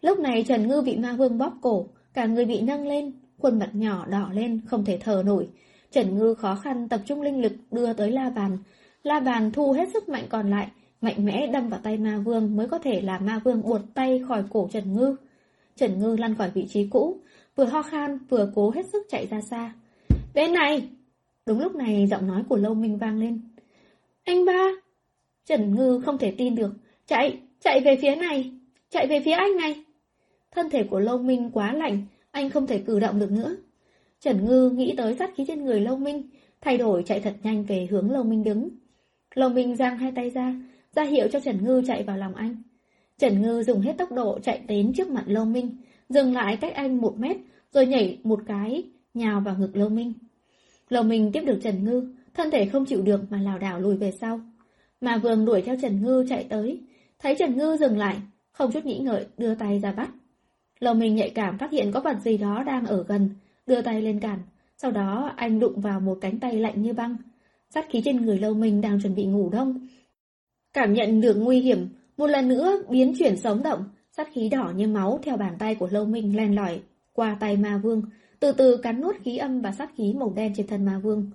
Lúc này Trần Ngư bị ma vương bóp cổ, cả người bị nâng lên, khuôn mặt nhỏ đỏ lên, không thể thở nổi. Trần Ngư khó khăn tập trung linh lực đưa tới la bàn. La bàn thu hết sức mạnh còn lại, mạnh mẽ đâm vào tay ma vương mới có thể làm ma vương buột tay khỏi cổ Trần Ngư. Trần Ngư lăn khỏi vị trí cũ, vừa ho khan vừa cố hết sức chạy ra xa. Bên này! Đúng lúc này giọng nói của Lâu Minh vang lên. Anh ba! Trần Ngư không thể tin được. Chạy! Chạy về phía này! Chạy về phía anh này! Thân thể của Lâu Minh quá lạnh, anh không thể cử động được nữa. Trần Ngư nghĩ tới sát khí trên người Lâu Minh, thay đổi chạy thật nhanh về hướng Lâu Minh đứng. Lâu Minh giang hai tay ra, ra hiệu cho Trần Ngư chạy vào lòng anh. Trần Ngư dùng hết tốc độ chạy đến trước mặt Lâu Minh, dừng lại cách anh một mét, rồi nhảy một cái, nhào vào ngực Lâu Minh. Lâu Minh tiếp được Trần Ngư, thân thể không chịu được mà lảo đảo lùi về sau. Mà Vương đuổi theo Trần Ngư chạy tới, thấy Trần Ngư dừng lại, không chút nghĩ ngợi đưa tay ra bắt. Lâu Minh nhạy cảm phát hiện có vật gì đó đang ở gần, đưa tay lên cản, sau đó anh đụng vào một cánh tay lạnh như băng. Sát khí trên người Lâu Minh đang chuẩn bị ngủ đông. Cảm nhận được nguy hiểm, một lần nữa biến chuyển sống động, sát khí đỏ như máu theo bàn tay của Lâu Minh len lỏi qua tay ma vương, từ từ cắn nuốt khí âm và sát khí màu đen trên thân ma vương.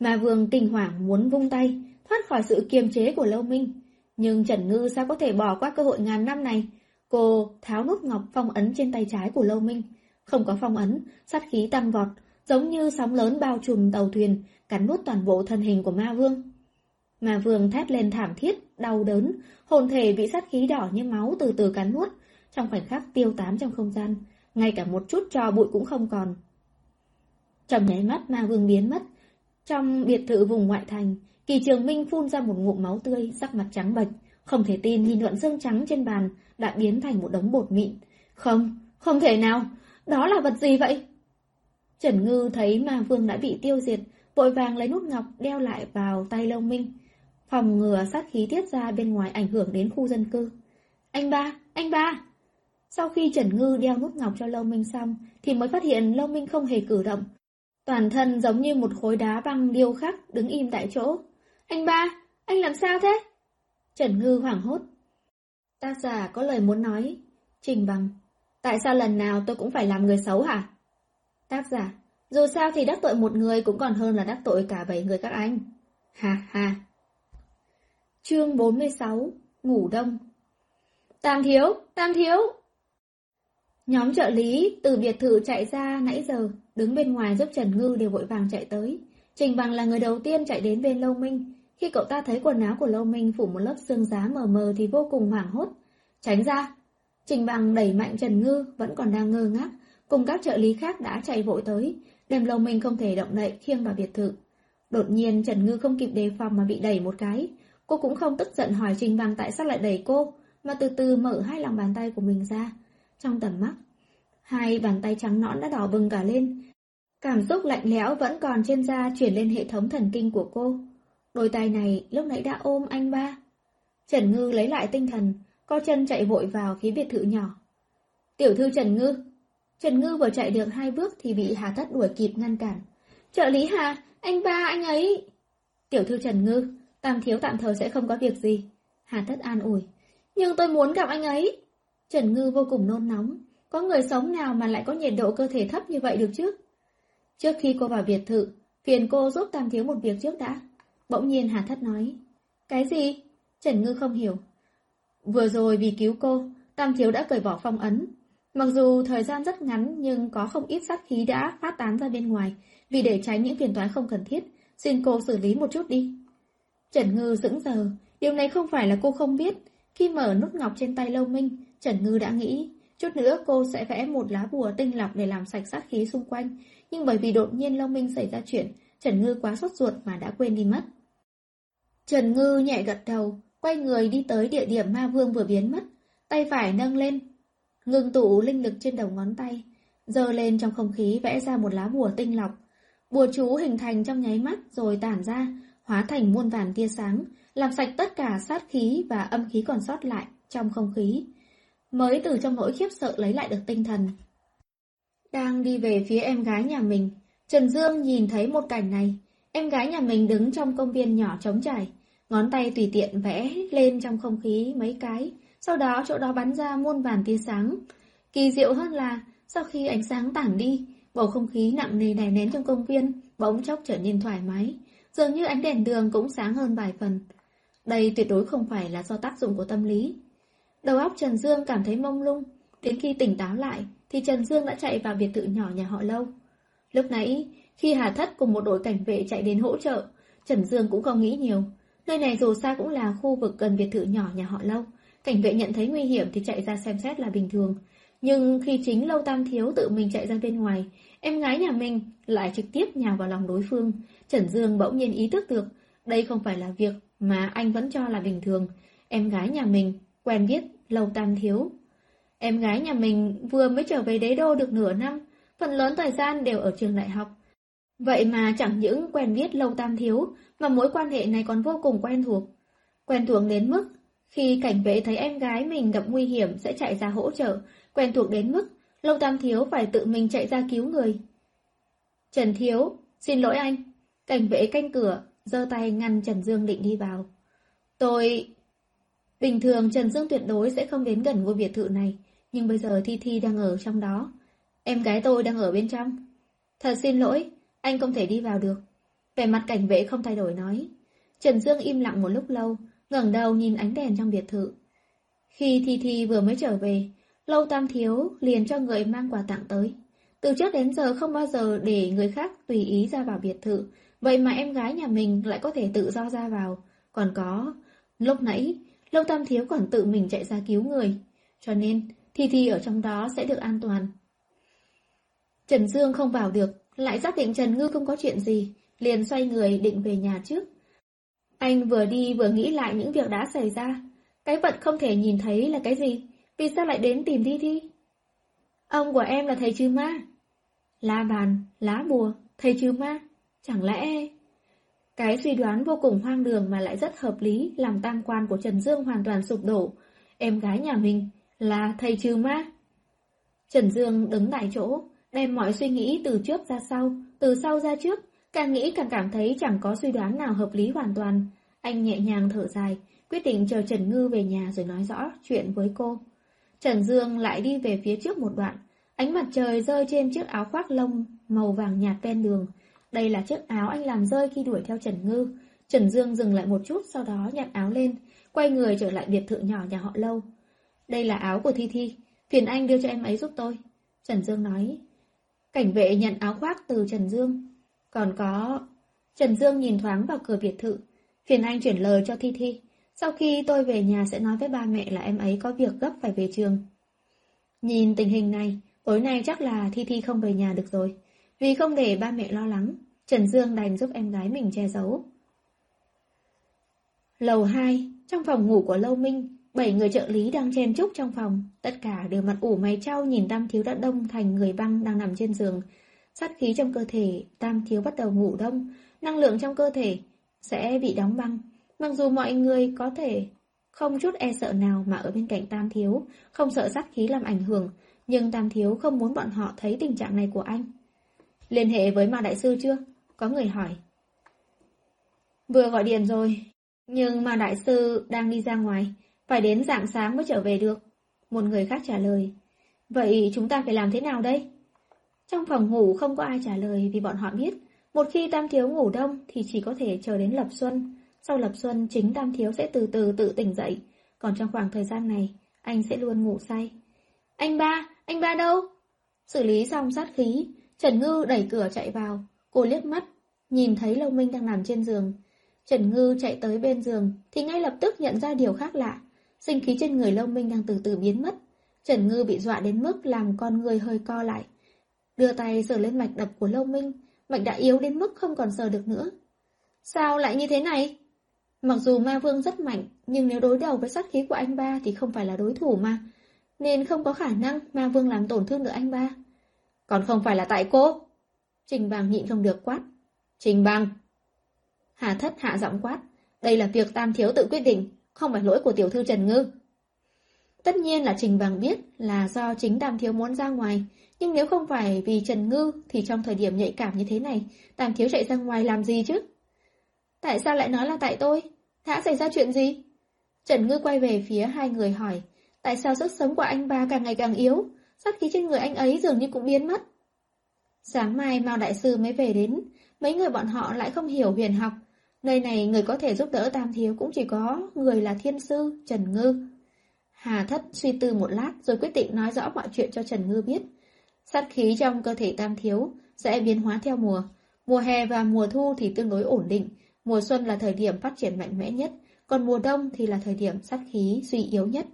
Ma vương kinh hoàng muốn vung tay, thoát khỏi sự kiềm chế của Lâu Minh. Nhưng Trần Ngư sao có thể bỏ qua cơ hội ngàn năm này? Cô tháo nút ngọc phong ấn trên tay trái của Lâu Minh. Không có phong ấn, sát khí tăng vọt, giống như sóng lớn bao trùm tàu thuyền, cắn nuốt toàn bộ thân hình của ma vương mà vương thét lên thảm thiết, đau đớn, hồn thể bị sát khí đỏ như máu từ từ cắn nuốt, trong khoảnh khắc tiêu tán trong không gian, ngay cả một chút trò bụi cũng không còn. Trong nháy mắt ma vương biến mất, trong biệt thự vùng ngoại thành, kỳ trường minh phun ra một ngụm máu tươi, sắc mặt trắng bệch, không thể tin nhìn luận xương trắng trên bàn đã biến thành một đống bột mịn. Không, không thể nào, đó là vật gì vậy? Trần Ngư thấy ma vương đã bị tiêu diệt, vội vàng lấy nút ngọc đeo lại vào tay Lâu Minh, phòng ngừa sát khí tiết ra bên ngoài ảnh hưởng đến khu dân cư. Anh ba, anh ba! Sau khi Trần Ngư đeo nút ngọc cho Lâu Minh xong, thì mới phát hiện Lâu Minh không hề cử động. Toàn thân giống như một khối đá băng điêu khắc, đứng im tại chỗ. Anh ba, anh làm sao thế? Trần Ngư hoảng hốt. Tác giả có lời muốn nói. Trình bằng, tại sao lần nào tôi cũng phải làm người xấu hả? Tác giả, dù sao thì đắc tội một người cũng còn hơn là đắc tội cả bảy người các anh. Ha ha. Chương 46 Ngủ đông Tam thiếu, tam thiếu. Nhóm trợ lý từ biệt thự chạy ra nãy giờ, đứng bên ngoài giúp Trần Ngư đều vội vàng chạy tới. Trình Bằng là người đầu tiên chạy đến bên Lâu Minh. Khi cậu ta thấy quần áo của Lâu Minh phủ một lớp xương giá mờ mờ thì vô cùng hoảng hốt. Tránh ra! Trình Bằng đẩy mạnh Trần Ngư vẫn còn đang ngơ ngác, cùng các trợ lý khác đã chạy vội tới, đem Lâu Minh không thể động đậy khiêng vào biệt thự. Đột nhiên Trần Ngư không kịp đề phòng mà bị đẩy một cái. Cô cũng không tức giận hỏi Trình Bằng tại sao lại đẩy cô, mà từ từ mở hai lòng bàn tay của mình ra. Trong tầm mắt, hai bàn tay trắng nõn đã đỏ bừng cả lên. Cảm xúc lạnh lẽo vẫn còn trên da chuyển lên hệ thống thần kinh của cô. Đôi tay này lúc nãy đã ôm anh ba. Trần Ngư lấy lại tinh thần, co chân chạy vội vào phía biệt thự nhỏ. Tiểu thư Trần Ngư. Trần Ngư vừa chạy được hai bước thì bị Hà Thất đuổi kịp ngăn cản. Trợ lý Hà, anh ba anh ấy. Tiểu thư Trần Ngư, tam thiếu tạm thời sẽ không có việc gì. Hà Thất an ủi. Nhưng tôi muốn gặp anh ấy. Trần Ngư vô cùng nôn nóng. Có người sống nào mà lại có nhiệt độ cơ thể thấp như vậy được chứ? Trước khi cô vào biệt thự, phiền cô giúp Tam Thiếu một việc trước đã. Bỗng nhiên Hà Thất nói. Cái gì? Trần Ngư không hiểu. Vừa rồi vì cứu cô, Tam Thiếu đã cởi bỏ phong ấn. Mặc dù thời gian rất ngắn nhưng có không ít sát khí đã phát tán ra bên ngoài, vì để tránh những phiền toái không cần thiết, xin cô xử lý một chút đi. Trần Ngư dững giờ, điều này không phải là cô không biết. Khi mở nút ngọc trên tay Lâu Minh, Trần Ngư đã nghĩ, chút nữa cô sẽ vẽ một lá bùa tinh lọc để làm sạch sát khí xung quanh, nhưng bởi vì đột nhiên Lâu Minh xảy ra chuyện, Trần Ngư quá sốt ruột mà đã quên đi mất. Trần Ngư nhẹ gật đầu, quay người đi tới địa điểm ma vương vừa biến mất, tay phải nâng lên, ngừng tụ linh lực trên đầu ngón tay, dơ lên trong không khí vẽ ra một lá bùa tinh lọc. Bùa chú hình thành trong nháy mắt rồi tản ra, hóa thành muôn vàn tia sáng, làm sạch tất cả sát khí và âm khí còn sót lại trong không khí. Mới từ trong nỗi khiếp sợ lấy lại được tinh thần. Đang đi về phía em gái nhà mình, Trần Dương nhìn thấy một cảnh này. Em gái nhà mình đứng trong công viên nhỏ trống trải, ngón tay tùy tiện vẽ lên trong không khí mấy cái, sau đó chỗ đó bắn ra muôn vàn tia sáng. Kỳ diệu hơn là, sau khi ánh sáng tản đi, bầu không khí nặng nề đè nén trong công viên bỗng chốc trở nên thoải mái, dường như ánh đèn đường cũng sáng hơn vài phần. Đây tuyệt đối không phải là do tác dụng của tâm lý. Đầu óc Trần Dương cảm thấy mông lung, đến khi tỉnh táo lại thì Trần Dương đã chạy vào biệt thự nhỏ nhà họ Lâu. Lúc nãy, khi Hà Thất cùng một đội cảnh vệ chạy đến hỗ trợ, Trần Dương cũng không nghĩ nhiều. Nơi này dù sao cũng là khu vực gần biệt thự nhỏ nhà họ Lâu. Cảnh vệ nhận thấy nguy hiểm thì chạy ra xem xét là bình thường. Nhưng khi chính Lâu Tam Thiếu tự mình chạy ra bên ngoài, em gái nhà mình lại trực tiếp nhào vào lòng đối phương. Trần Dương bỗng nhiên ý thức được, đây không phải là việc mà anh vẫn cho là bình thường. Em gái nhà mình quen biết Lâu Tam Thiếu. Em gái nhà mình vừa mới trở về đế đô được nửa năm, phần lớn thời gian đều ở trường đại học. Vậy mà chẳng những quen biết Lâu Tam Thiếu, mà mối quan hệ này còn vô cùng quen thuộc. Quen thuộc đến mức, khi cảnh vệ thấy em gái mình gặp nguy hiểm sẽ chạy ra hỗ trợ, quen thuộc đến mức Lâu Tam Thiếu phải tự mình chạy ra cứu người. Trần Thiếu, xin lỗi anh. Cảnh vệ canh cửa, giơ tay ngăn Trần Dương định đi vào. Tôi... Bình thường Trần Dương tuyệt đối sẽ không đến gần ngôi biệt thự này, nhưng bây giờ Thi Thi đang ở trong đó. Em gái tôi đang ở bên trong. Thật xin lỗi, anh không thể đi vào được. Vẻ mặt cảnh vệ không thay đổi nói. Trần Dương im lặng một lúc lâu, ngẩng đầu nhìn ánh đèn trong biệt thự. Khi Thi Thi vừa mới trở về, Lâu Tam Thiếu liền cho người mang quà tặng tới. Từ trước đến giờ không bao giờ để người khác tùy ý ra vào biệt thự, vậy mà em gái nhà mình lại có thể tự do ra vào. Còn có, lúc nãy, Lâu Tam Thiếu còn tự mình chạy ra cứu người. Cho nên, Thi Thi ở trong đó sẽ được an toàn. Trần Dương không vào được, lại xác định Trần Ngư không có chuyện gì, liền xoay người định về nhà trước. Anh vừa đi vừa nghĩ lại những việc đã xảy ra. Cái vật không thể nhìn thấy là cái gì? Vì sao lại đến tìm Thi Thi? Ông của em là thầy trừ ma. Lá bàn, lá bùa, thầy trừ ma. Chẳng lẽ... Cái suy đoán vô cùng hoang đường mà lại rất hợp lý làm tam quan của Trần Dương hoàn toàn sụp đổ. Em gái nhà mình là thầy trừ ma. Trần Dương đứng tại chỗ, đem mọi suy nghĩ từ trước ra sau, từ sau ra trước, càng nghĩ càng cảm thấy chẳng có suy đoán nào hợp lý hoàn toàn. Anh nhẹ nhàng thở dài, quyết định chờ Trần Ngư về nhà rồi nói rõ chuyện với cô. Trần Dương lại đi về phía trước một đoạn, ánh mặt trời rơi trên chiếc áo khoác lông màu vàng nhạt ven đường. Đây là chiếc áo anh làm rơi khi đuổi theo Trần Ngư. Trần Dương dừng lại một chút sau đó nhặt áo lên, quay người trở lại biệt thự nhỏ nhà họ Lâu. Đây là áo của Thi Thi, phiền anh đưa cho em ấy giúp tôi. Trần Dương nói. Cảnh vệ nhận áo khoác từ Trần Dương. Còn có... Trần Dương nhìn thoáng vào cửa biệt thự. Phiền anh chuyển lời cho Thi Thi. Sau khi tôi về nhà sẽ nói với ba mẹ là em ấy có việc gấp phải về trường. Nhìn tình hình này, tối nay chắc là Thi Thi không về nhà được rồi. Vì không để ba mẹ lo lắng, Trần Dương đành giúp em gái mình che giấu. Lầu 2, trong phòng ngủ của Lâu Minh, bảy người trợ lý đang chen chúc trong phòng, tất cả đều mặt ủ mày trao nhìn Tam Thiếu đã đông thành người băng đang nằm trên giường. Sát khí trong cơ thể, Tam Thiếu bắt đầu ngủ đông, năng lượng trong cơ thể sẽ bị đóng băng. Mặc dù mọi người có thể không chút e sợ nào mà ở bên cạnh Tam Thiếu, không sợ sát khí làm ảnh hưởng, nhưng Tam Thiếu không muốn bọn họ thấy tình trạng này của anh. Liên hệ với Ma Đại Sư chưa? Có người hỏi. Vừa gọi điện rồi, nhưng Ma Đại Sư đang đi ra ngoài, phải đến dạng sáng mới trở về được. Một người khác trả lời. Vậy chúng ta phải làm thế nào đây? Trong phòng ngủ không có ai trả lời vì bọn họ biết, một khi Tam Thiếu ngủ đông thì chỉ có thể chờ đến lập xuân. Sau lập xuân chính Tam Thiếu sẽ từ từ tự tỉnh dậy, còn trong khoảng thời gian này, anh sẽ luôn ngủ say. Anh ba, anh ba đâu? Xử lý xong sát khí, Trần Ngư đẩy cửa chạy vào, cô liếc mắt, nhìn thấy Lâu Minh đang nằm trên giường. Trần Ngư chạy tới bên giường thì ngay lập tức nhận ra điều khác lạ. Sinh khí trên người Lâu Minh đang từ từ biến mất. Trần Ngư bị dọa đến mức làm con người hơi co lại. Đưa tay sờ lên mạch đập của Lâu Minh, mạch đã yếu đến mức không còn sờ được nữa. Sao lại như thế này? Mặc dù ma vương rất mạnh, nhưng nếu đối đầu với sát khí của anh ba thì không phải là đối thủ mà. Nên không có khả năng ma vương làm tổn thương được anh ba. Còn không phải là tại cô. Trình Bằng nhịn không được quát. Trình Bằng. Hà thất hạ giọng quát. Đây là việc tam thiếu tự quyết định, không phải lỗi của tiểu thư Trần Ngư. Tất nhiên là Trình Bằng biết là do chính Tam Thiếu muốn ra ngoài, nhưng nếu không phải vì Trần Ngư thì trong thời điểm nhạy cảm như thế này, Tam Thiếu chạy ra ngoài làm gì chứ? Tại sao lại nói là tại tôi? Đã xảy ra chuyện gì? Trần Ngư quay về phía hai người hỏi, tại sao sức sống của anh ba càng ngày càng yếu, sát khí trên người anh ấy dường như cũng biến mất. Sáng mai Mao Đại Sư mới về đến, mấy người bọn họ lại không hiểu huyền học. Nơi này người có thể giúp đỡ Tam Thiếu cũng chỉ có người là Thiên Sư, Trần Ngư. Hà Thất suy tư một lát rồi quyết định nói rõ mọi chuyện cho Trần Ngư biết. Sát khí trong cơ thể Tam Thiếu sẽ biến hóa theo mùa. Mùa hè và mùa thu thì tương đối ổn định, mùa xuân là thời điểm phát triển mạnh mẽ nhất, còn mùa đông thì là thời điểm sát khí suy yếu nhất.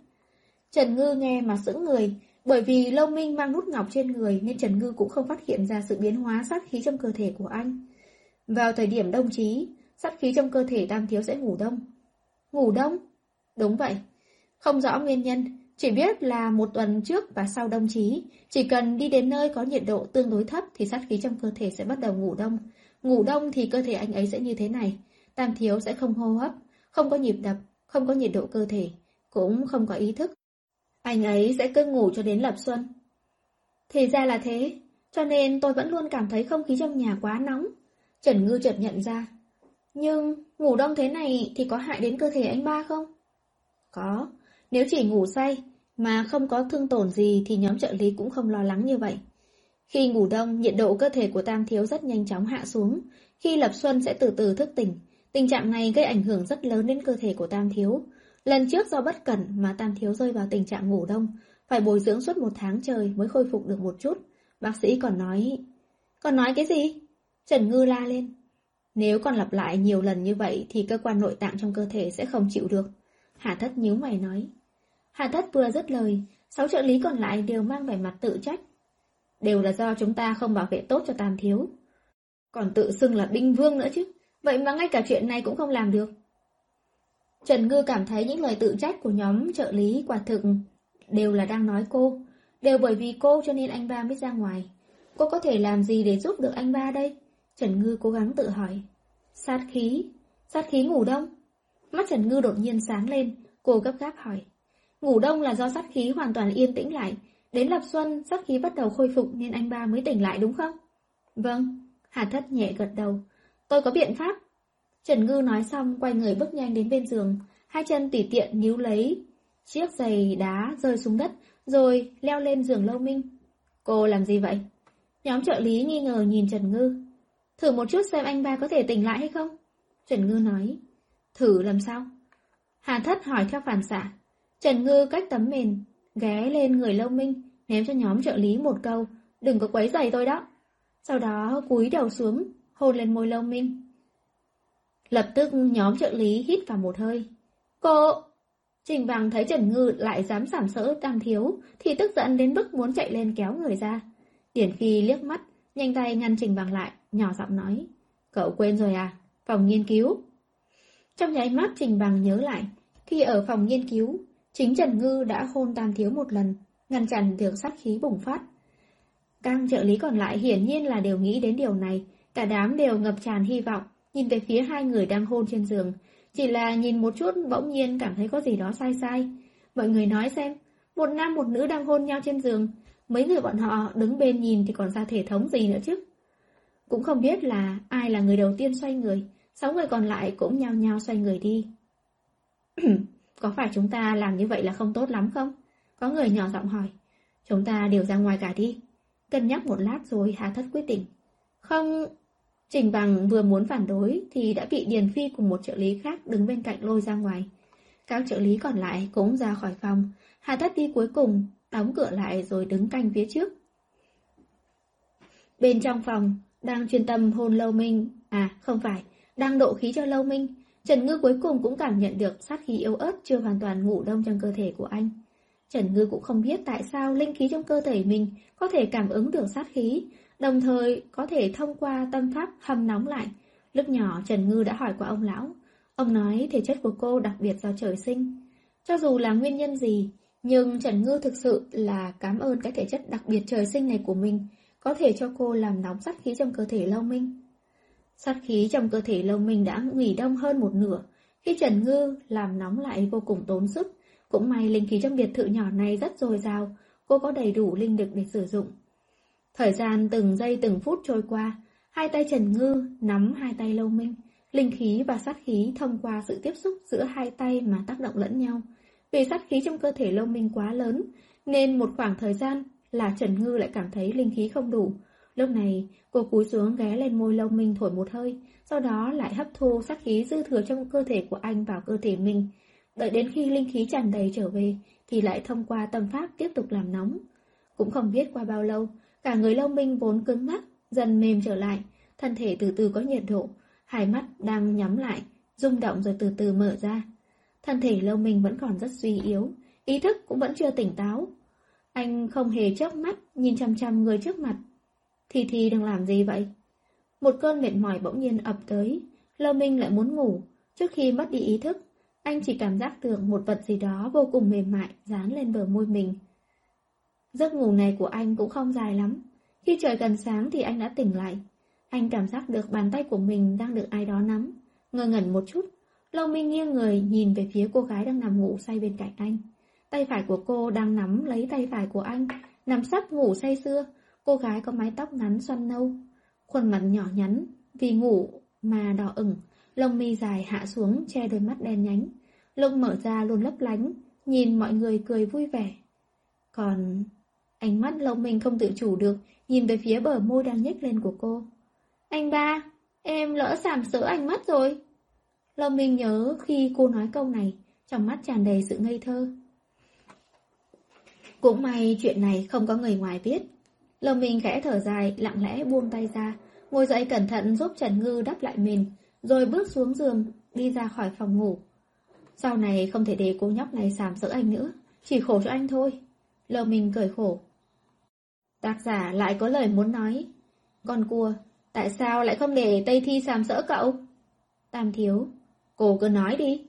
Trần Ngư nghe mà sững người, bởi vì Lâu Minh mang nút ngọc trên người nên Trần Ngư cũng không phát hiện ra sự biến hóa sát khí trong cơ thể của anh. Vào thời điểm đông chí, sát khí trong cơ thể Tam Thiếu sẽ ngủ đông. Ngủ đông? Đúng vậy. Không rõ nguyên nhân, chỉ biết là một tuần trước và sau đông chí, chỉ cần đi đến nơi có nhiệt độ tương đối thấp thì sát khí trong cơ thể sẽ bắt đầu ngủ đông. Ngủ đông thì cơ thể anh ấy sẽ như thế này. Tam Thiếu sẽ không hô hấp, không có nhịp đập, không có nhiệt độ cơ thể, cũng không có ý thức. Anh ấy sẽ cứ ngủ cho đến lập xuân. Thì ra là thế, cho nên tôi vẫn luôn cảm thấy không khí trong nhà quá nóng. Trần Ngư chợt nhận ra. Nhưng ngủ đông thế này thì có hại đến cơ thể anh ba không? Có, nếu chỉ ngủ say mà không có thương tổn gì thì nhóm trợ lý cũng không lo lắng như vậy. Khi ngủ đông, nhiệt độ cơ thể của Tam Thiếu rất nhanh chóng hạ xuống. Khi lập xuân sẽ từ từ thức tỉnh. Tình trạng này gây ảnh hưởng rất lớn đến cơ thể của Tam Thiếu. Lần trước do bất cẩn mà Tam Thiếu rơi vào tình trạng ngủ đông, phải bồi dưỡng suốt một tháng trời mới khôi phục được một chút. Bác sĩ còn nói... Còn nói cái gì? Trần Ngư la lên. Nếu còn lặp lại nhiều lần như vậy thì cơ quan nội tạng trong cơ thể sẽ không chịu được. Hà Thất nhíu mày nói. Hà Thất vừa dứt lời, sáu trợ lý còn lại đều mang vẻ mặt tự trách. Đều là do chúng ta không bảo vệ tốt cho Tam Thiếu. Còn tự xưng là binh vương nữa chứ, vậy mà ngay cả chuyện này cũng không làm được. Trần Ngư cảm thấy những lời tự trách của nhóm trợ lý quả thực đều là đang nói cô. Đều bởi vì cô cho nên anh ba mới ra ngoài. Cô có thể làm gì để giúp được anh ba đây? Trần Ngư cố gắng tự hỏi. Sát khí? Sát khí ngủ đông? Mắt Trần Ngư đột nhiên sáng lên, cô gấp gáp hỏi. Ngủ đông là do sát khí hoàn toàn yên tĩnh lại. Đến lập xuân, sát khí bắt đầu khôi phục nên anh ba mới tỉnh lại đúng không? Vâng, Hà Thất nhẹ gật đầu. Tôi có biện pháp. Trần Ngư nói xong quay người bước nhanh đến bên giường, hai chân tùy tiện níu lấy chiếc giày đá rơi xuống đất, rồi leo lên giường Lâu Minh. Cô làm gì vậy? Nhóm trợ lý nghi ngờ nhìn Trần Ngư. Thử một chút xem anh ba có thể tỉnh lại hay không? Trần Ngư nói. Thử làm sao? Hà Thất hỏi theo phản xạ. Trần Ngư cách tấm mền, ghé lên người Lâu Minh, ném cho nhóm trợ lý một câu. Đừng có quấy giày tôi đó. Sau đó cúi đầu xuống, hôn lên môi Lâu Minh. Lập tức nhóm trợ lý hít vào một hơi. Cô! Trình Bằng thấy Trần Ngư lại dám sảm sỡ tam thiếu, thì tức giận đến mức muốn chạy lên kéo người ra. Điển Phi liếc mắt, nhanh tay ngăn Trình Bằng lại, nhỏ giọng nói. Cậu quên rồi à? Phòng nghiên cứu. Trong nháy mắt Trình Bằng nhớ lại, khi ở phòng nghiên cứu, chính Trần Ngư đã hôn tam thiếu một lần, ngăn chặn được sát khí bùng phát. Các trợ lý còn lại hiển nhiên là đều nghĩ đến điều này, cả đám đều ngập tràn hy vọng, nhìn về phía hai người đang hôn trên giường, chỉ là nhìn một chút bỗng nhiên cảm thấy có gì đó sai sai. Mọi người nói xem, một nam một nữ đang hôn nhau trên giường, mấy người bọn họ đứng bên nhìn thì còn ra thể thống gì nữa chứ. Cũng không biết là ai là người đầu tiên xoay người, sáu người còn lại cũng nhao nhao xoay người đi. có phải chúng ta làm như vậy là không tốt lắm không? Có người nhỏ giọng hỏi. Chúng ta đều ra ngoài cả đi. Cân nhắc một lát rồi Hà Thất quyết định. Không, Trình Bằng vừa muốn phản đối thì đã bị Điền Phi cùng một trợ lý khác đứng bên cạnh lôi ra ngoài. Các trợ lý còn lại cũng ra khỏi phòng. Hà Thất đi cuối cùng, đóng cửa lại rồi đứng canh phía trước. Bên trong phòng, đang chuyên tâm hôn Lâu Minh, à không phải, đang độ khí cho Lâu Minh. Trần Ngư cuối cùng cũng cảm nhận được sát khí yếu ớt chưa hoàn toàn ngủ đông trong cơ thể của anh. Trần Ngư cũng không biết tại sao linh khí trong cơ thể mình có thể cảm ứng được sát khí, đồng thời có thể thông qua tâm pháp hâm nóng lại. Lúc nhỏ Trần Ngư đã hỏi qua ông lão, ông nói thể chất của cô đặc biệt do trời sinh. Cho dù là nguyên nhân gì, nhưng Trần Ngư thực sự là cảm ơn cái thể chất đặc biệt trời sinh này của mình, có thể cho cô làm nóng sát khí trong cơ thể Lâu Minh. Sát khí trong cơ thể Lâu Minh đã nghỉ đông hơn một nửa, khi Trần Ngư làm nóng lại vô cùng tốn sức. Cũng may linh khí trong biệt thự nhỏ này rất dồi dào, cô có đầy đủ linh lực để sử dụng. Thời gian từng giây từng phút trôi qua, hai tay Trần Ngư nắm hai tay Lâu Minh, linh khí và sát khí thông qua sự tiếp xúc giữa hai tay mà tác động lẫn nhau. Vì sát khí trong cơ thể Lâu Minh quá lớn, nên một khoảng thời gian là Trần Ngư lại cảm thấy linh khí không đủ. Lúc này, cô cúi xuống ghé lên môi lông Minh thổi một hơi, sau đó lại hấp thu sát khí dư thừa trong cơ thể của anh vào cơ thể mình. Đợi đến khi linh khí tràn đầy trở về, thì lại thông qua tâm pháp tiếp tục làm nóng. Cũng không biết qua bao lâu, Cả người lông Minh vốn cứng ngắc, dần mềm trở lại, thân thể từ từ có nhiệt độ, hai mắt đang nhắm lại, rung động rồi từ từ mở ra. Thân thể lông Minh vẫn còn rất suy yếu, ý thức cũng vẫn chưa tỉnh táo. Anh không hề chớp mắt, nhìn chăm chăm người trước mặt. Thì thi đang làm gì vậy? Một cơn mệt mỏi bỗng nhiên ập tới, Lâu Minh lại muốn ngủ, trước khi mất đi ý thức. Anh chỉ cảm giác tưởng một vật gì đó vô cùng mềm mại dán lên bờ môi mình. Giấc ngủ này của anh cũng không dài lắm. Khi trời gần sáng thì anh đã tỉnh lại. Anh cảm giác được bàn tay của mình đang được ai đó nắm. Ngơ ngẩn một chút, Lâu Minh nghiêng người nhìn về phía cô gái đang nằm ngủ say bên cạnh anh. Tay phải của cô đang nắm lấy tay phải của anh, nằm sắp ngủ say xưa. Cô gái có mái tóc ngắn xoăn nâu, khuôn mặt nhỏ nhắn, vì ngủ mà đỏ ửng, lông mi dài hạ xuống che đôi mắt đen nhánh. Lông mở ra luôn lấp lánh, nhìn mọi người cười vui vẻ. Còn Ánh mắt lông mình không tự chủ được, nhìn về phía bờ môi đang nhếch lên của cô. Anh ba, em lỡ sàm sỡ anh mất rồi. Lâm Minh nhớ khi cô nói câu này, trong mắt tràn đầy sự ngây thơ. Cũng may chuyện này không có người ngoài biết. Lâm Minh khẽ thở dài, lặng lẽ buông tay ra, ngồi dậy cẩn thận giúp Trần Ngư đắp lại mình, rồi bước xuống giường, đi ra khỏi phòng ngủ. Sau này không thể để cô nhóc này sàm sỡ anh nữa, chỉ khổ cho anh thôi. Lâm Minh cười khổ, Tác giả lại có lời muốn nói. Con cua, tại sao lại không để Tây Thi sàm sỡ cậu? Tam thiếu, cô cứ nói đi.